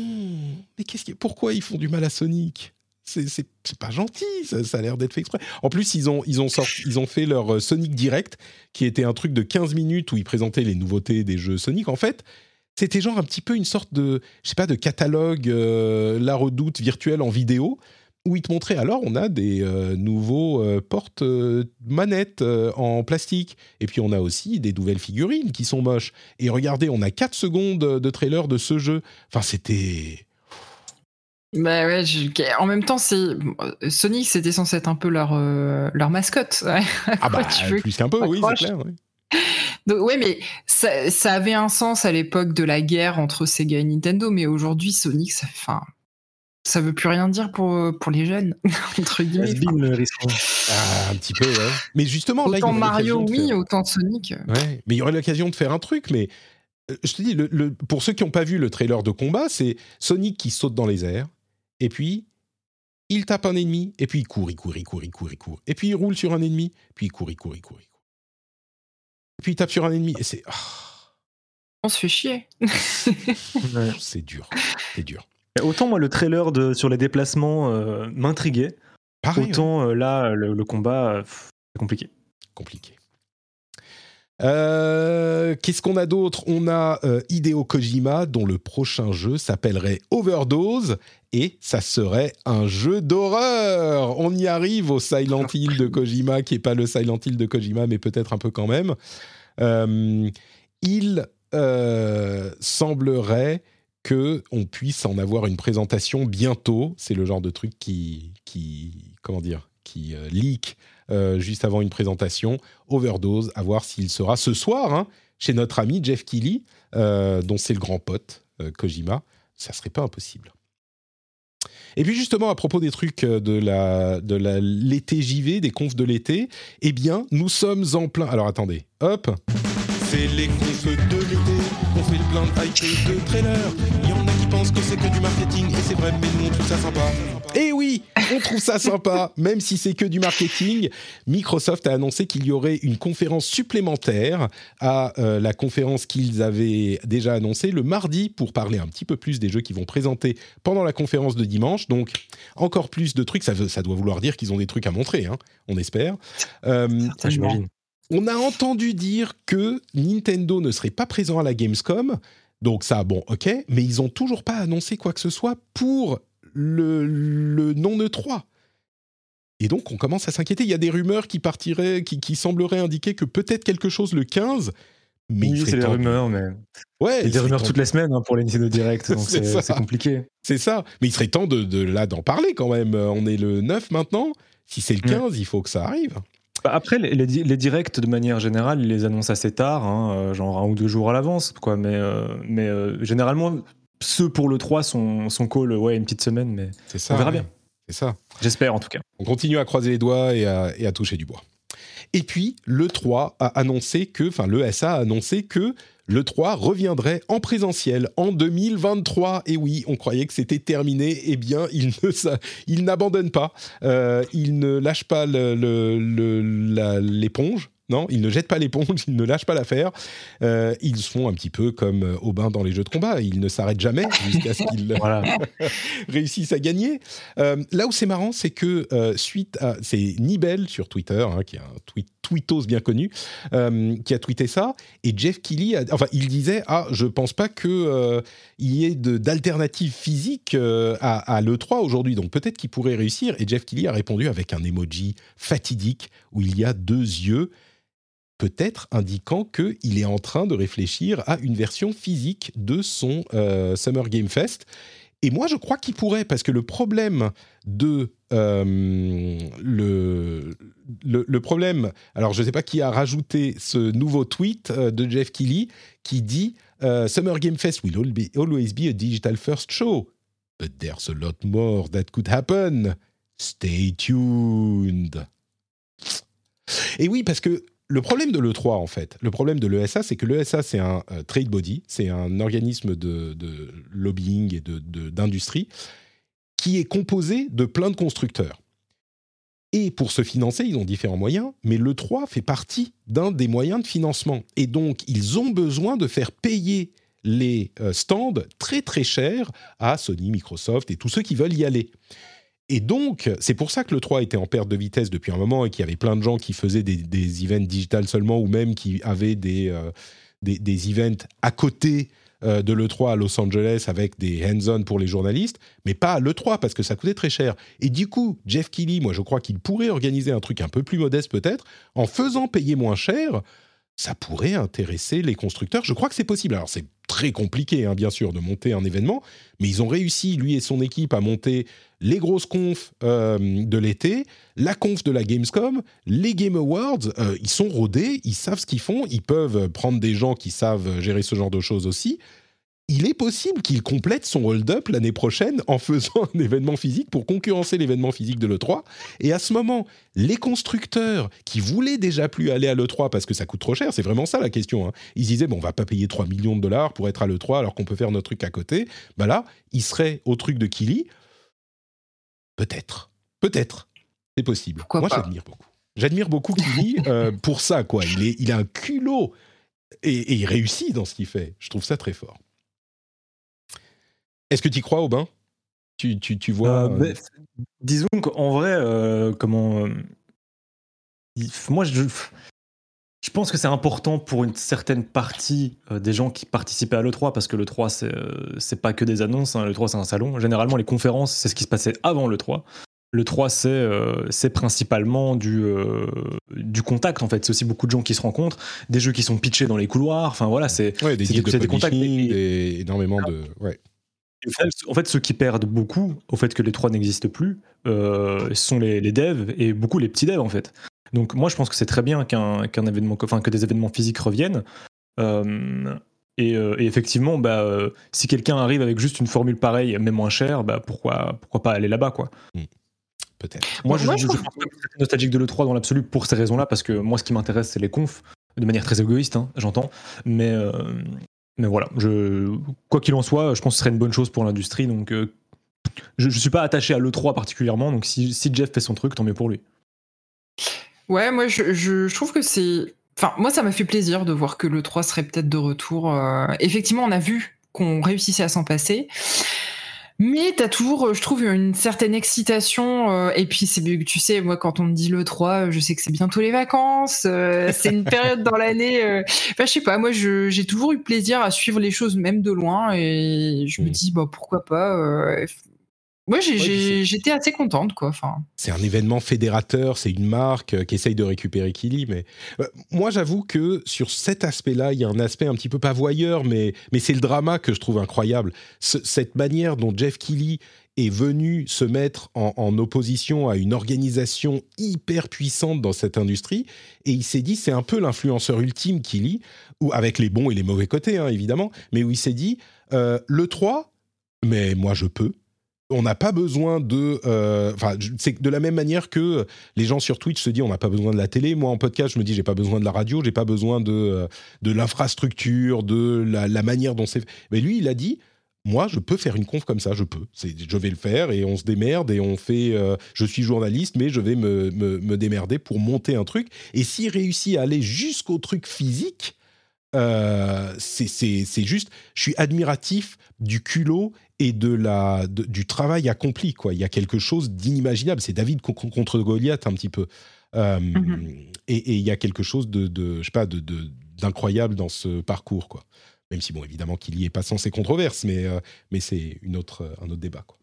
Mais qu'est-ce pourquoi ils font du mal à Sonic c'est, pas gentil, ça, ça a l'air d'être fait exprès. En plus, ils ont, ils, ont sorti- ils ont fait leur euh, Sonic Direct, qui était un truc de 15 minutes où ils présentaient les nouveautés des jeux Sonic. En fait, c'était genre un petit peu une sorte de, je sais pas, de catalogue euh, La Redoute virtuelle en vidéo, où ils te montraient alors on a des euh, nouveaux euh, portes euh, manettes euh, en plastique, et puis on a aussi des nouvelles figurines qui sont moches. Et regardez, on a 4 secondes de trailer de ce jeu. Enfin, c'était. Bah ouais, je- en même temps, c'est Sonic, c'était censé être un peu leur leur mascotte. ouais. Ah bah, tu veux plus qu'un peu, oui, c'est clair. oui. Donc, ouais, mais ça, ça avait un sens à l'époque de la guerre entre Sega et Nintendo, mais aujourd'hui, Sonic, ça, enfin, ça veut plus rien dire pour, pour les jeunes, entre guillemets. Ah, un petit peu, ouais. Mais justement, Autant Mario, oui, faire- autant Sonic. euh. Ouais, mais il y aurait l'occasion de faire un truc, mais euh, je te dis, le, le- pour ceux qui n'ont pas vu le trailer de combat, c'est Sonic qui saute dans les airs, et puis il tape un ennemi, et puis il court, il court, il court, il court, il court, et puis il roule sur un ennemi, puis il court, il court, il court, il court. Et puis il tape sur un ennemi, et c'est ah, On se fait chier. C'est dur, c'est dur. Autant moi le trailer de, sur les déplacements euh, m'intriguait, ouais, autant euh, là le, le combat euh, c'est compliqué. compliqué. Euh, Qu'est-ce qu'on a d'autre? On a euh, Hideo Kojima dont le prochain jeu s'appellerait Overdose et ça serait un jeu d'horreur. On y arrive au Silent Hill de Kojima qui est pas le Silent Hill de Kojima mais peut-être un peu quand même. Euh, il semblerait que on puisse en avoir une présentation bientôt. C'est le genre de truc qui, comment dire, qui euh, leak euh, juste avant une présentation. Overdose, à voir s'il sera ce soir hein, chez notre ami Jeff Keighley, euh, dont c'est le grand pote Kojima. Ça serait pas impossible. Et puis justement, à propos des trucs de la de l'été JV, des confs de l'été, eh bien, nous sommes en plein. Alors attendez, hop. C'est les confs de fait le plein de hype et de trailers. Il y en a qui pensent que c'est que du marketing et c'est vrai, mais nous on trouve ça sympa. Et oui, on trouve ça sympa, même si c'est que du marketing. Microsoft a annoncé qu'il y aurait une conférence supplémentaire à euh, la conférence qu'ils avaient déjà annoncée le mardi pour parler un petit peu plus des jeux qu'ils vont présenter pendant la conférence de dimanche. Donc, encore plus de trucs. Ça, veut- ça doit vouloir dire qu'ils ont des trucs à montrer, hein, on espère. Euh, Ça j'imagine. On a entendu dire que Nintendo ne serait pas présent à la Gamescom. Donc ça, bon, ok, mais ils ont toujours pas annoncé quoi que ce soit pour le, le non E3. Et donc on commence à s'inquiéter. Il y a des rumeurs qui partiraient, qui, qui sembleraient indiquer que peut-être quelque chose le 15. Mais Oui, c'est des rumeurs, mais Ouais, il y a des rumeurs temps toutes de- les semaines hein, pour les Nintendo Direct, donc C'est ça. c'est c'est compliqué. C'est ça. Mais il serait temps de, de là d'en parler quand même. On est le 9 maintenant. Si c'est le 15, il faut que ça arrive. Bah, Après, les, les, di- les directs, de manière générale, ils les annoncent assez tard, hein, euh, genre un ou deux jours à l'avance, quoi. Mais, euh, mais euh, généralement, ceux pour le 3 sont, sont call, ouais, une petite semaine, mais ça. on verra ouais. bien. C'est ça. J'espère en tout cas. On continue à croiser les doigts et à, et à toucher du bois. Et puis, le 3 a annoncé que, enfin, le SA a annoncé que le 3 reviendrait en présentiel en 2023. Et oui, on croyait que c'était terminé. Eh bien, il ne, ça- il n'abandonne pas. Euh, il ne lâche pas le- le- le- la- l'éponge. Non, ils ne jettent pas l'éponge, ils ne lâchent pas l'affaire. Euh, ils font un petit peu comme euh, Aubin dans les jeux de combat. Ils ne s'arrêtent jamais jusqu'à ce qu'ils réussissent à gagner. Euh, là où c'est marrant, c'est que euh, suite à. C'est Nibel sur Twitter, hein, qui est un tweet, tweetos bien connu, euh, qui a tweeté ça. Et Jeff Keighley, a- enfin, il disait Ah, je pense pas qu'il y ait d'alternative physique euh, à, à l'E3 aujourd'hui. Donc peut-être qu'il pourrait réussir. Et Jeff Keighley a répondu avec un emoji fatidique où il y a deux yeux. Peut-être indiquant qu'il est en train de réfléchir à une version physique de son euh, Summer Game Fest. Et moi, je crois qu'il pourrait, parce que le problème de euh, le, problème. Alors, je ne sais pas qui a rajouté ce nouveau tweet euh, de Jeff Keighley qui dit euh, Summer Game Fest will always be a digital first show, but there's a lot more that could happen. Stay tuned. Et oui, parce que le problème de l'E3, en fait, le problème de l'ESA, c'est que l'ESA, c'est un euh, trade body, c'est un organisme de, lobbying et de- de- d'industrie qui est composé de plein de constructeurs. Et pour se financer, ils ont différents moyens, mais l'E3 fait partie d'un des moyens de financement. Et donc, ils ont besoin de faire payer les euh, stands très très chers à Sony, Microsoft et tous ceux qui veulent y aller. Et donc, c'est pour ça que le 3 était en perte de vitesse depuis un moment et qu'il y avait plein de gens qui faisaient des, des events digital seulement ou même qui avaient des, euh, des, events à côté euh, de l'E3 à Los Angeles avec des hands-on pour les journalistes, mais pas à l'E3 parce que ça coûtait très cher. Et du coup, Jeff Keighley, moi je crois qu'il pourrait organiser un truc un peu plus modeste peut-être, en faisant payer moins cher, ça pourrait intéresser les constructeurs. Je crois que c'est possible. Alors c'est très compliqué, hein, bien sûr, de monter un événement, mais ils ont réussi, lui et son équipe, à monter les grosses confs euh, de l'été, la conf de la Gamescom, les Game Awards. Euh, ils sont rodés, ils savent ce qu'ils font, ils peuvent prendre des gens qui savent gérer ce genre de choses aussi il est possible qu'il complète son hold-up l'année prochaine en faisant un événement physique pour concurrencer l'événement physique de l'E3. Et à ce moment, les constructeurs qui voulaient déjà plus aller à l'E3 parce que ça coûte trop cher, c'est vraiment ça la question. Hein. Ils disaient, bon, on va pas payer 3 millions de dollars pour être à l'E3 alors qu'on peut faire notre truc à côté. Bah là, ils seraient au truc de Kili. Peut-être. Peut-être. C'est possible. Moi, j'admire beaucoup. J'admire beaucoup Kili euh, pour ça, quoi. Il, est, il a un culot et, et il réussit dans ce qu'il fait. Je trouve ça très fort. Est-ce que tu y crois, Aubin? Tu, tu, tu, vois. Euh, euh, disons qu'en vrai, euh, comment. moi, je, je pense que c'est important pour une certaine partie des gens qui participaient à l'E3, parce que l'E3, c'est, c'est pas que des annonces. Hein, L'E3, c'est un salon. Généralement, les conférences, c'est ce qui se passait avant l'E3. Le 3, c'est, c'est principalement du, du contact, en fait. C'est aussi beaucoup de gens qui se rencontrent, des jeux qui sont pitchés dans les couloirs. Enfin, voilà, c'est, ouais, des, c'est, des contacts. Des, énormément de. Ouais. En fait, ceux qui perdent beaucoup au fait que les trois n'existent plus, euh, sont les, devs et beaucoup les petits devs en fait. Donc moi, je pense que c'est très bien qu'un événement, enfin que des événements physiques reviennent. Euh, euh, et, effectivement, bah, si quelqu'un arrive avec juste une formule pareille, mais moins chère, bah, pourquoi, pourquoi pas aller là-bas quoi. Hmm. Peut-être. Moi, je, je, pense que c'est nostalgique de l'E3 dans l'absolu pour ces raisons-là, parce que moi, ce qui m'intéresse, c'est les confs, de manière très égoïste, hein, j'entends. Mais, mais voilà, je, quoi qu'il en soit, je pense que ce serait une bonne chose pour l'industrie. Donc, euh, je ne suis pas attaché à l'E3 particulièrement. Donc, si, si, Jeff fait son truc, tant mieux pour lui. Ouais, moi, je, trouve que c'est. Enfin, moi, ça m'a fait plaisir de voir que l'E3 serait peut-être de retour. Euh, effectivement, on a vu qu'on réussissait à s'en passer. Mais t'as toujours, je trouve, une certaine excitation. Euh, et puis, c'est tu sais, moi, quand on me dit le 3, je sais que c'est bientôt les vacances. Euh, c'est une période dans l'année. Euh, enfin, je sais pas, moi, j'ai toujours eu plaisir à suivre les choses, même de loin. Et je me mmh. dis, bah, pourquoi pas moi, j'étais assez contente, quoi. Enfin. C'est un événement fédérateur, c'est une marque euh, qui essaye de récupérer Kili, mais euh, moi, j'avoue que sur cet aspect-là, il y a un aspect un petit peu pas voyeur, mais, mais c'est le drama que je trouve incroyable. cette manière dont Jeff Keighley est venu se mettre en, opposition à une organisation hyper puissante dans cette industrie, et il s'est dit, c'est un peu l'influenceur ultime, Keighley, ou avec les bons et les mauvais côtés, hein, évidemment, mais où il s'est dit, euh, le 3, mais moi je peux on n'a pas besoin de. Euh, enfin, c'est de la même manière que les gens sur Twitch se disent on n'a pas besoin de la télé. Moi, en podcast, je me dis j'ai pas besoin de la radio, j'ai pas besoin de euh, de l'infrastructure, de la, manière dont c'est. Mais lui, il a dit moi, je peux faire une conf comme ça, je peux. Je vais le faire et on se démerde et on fait. Euh, je suis journaliste, mais je vais me, me, démerder pour monter un truc. Et s'il réussit à aller jusqu'au truc physique, c'est juste. Je suis admiratif du culot et de la, du travail accompli. Quoi. Il y a quelque chose d'inimaginable. C'est David contre Goliath un petit peu. Euh, mm-hmm. et, il y a quelque chose de, de je sais pas, de, d'incroyable dans ce parcours. Quoi. Même si, bon, évidemment qu'il y ait pas sans controverses, mais, euh, mais c'est une autre, un autre débat. Quoi.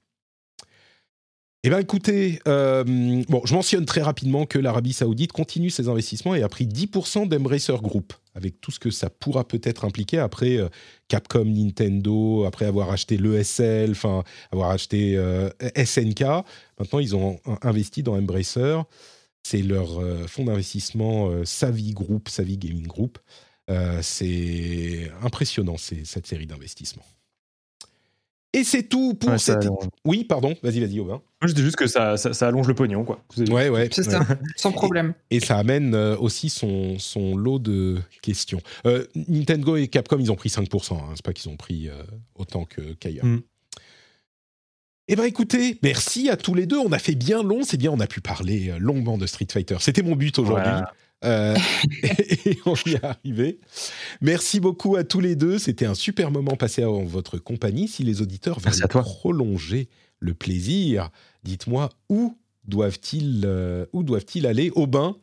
Eh bien, écoutez, euh, bon, je mentionne très rapidement que l'Arabie Saoudite continue ses investissements et a pris 10% d'Embracer Group, avec tout ce que ça pourra peut-être impliquer après euh, Capcom, Nintendo, après avoir acheté l'ESL, enfin, avoir acheté euh, SNK. Maintenant, ils ont investi dans Embracer. C'est leur fonds d'investissement Savvy Group, Savvy Gaming Group. c'est impressionnant, cette série d'investissements. Et c'est tout pour cette. Oui, pardon, vas-y, vas-y, Aubin. Moi, je dis juste que ça, ça, allonge le pognon, quoi. Ouais, ouais. C'est ça, sans problème. Et, ça amène euh, aussi son, son, lot de questions. Euh, Nintendo et Capcom, ils ont pris 5%. Hein. C'est pas qu'ils ont pris euh, autant que qu'ailleurs. Mm. Eh bien, écoutez, merci à tous les deux. On a fait bien long, c'est bien, on a pu parler longuement de Street Fighter. C'était mon but aujourd'hui. Euh, et on y est arrivé. Merci beaucoup à tous les deux. C'était un super moment passé en votre compagnie. Si les auditeurs veulent prolonger le plaisir, dites-moi où doivent-ils euh, où doivent-ils aller au bain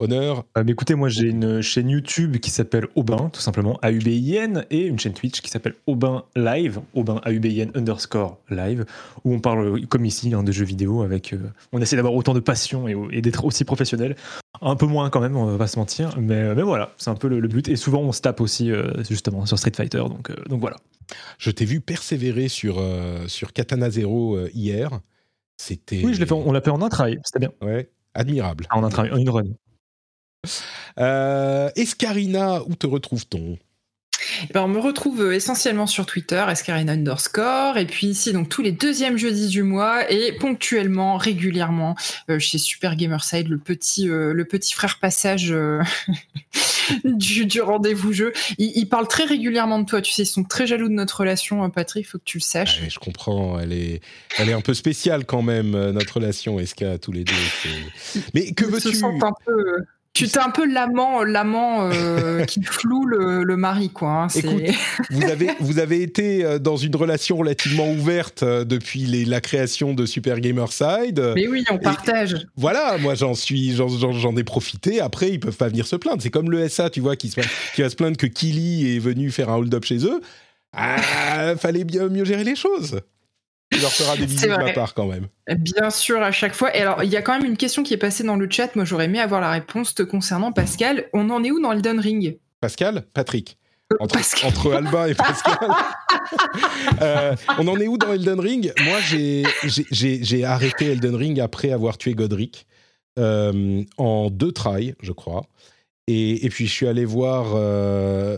Honneur. Euh, mais écoutez, moi j'ai une chaîne YouTube qui s'appelle Aubin, tout simplement, A-U-B-I-N, et une chaîne Twitch qui s'appelle Aubin Live, Aubin A-U-B-I-N underscore live, où on parle, comme ici, hein, de jeux vidéo avec. euh, on essaie d'avoir autant de passion et, et d'être aussi professionnel. Un peu moins quand même, on va pas se mentir, mais, mais voilà, c'est un peu le, le but. Et souvent on se tape aussi, euh, justement, sur Street Fighter, donc, euh, donc voilà. Je t'ai vu persévérer sur, euh, sur Katana Zero euh, hier. C'était. Oui, je l'ai fait, on l'a fait en un try, c'était bien. Ouais, admirable. Ah, en un try, en une run. Euh, Escarina, où te retrouve-t-on? Eh ben, on me retrouve euh, essentiellement sur Twitter, Escarina underscore, et puis ici, donc tous les deuxièmes jeudis du mois, et ponctuellement, régulièrement, euh, chez Super Gamerside, le petit, euh, le petit frère passage euh, du, du rendez-vous jeu. Ils, parlent très régulièrement de toi, tu sais, ils sont très jaloux de notre relation, euh, Patrick, faut que tu le saches. Ah, mais Je comprends, elle est, elle est un peu spéciale quand même, notre relation, Esca, tous les deux. Mais que se veux-tu? sentent un peu... Tu t'es un peu l'amant, l'amant euh, qui floue le, le mari, quoi. hein, Écoute, vous avez, vous avez été euh, dans une relation relativement ouverte euh, depuis les- la création de Super Gamerside. Mais oui, on partage. Voilà, moi j'en suis, j'en, ai profité. Après, ils peuvent pas venir se plaindre. C'est comme le SA, tu vois, qui, se, qui va se plaindre que Killy est venu faire un hold-up chez eux. Ah, fallait bien mieux gérer les choses. Tu leur feras des bisous de ma part quand même. Bien sûr, à chaque fois. Et alors, il y a quand même une question qui est passée dans le chat. Moi, j'aurais aimé avoir la réponse te concernant, Pascal. On en est où dans Elden Ring? Pascal, Patrick. Euh, Entre, Pascal. entre Alba et Pascal. Euh, on en est où dans Elden Ring? Moi, j'ai- arrêté Elden Ring après avoir tué Godric euh, en deux tries, je crois. Et, et puis, je suis allé voir euh,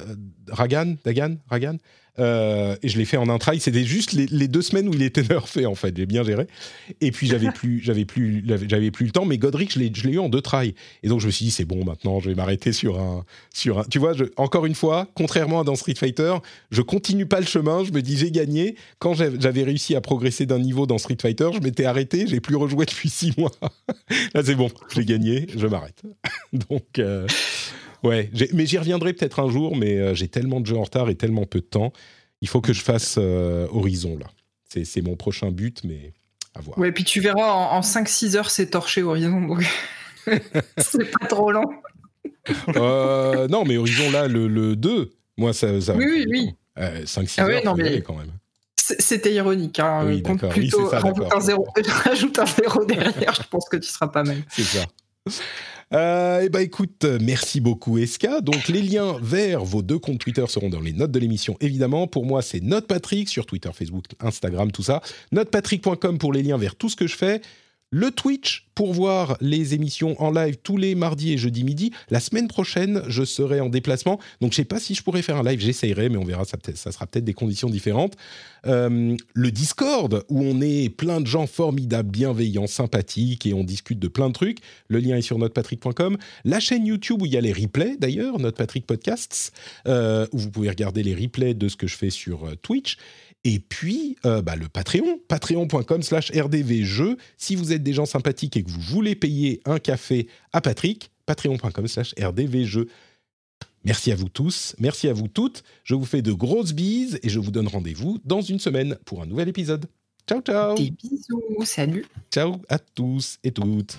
Ragan, Dagan, Ragan? Euh, et je l'ai fait en un try. C'était juste les, les deux semaines où il était nerfé, en fait. J'ai bien géré. Et puis, j'avais plus, j'avais plus, j'avais plus le temps. Mais Godric, je l'ai eu en deux tries. Et donc, je me suis dit, c'est bon, maintenant, je vais m'arrêter sur un, sur un. Tu vois, je- encore une fois, contrairement à dans Street Fighter, je continue pas le chemin. Je me dis, j'ai gagné. Quand j'avais réussi à progresser d'un niveau dans Street Fighter, je m'étais arrêté. J'ai plus rejoué depuis six mois. Là, c'est bon, j'ai gagné. Je m'arrête. donc. euh, Ouais, mais j'y reviendrai peut-être un jour, mais euh, j'ai tellement de jeux en retard et tellement peu de temps. Il faut que je fasse euh, Horizon, là. C'est mon prochain but, mais à voir. Ouais, puis tu verras, en, en 5-6 heures, c'est torché Horizon. Donc... c'est pas trop long. Euh, non, mais Horizon, là, le, le 2, moi, ça, ça Oui, oui, oui. temps. Euh, 5-6 Ah ouais, heures, non, mais- quand même. C'était ironique. Hein. Oui, Compte. Oui, plutôt, ça, rajoute un zéro, rajoute un zéro derrière. Je pense que tu seras pas mal. C'est ça. Euh, eh ben écoute, merci beaucoup Eska. Donc les liens vers vos deux comptes Twitter seront dans les notes de l'émission évidemment. Pour moi c'est NotePatrick sur Twitter, Facebook, Instagram, tout ça. Notepatrick.com pour les liens vers tout ce que je fais. Le Twitch pour voir les émissions en live tous les mardis et jeudis midi. La semaine prochaine, je serai en déplacement. Donc, je sais pas si je pourrais faire un live. J'essayerai, mais on verra. Ça, sera peut-être des conditions différentes. Euh, le Discord, où on est plein de gens formidables, bienveillants, sympathiques, et on discute de plein de trucs. Le lien est sur notepatrick.com. La chaîne YouTube, où il y a les replays, d'ailleurs, Notepatrick Podcasts, euh, où vous pouvez regarder les replays de ce que je fais sur euh, Twitch. Et puis, euh, bah, le Patreon, patreon.com slash rdvjeux. Si vous êtes des gens sympathiques et que vous voulez payer un café à Patrick, patreon.com slash rdvjeux. Merci à vous tous, merci à vous toutes. Je vous fais de grosses bises et je vous donne rendez-vous dans une semaine pour un nouvel épisode. Ciao, ciao Des bisous. Salut. Ciao à tous et toutes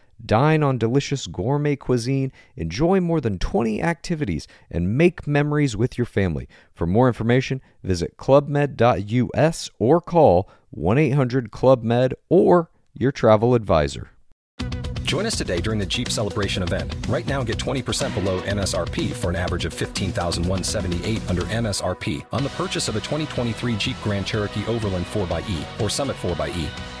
Dine on delicious gourmet cuisine, enjoy more than 20 activities, and make memories with your family. For more information, visit clubmed.us or call 1 800 Club Med or your travel advisor. Join us today during the Jeep Celebration event. Right now, get 20% below MSRP for an average of 15178 under MSRP on the purchase of a 2023 Jeep Grand Cherokee Overland 4xE or Summit 4xE.